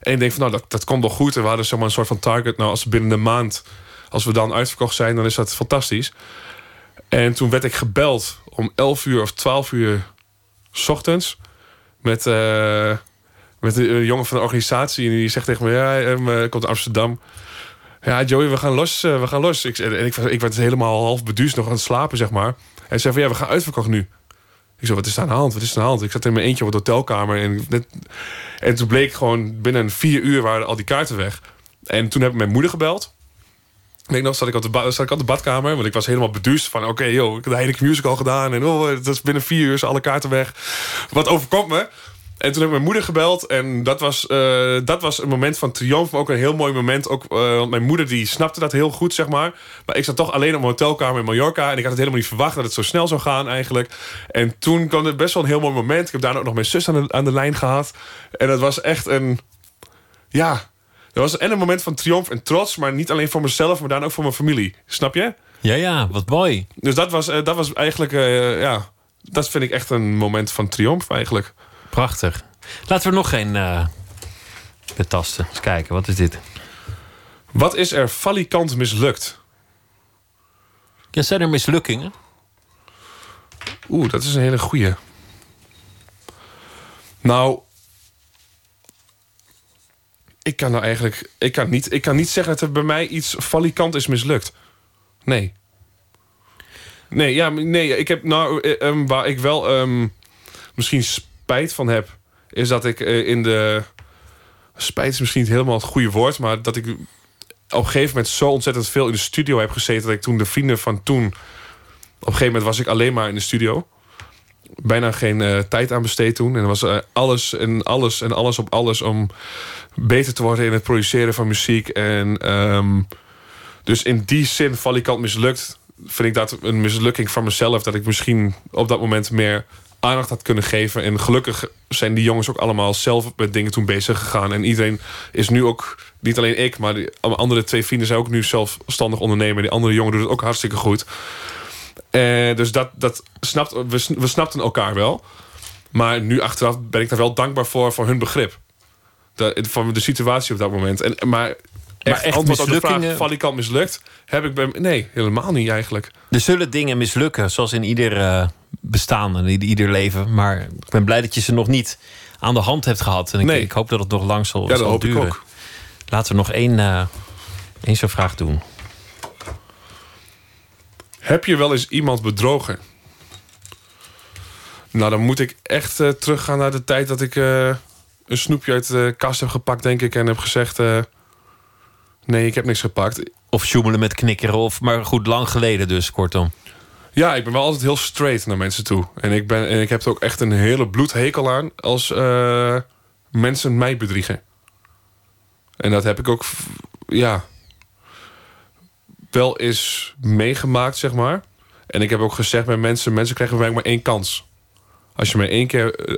S15: En ik denk van nou, dat, dat komt wel goed. En we hadden zomaar een soort van target. Nou, als binnen een maand, als we dan uitverkocht zijn, dan is dat fantastisch. En toen werd ik gebeld om 11 uur of 12 uur 's ochtends. Met, eh, met een jongen van de organisatie. En die zegt tegen me: Ja, hij eh, komt uit Amsterdam. Ja, Joey, we gaan los. eh, we gaan los. Ik, en ik, ik werd helemaal half beduusd nog aan het slapen, zeg maar. En zei van ja, we gaan uitverkocht nu. Ik zo, wat is er aan de hand? Wat is er aan de hand? Ik zat in mijn eentje op de hotelkamer. En, en toen bleek gewoon binnen vier uur waren al die kaarten weg. En toen heb ik mijn moeder gebeld. Ik weet nog, zat ik, op de zat ik op de badkamer. Want ik was helemaal beduusd van... Oké, joh, ik heb de Heineken Musical gedaan. En oh, dat is binnen vier uur zijn alle kaarten weg. Wat overkomt me? En toen heb ik mijn moeder gebeld. En dat was, eh, dat was een moment van triomf. Maar ook een heel mooi moment. Ook, eh, want mijn moeder die snapte dat heel goed, zeg maar. Maar ik zat toch alleen op mijn hotelkamer in Mallorca. En ik had het helemaal niet verwacht dat het zo snel zou gaan eigenlijk. En toen kwam er best wel een heel mooi moment. Ik heb daarna ook nog mijn zus aan de, aan de lijn gehad. En dat was echt een... Ja, dat was en een moment van triomf en trots. Maar niet alleen voor mezelf, maar daarna ook voor mijn familie. Snap je?
S4: Ja, ja, wat mooi.
S15: Dus dat was, eh, dat was eigenlijk... eh, ja, dat vind ik echt een moment van triomf eigenlijk.
S4: Prachtig. Laten we nog geen eh betasten. Eens kijken, wat is dit?
S15: Wat is er falikant mislukt?
S4: Ja, zijn er mislukkingen?
S15: Oeh, dat is een hele goeie. Nou... Ik kan nou eigenlijk... Ik kan niet, ik kan niet zeggen dat er bij mij iets falikant is mislukt. Nee. Nee, ja, nee, ik heb nou... eh, ehm, waar ik wel ehm, misschien spijt van heb... is dat ik eh, in de... Spijt is misschien niet helemaal het goede woord... maar dat ik op een gegeven moment zo ontzettend veel in de studio heb gezeten... dat ik toen de vrienden van toen... Op een gegeven moment was ik alleen maar in de studio. Bijna geen eh, tijd aan besteed toen. En er was eh, alles en alles en alles op alles om beter te worden in het produceren van muziek. En ehm, dus in die zin valikant mislukt. Vind ik dat een mislukking van mezelf. Dat ik misschien op dat moment meer aandacht had kunnen geven. En gelukkig zijn die jongens ook allemaal zelf met dingen toen bezig gegaan. En iedereen is nu ook, niet alleen ik, maar die andere twee vrienden zijn ook nu zelfstandig ondernemer. Die andere jongen doet het ook hartstikke goed. Eh, dus dat, dat snapt, we, we snapten elkaar wel. Maar nu achteraf ben ik daar wel dankbaar voor, voor hun begrip. De, van de situatie op dat moment. En, maar echt,
S4: echt
S15: antwoord op de vraag, valikant mislukt... heb ik bij... Nee, helemaal niet eigenlijk.
S4: Er zullen dingen mislukken, zoals in ieder eh, bestaan en in ieder leven. Maar ik ben blij dat je ze nog niet aan de hand hebt gehad. En ik,
S15: Nee.
S4: ik hoop dat het nog lang zal,
S15: Ja, dat
S4: zal
S15: hoop ik
S4: duren.
S15: ook.
S4: Laten we nog één, eh één zo'n vraag doen.
S15: Heb je wel eens iemand bedrogen? Nou, dan moet ik echt eh, teruggaan naar de tijd dat ik eh, een snoepje uit de kast heb gepakt, denk ik. En heb gezegd: eh, Nee, ik heb niks gepakt.
S4: Of sjoemelen met knikkeren, of, maar goed, lang geleden dus, kortom.
S15: Ja, ik ben wel altijd heel straight naar mensen toe. En ik, ben, en ik heb er ook echt een hele bloedhekel aan als mensen mij bedriegen. En dat heb ik ook, ja, wel eens meegemaakt, zeg maar. En ik heb ook gezegd bij mensen, mensen krijgen bij mij maar één kans. Als je maar één keer, eh,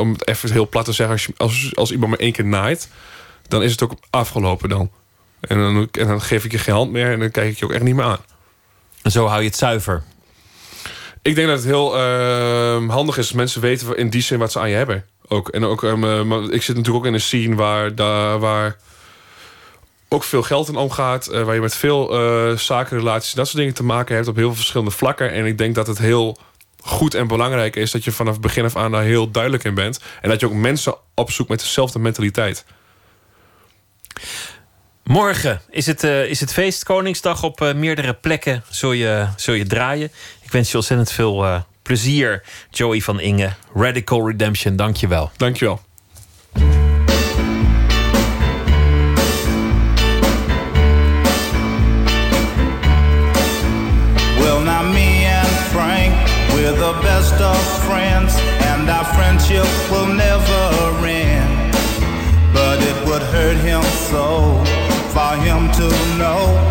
S15: om het even heel plat te zeggen, als, je, als, als iemand maar één keer naait, dan is het ook afgelopen dan. En dan, en dan geef ik je geen hand meer en dan kijk ik je ook echt niet meer aan.
S4: En zo hou je het zuiver.
S15: Ik denk dat het heel ehm, handig is mensen weten in die zin wat ze aan je hebben. Ook. En ook, ehm, eh, ik zit natuurlijk ook in een scene waar, daar, waar ook veel geld in omgaat. eh, waar je met veel eh, zakenrelaties, dat soort dingen te maken hebt op heel veel verschillende vlakken. En ik denk dat het heel goed en belangrijk is dat je vanaf begin af aan daar heel duidelijk in bent. En dat je ook mensen opzoekt met dezelfde mentaliteit.
S4: Morgen is het, eh, is het feest Koningsdag. Op meerdere plekken zul je, zul je draaien. Ik wens je ontzettend veel plezier, Joey van Inge. Radical Redemption, dank je
S16: best of friends, and our friendship will never end. But it would hurt him so for him to know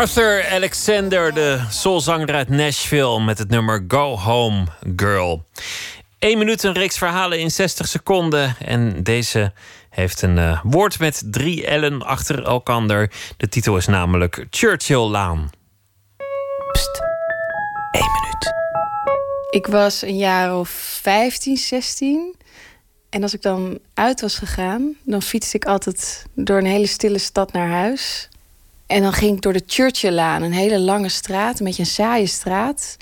S4: Arthur Alexander, de soulzanger uit Nashville... met het nummer Go Home Girl. Eén minuut, een reeks verhalen in 60 seconden. En deze heeft een eh, woord met drie L'en achter elkander. De titel is namelijk Churchill-laan.
S17: Ik was een jaar of 15, 16. En als ik dan uit was gegaan, dan fietste ik altijd door een hele stille stad naar huis. En dan ging ik door de Churchilllaan, een hele lange straat, een beetje een saaie straat.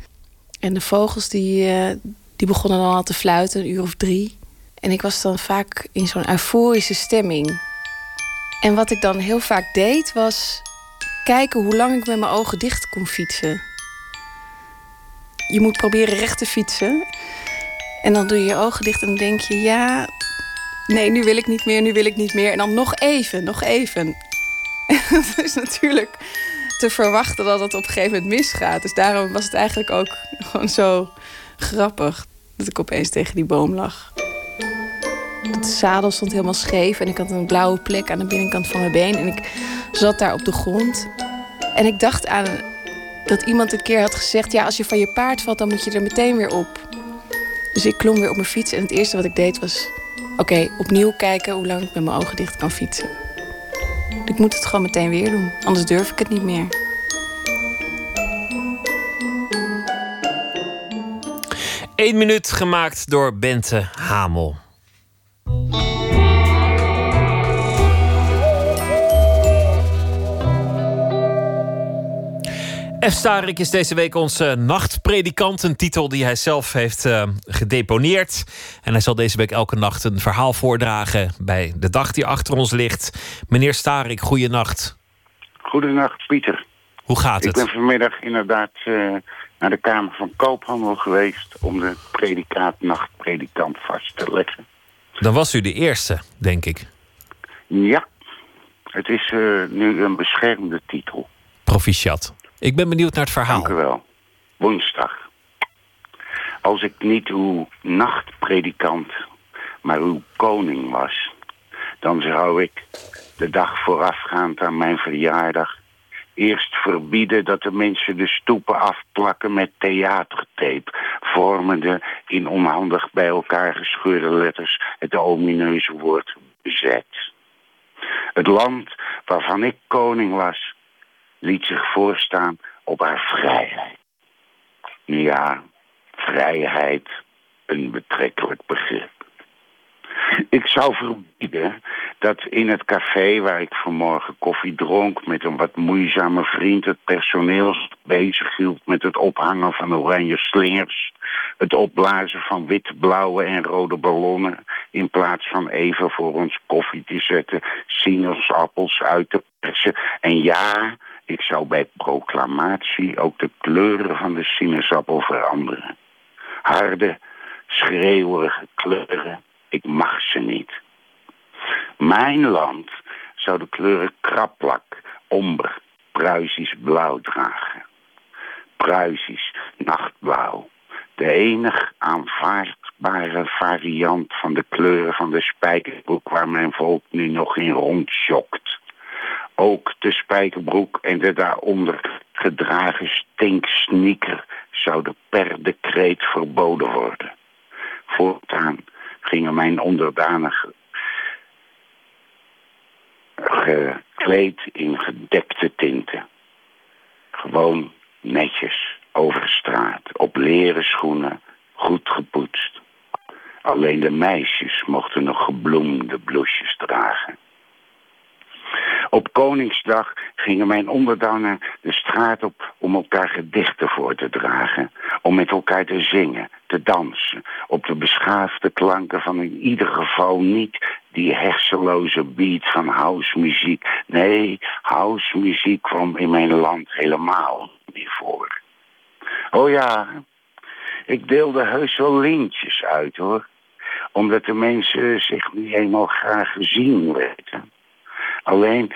S17: En de vogels die, eh, die begonnen dan al te fluiten, een uur of drie. En ik was dan vaak in zo'n euforische stemming. En wat ik dan heel vaak deed, was kijken hoe lang ik met mijn ogen dicht kon fietsen. Je moet proberen recht te fietsen. En dan doe je je ogen dicht en dan denk je, ja, nee, nu wil ik niet meer, nu wil ik niet meer. En dan nog even, nog even. Dat is natuurlijk te verwachten dat het op een gegeven moment misgaat. Dus daarom was het eigenlijk ook gewoon zo grappig dat ik opeens tegen die boom lag. Het zadel stond helemaal scheef en ik had een blauwe plek aan de binnenkant van mijn been. En ik zat daar op de grond. En ik dacht aan dat iemand een keer had gezegd: Ja, als je van je paard valt, dan moet je er meteen weer op. Dus ik klom weer op mijn fiets en het eerste wat ik deed was: Oké, opnieuw kijken hoe lang ik met mijn ogen dicht kan fietsen. Ik moet het gewoon meteen weer doen, anders durf ik het niet meer.
S4: Eén minuut gemaakt door Bente Hamel. F. Starik is deze week onze nachtpredikant. Een titel die hij zelf heeft eh, gedeponeerd. En hij zal deze week elke nacht een verhaal voordragen bij de dag die achter ons ligt. Meneer Starik, goeienacht.
S18: Goedenacht, Pieter.
S4: Hoe gaat
S18: Ik
S4: het?
S18: ben vanmiddag inderdaad eh, naar de Kamer van Koophandel geweest... om de predicaat nachtpredikant vast te leggen.
S4: Dan was u de eerste, denk ik.
S18: Ja, het is eh, nu een beschermde titel.
S4: Proficiat. Ik ben benieuwd naar het verhaal.
S18: Dank u wel. Woensdag. Als ik niet uw nachtpredikant, maar uw koning was, dan zou ik de dag voorafgaand aan mijn verjaardag eerst verbieden dat de mensen de stoepen afplakken met theatertape, vormende in onhandig bij elkaar gescheurde letters het omineuze woord bezet. Het land waarvan ik koning was, liet zich voorstaan op haar vrijheid. Ja, vrijheid, een betrekkelijk begrip. Ik zou verbieden dat in het café waar ik vanmorgen koffie dronk... met een wat moeizame vriend het personeel bezig hield... met het ophangen van oranje slingers... het opblazen van witte, blauwe en rode ballonnen... in plaats van even voor ons koffie te zetten... sinaasappels uit te persen. En ja, ik zou bij proclamatie ook de kleuren van de sinaasappel veranderen. Harde, schreeuwerige kleuren ik mag ze niet. Mijn land zou de kleuren krapplak, omber, Pruisisch blauw dragen. Pruisisch nachtblauw. De enig aanvaardbare variant van de kleuren van de spijkerbroek waar mijn volk nu nog in rondschokt. Ook de spijkerbroek en de daaronder gedragen stinksneaker zouden per decreet verboden worden. Voortaan gingen mijn onderdanigen gekleed in gedekte tinten. Gewoon netjes over straat, op leren schoenen, goed gepoetst. Alleen de meisjes mochten nog gebloemde bloesjes dragen. Op Koningsdag gingen mijn onderdanen de straat op om elkaar gedichten voor te dragen. Om met elkaar te zingen, te dansen. Op de beschaafde klanken van in ieder geval niet die hersenloze beat van housemuziek. Nee, housemuziek kwam in mijn land helemaal niet voor. Oh ja, ik deelde heus wel lintjes uit hoor. Omdat de mensen zich niet eenmaal graag gezien weten. Alleen,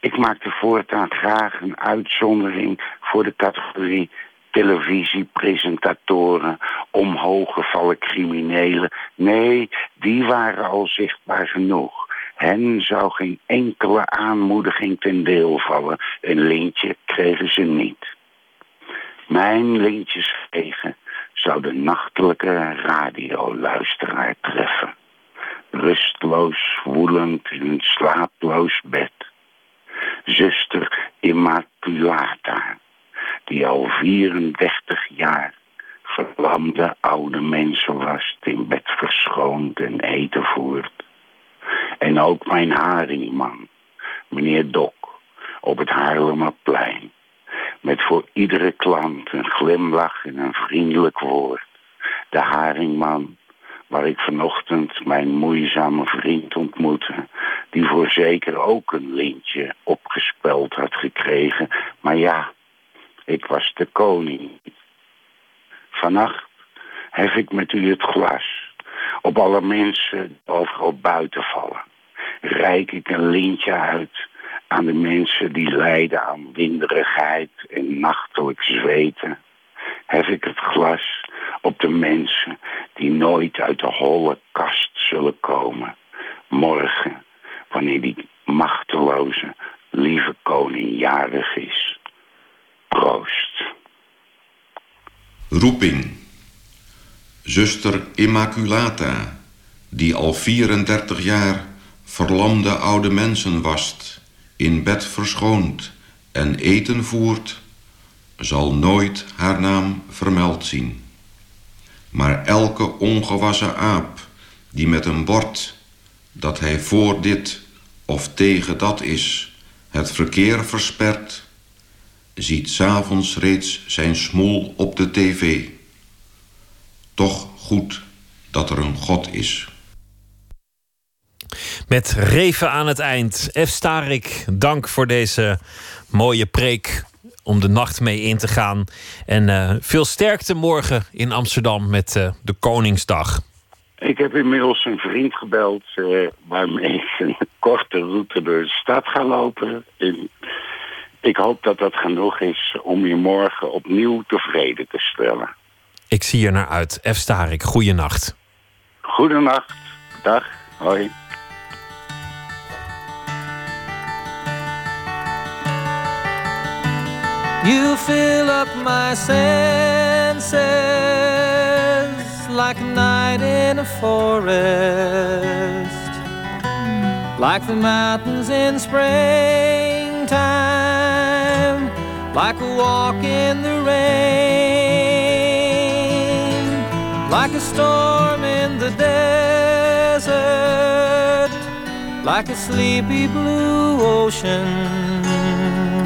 S18: ik maakte voortaan graag een uitzondering voor de categorie televisiepresentatoren, omhooggevallen criminelen. Nee, die waren al zichtbaar genoeg. Hen zou geen enkele aanmoediging ten deel vallen. Een lintje kregen ze niet. Mijn lintjesvegen zou de nachtelijke radioluisteraar treffen rustloos woelend in een slaaploos bed. Zuster Immaculata, die al 34 jaar verlamde oude mensen was, in bed verschoond en eten voert. En ook mijn haringman, meneer Dok, op het Haarlemmerplein. Met voor iedere klant een glimlach en een vriendelijk woord. De haringman waar ik vanochtend mijn moeizame vriend ontmoette, die voorzeker ook een lintje opgespeld had gekregen. Maar ja, ik was de koning. Vannacht hef ik met u het glas op alle mensen overal buiten vallen. Rijk ik een lintje uit aan de mensen die lijden aan winderigheid en nachtelijk zweten. Hef ik het glas op de mensen die nooit uit de holle kast zullen komen. Morgen, wanneer die machteloze, lieve koning jarig is. Proost.
S19: Roeping. Zuster Immaculata, die al 34 jaar verlamde oude mensen wast, in bed verschoond en eten voert, zal nooit haar naam vermeld zien. Maar elke ongewassen aap die met een bord dat hij voor dit of tegen dat is het verkeer verspert, ziet s'avonds reeds zijn smoel op de tv. Toch goed dat er een God is.
S4: Met Reven aan het eind. F. Starik, dank voor deze mooie preek om de nacht mee in te gaan. En uh, veel sterkte morgen in Amsterdam met uh, de Koningsdag.
S18: Ik heb inmiddels een vriend gebeld uh, waarmee ik een korte route door de stad ga lopen. En ik hoop dat dat genoeg is om je morgen opnieuw tevreden te stellen.
S4: Ik zie er naar uit. F. Starik, goeienacht.
S18: Goedenacht. Dag. Hoi.
S9: You fill up my senses like a night in a forest, like the mountains in springtime, like a walk in the rain, like a storm in the desert, like a sleepy blue ocean.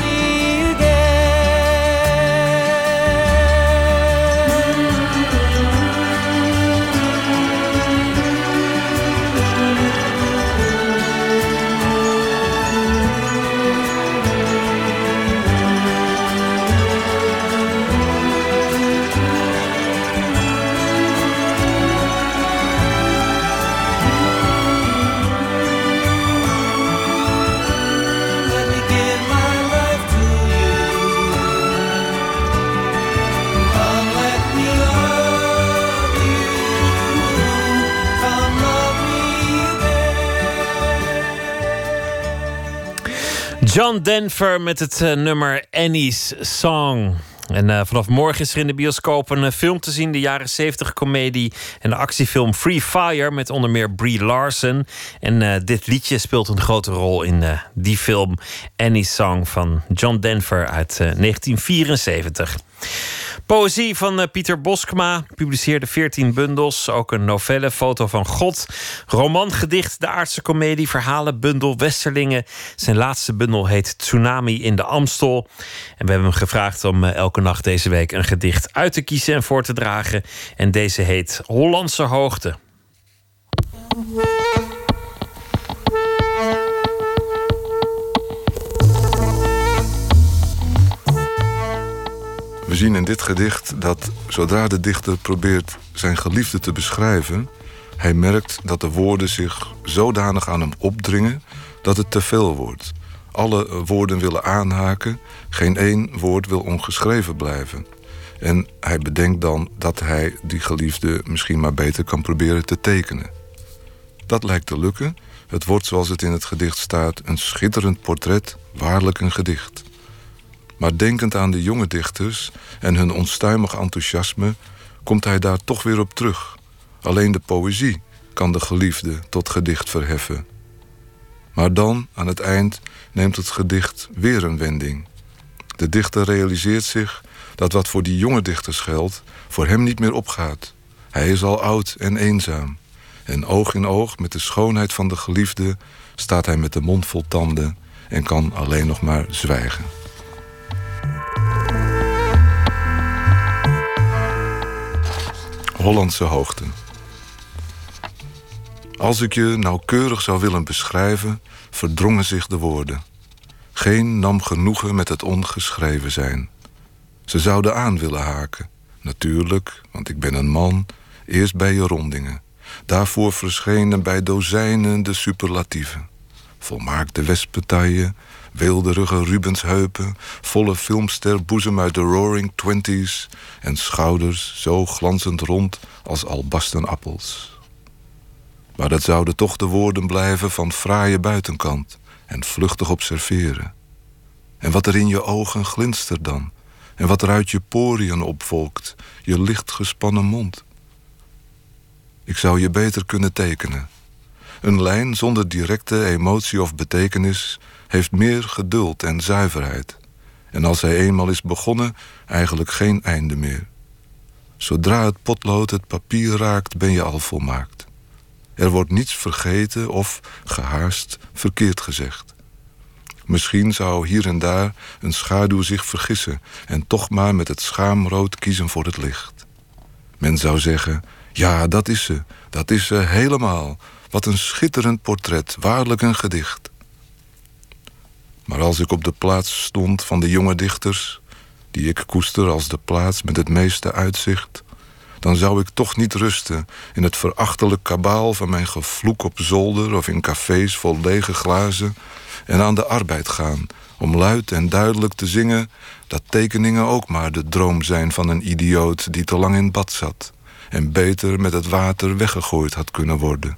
S4: John Denver met het eh, nummer Annie's Song. En eh, vanaf morgen is er in de bioscoop een eh, film te zien, de jaren 70 comedie en de actiefilm Free Fire met onder meer Brie Larson. En dit liedje speelt een grote rol in die film Annie's Song van John Denver uit eh, 1974. Poëzie van eh, Pieter Boskma publiceerde 14 bundels. Ook een novelle, Foto van God. Romangedicht, de aardse komedie, verhalenbundel Westerlingen. Zijn laatste bundel heet Tsunami in de Amstel. En we hebben hem gevraagd om eh, elke nacht deze week een gedicht uit te kiezen en voor te dragen. En deze heet Hollandse Hoogte.
S20: Zien in dit gedicht dat zodra de dichter probeert zijn geliefde te beschrijven, hij merkt dat de woorden zich zodanig aan hem opdringen dat het te veel wordt. Alle woorden willen aanhaken, geen één woord wil ongeschreven blijven. En hij bedenkt dan dat hij die geliefde misschien maar beter kan proberen te tekenen. Dat lijkt te lukken. Het wordt, zoals het in het gedicht staat, een schitterend portret, waarlijk een gedicht. Maar denkend aan de jonge dichters en hun onstuimig enthousiasme, komt hij daar toch weer op terug. Alleen de poëzie kan de geliefde tot gedicht verheffen. Maar dan, aan het eind, neemt het gedicht weer een wending. De dichter realiseert zich dat wat voor die jonge dichters geldt, voor hem niet meer opgaat. Hij is al oud en eenzaam. En oog in oog met de schoonheid van de geliefde staat hij met de mond vol tanden en kan alleen nog maar zwijgen. Hollandse hoogte. Als ik je nauwkeurig zou willen beschrijven, verdrongen zich de woorden. Geen nam genoegen met het ongeschreven zijn. Ze zouden aan willen haken. Natuurlijk, want ik ben een man, eerst bij je rondingen. Daarvoor verschenen bij dozijnen de superlatieven. Volmaakte wespentaille, weelderige Rubensheupen... volle filmster boezem uit de roaring twenties... en schouders zo glanzend rond als albasten appels. Maar dat zouden toch de woorden blijven van fraaie buitenkant... en vluchtig observeren. En wat er in je ogen glinstert dan... en wat er uit je poriën opvolkt, je licht gespannen mond... Ik zou je beter kunnen tekenen. Een lijn zonder directe emotie of betekenis heeft meer geduld en zuiverheid. En als hij eenmaal is begonnen, eigenlijk geen einde meer. Zodra het potlood het papier raakt, ben je al volmaakt. Er wordt niets vergeten of, gehaast, verkeerd gezegd. Misschien zou hier en daar een schaduw zich vergissen... en toch maar met het schaamrood kiezen voor het licht. Men zou zeggen, ja, dat is ze, dat is ze helemaal. Wat een schitterend portret, waarlijk een gedicht. Maar als ik op de plaats stond van de jonge dichters... die ik koester als de plaats met het meeste uitzicht... dan zou ik toch niet rusten in het verachtelijk kabaal... van mijn gevloek op zolder of in cafés vol lege glazen... en aan de arbeid gaan om luid en duidelijk te zingen... dat tekeningen ook maar de droom zijn van een idioot... die te lang in bad zat en beter met het water weggegooid had kunnen worden...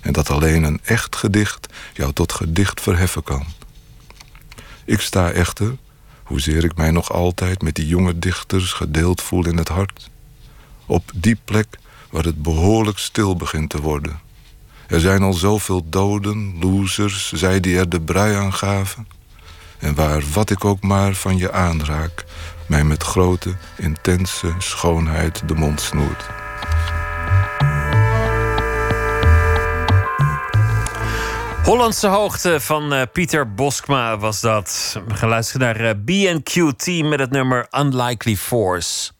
S20: en dat alleen een echt gedicht jou tot gedicht verheffen kan... Ik sta echter, hoezeer ik mij nog altijd met die jonge dichters gedeeld voel in het hart, op die plek waar het behoorlijk stil begint te worden. Er zijn al zoveel doden, losers, zij die er de brei aan gaven. En waar wat ik ook maar van je aanraak, mij met grote, intense schoonheid de mond snoert.
S21: Hollandse hoogte van uh, Pieter Boskma was dat. Luisteren naar uh, BNQT met het nummer Unlikely Force.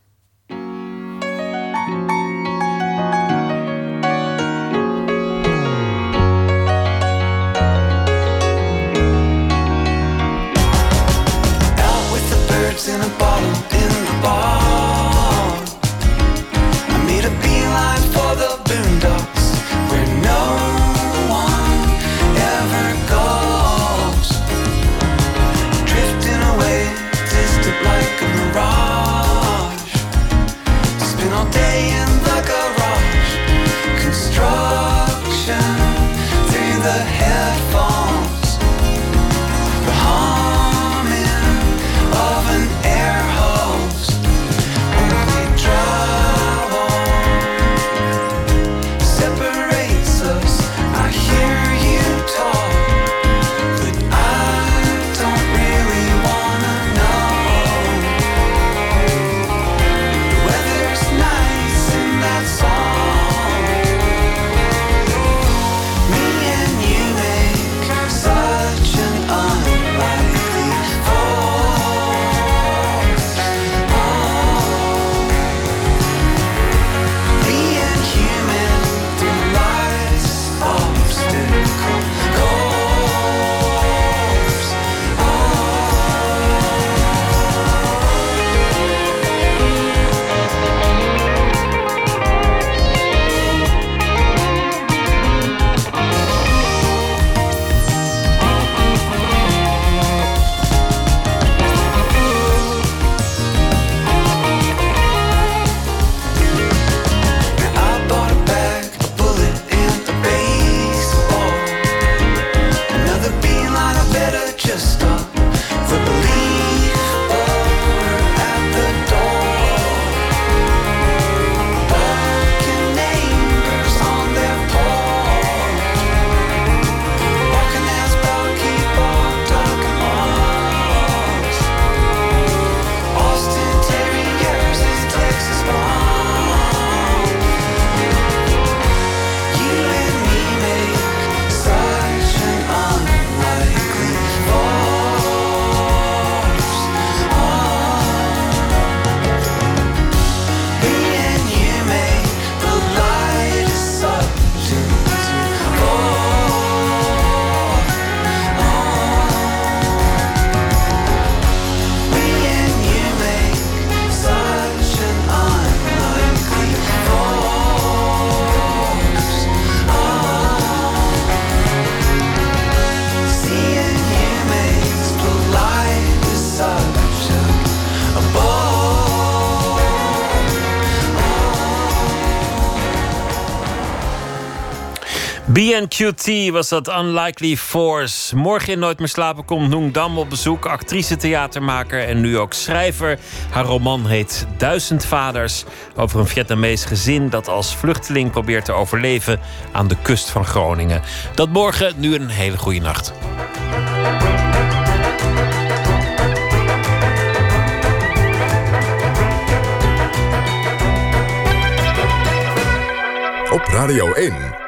S21: BNQT was dat Unlikely Force. Morgen in Nooit meer slapen komt Noong Dam op bezoek. Actrice, theatermaker en nu ook schrijver. Haar roman heet Duizend Vaders. Over een Vietnamees gezin dat als vluchteling probeert te overleven aan de kust van Groningen. Dat morgen, nu een hele goede nacht.
S2: Op Radio 1.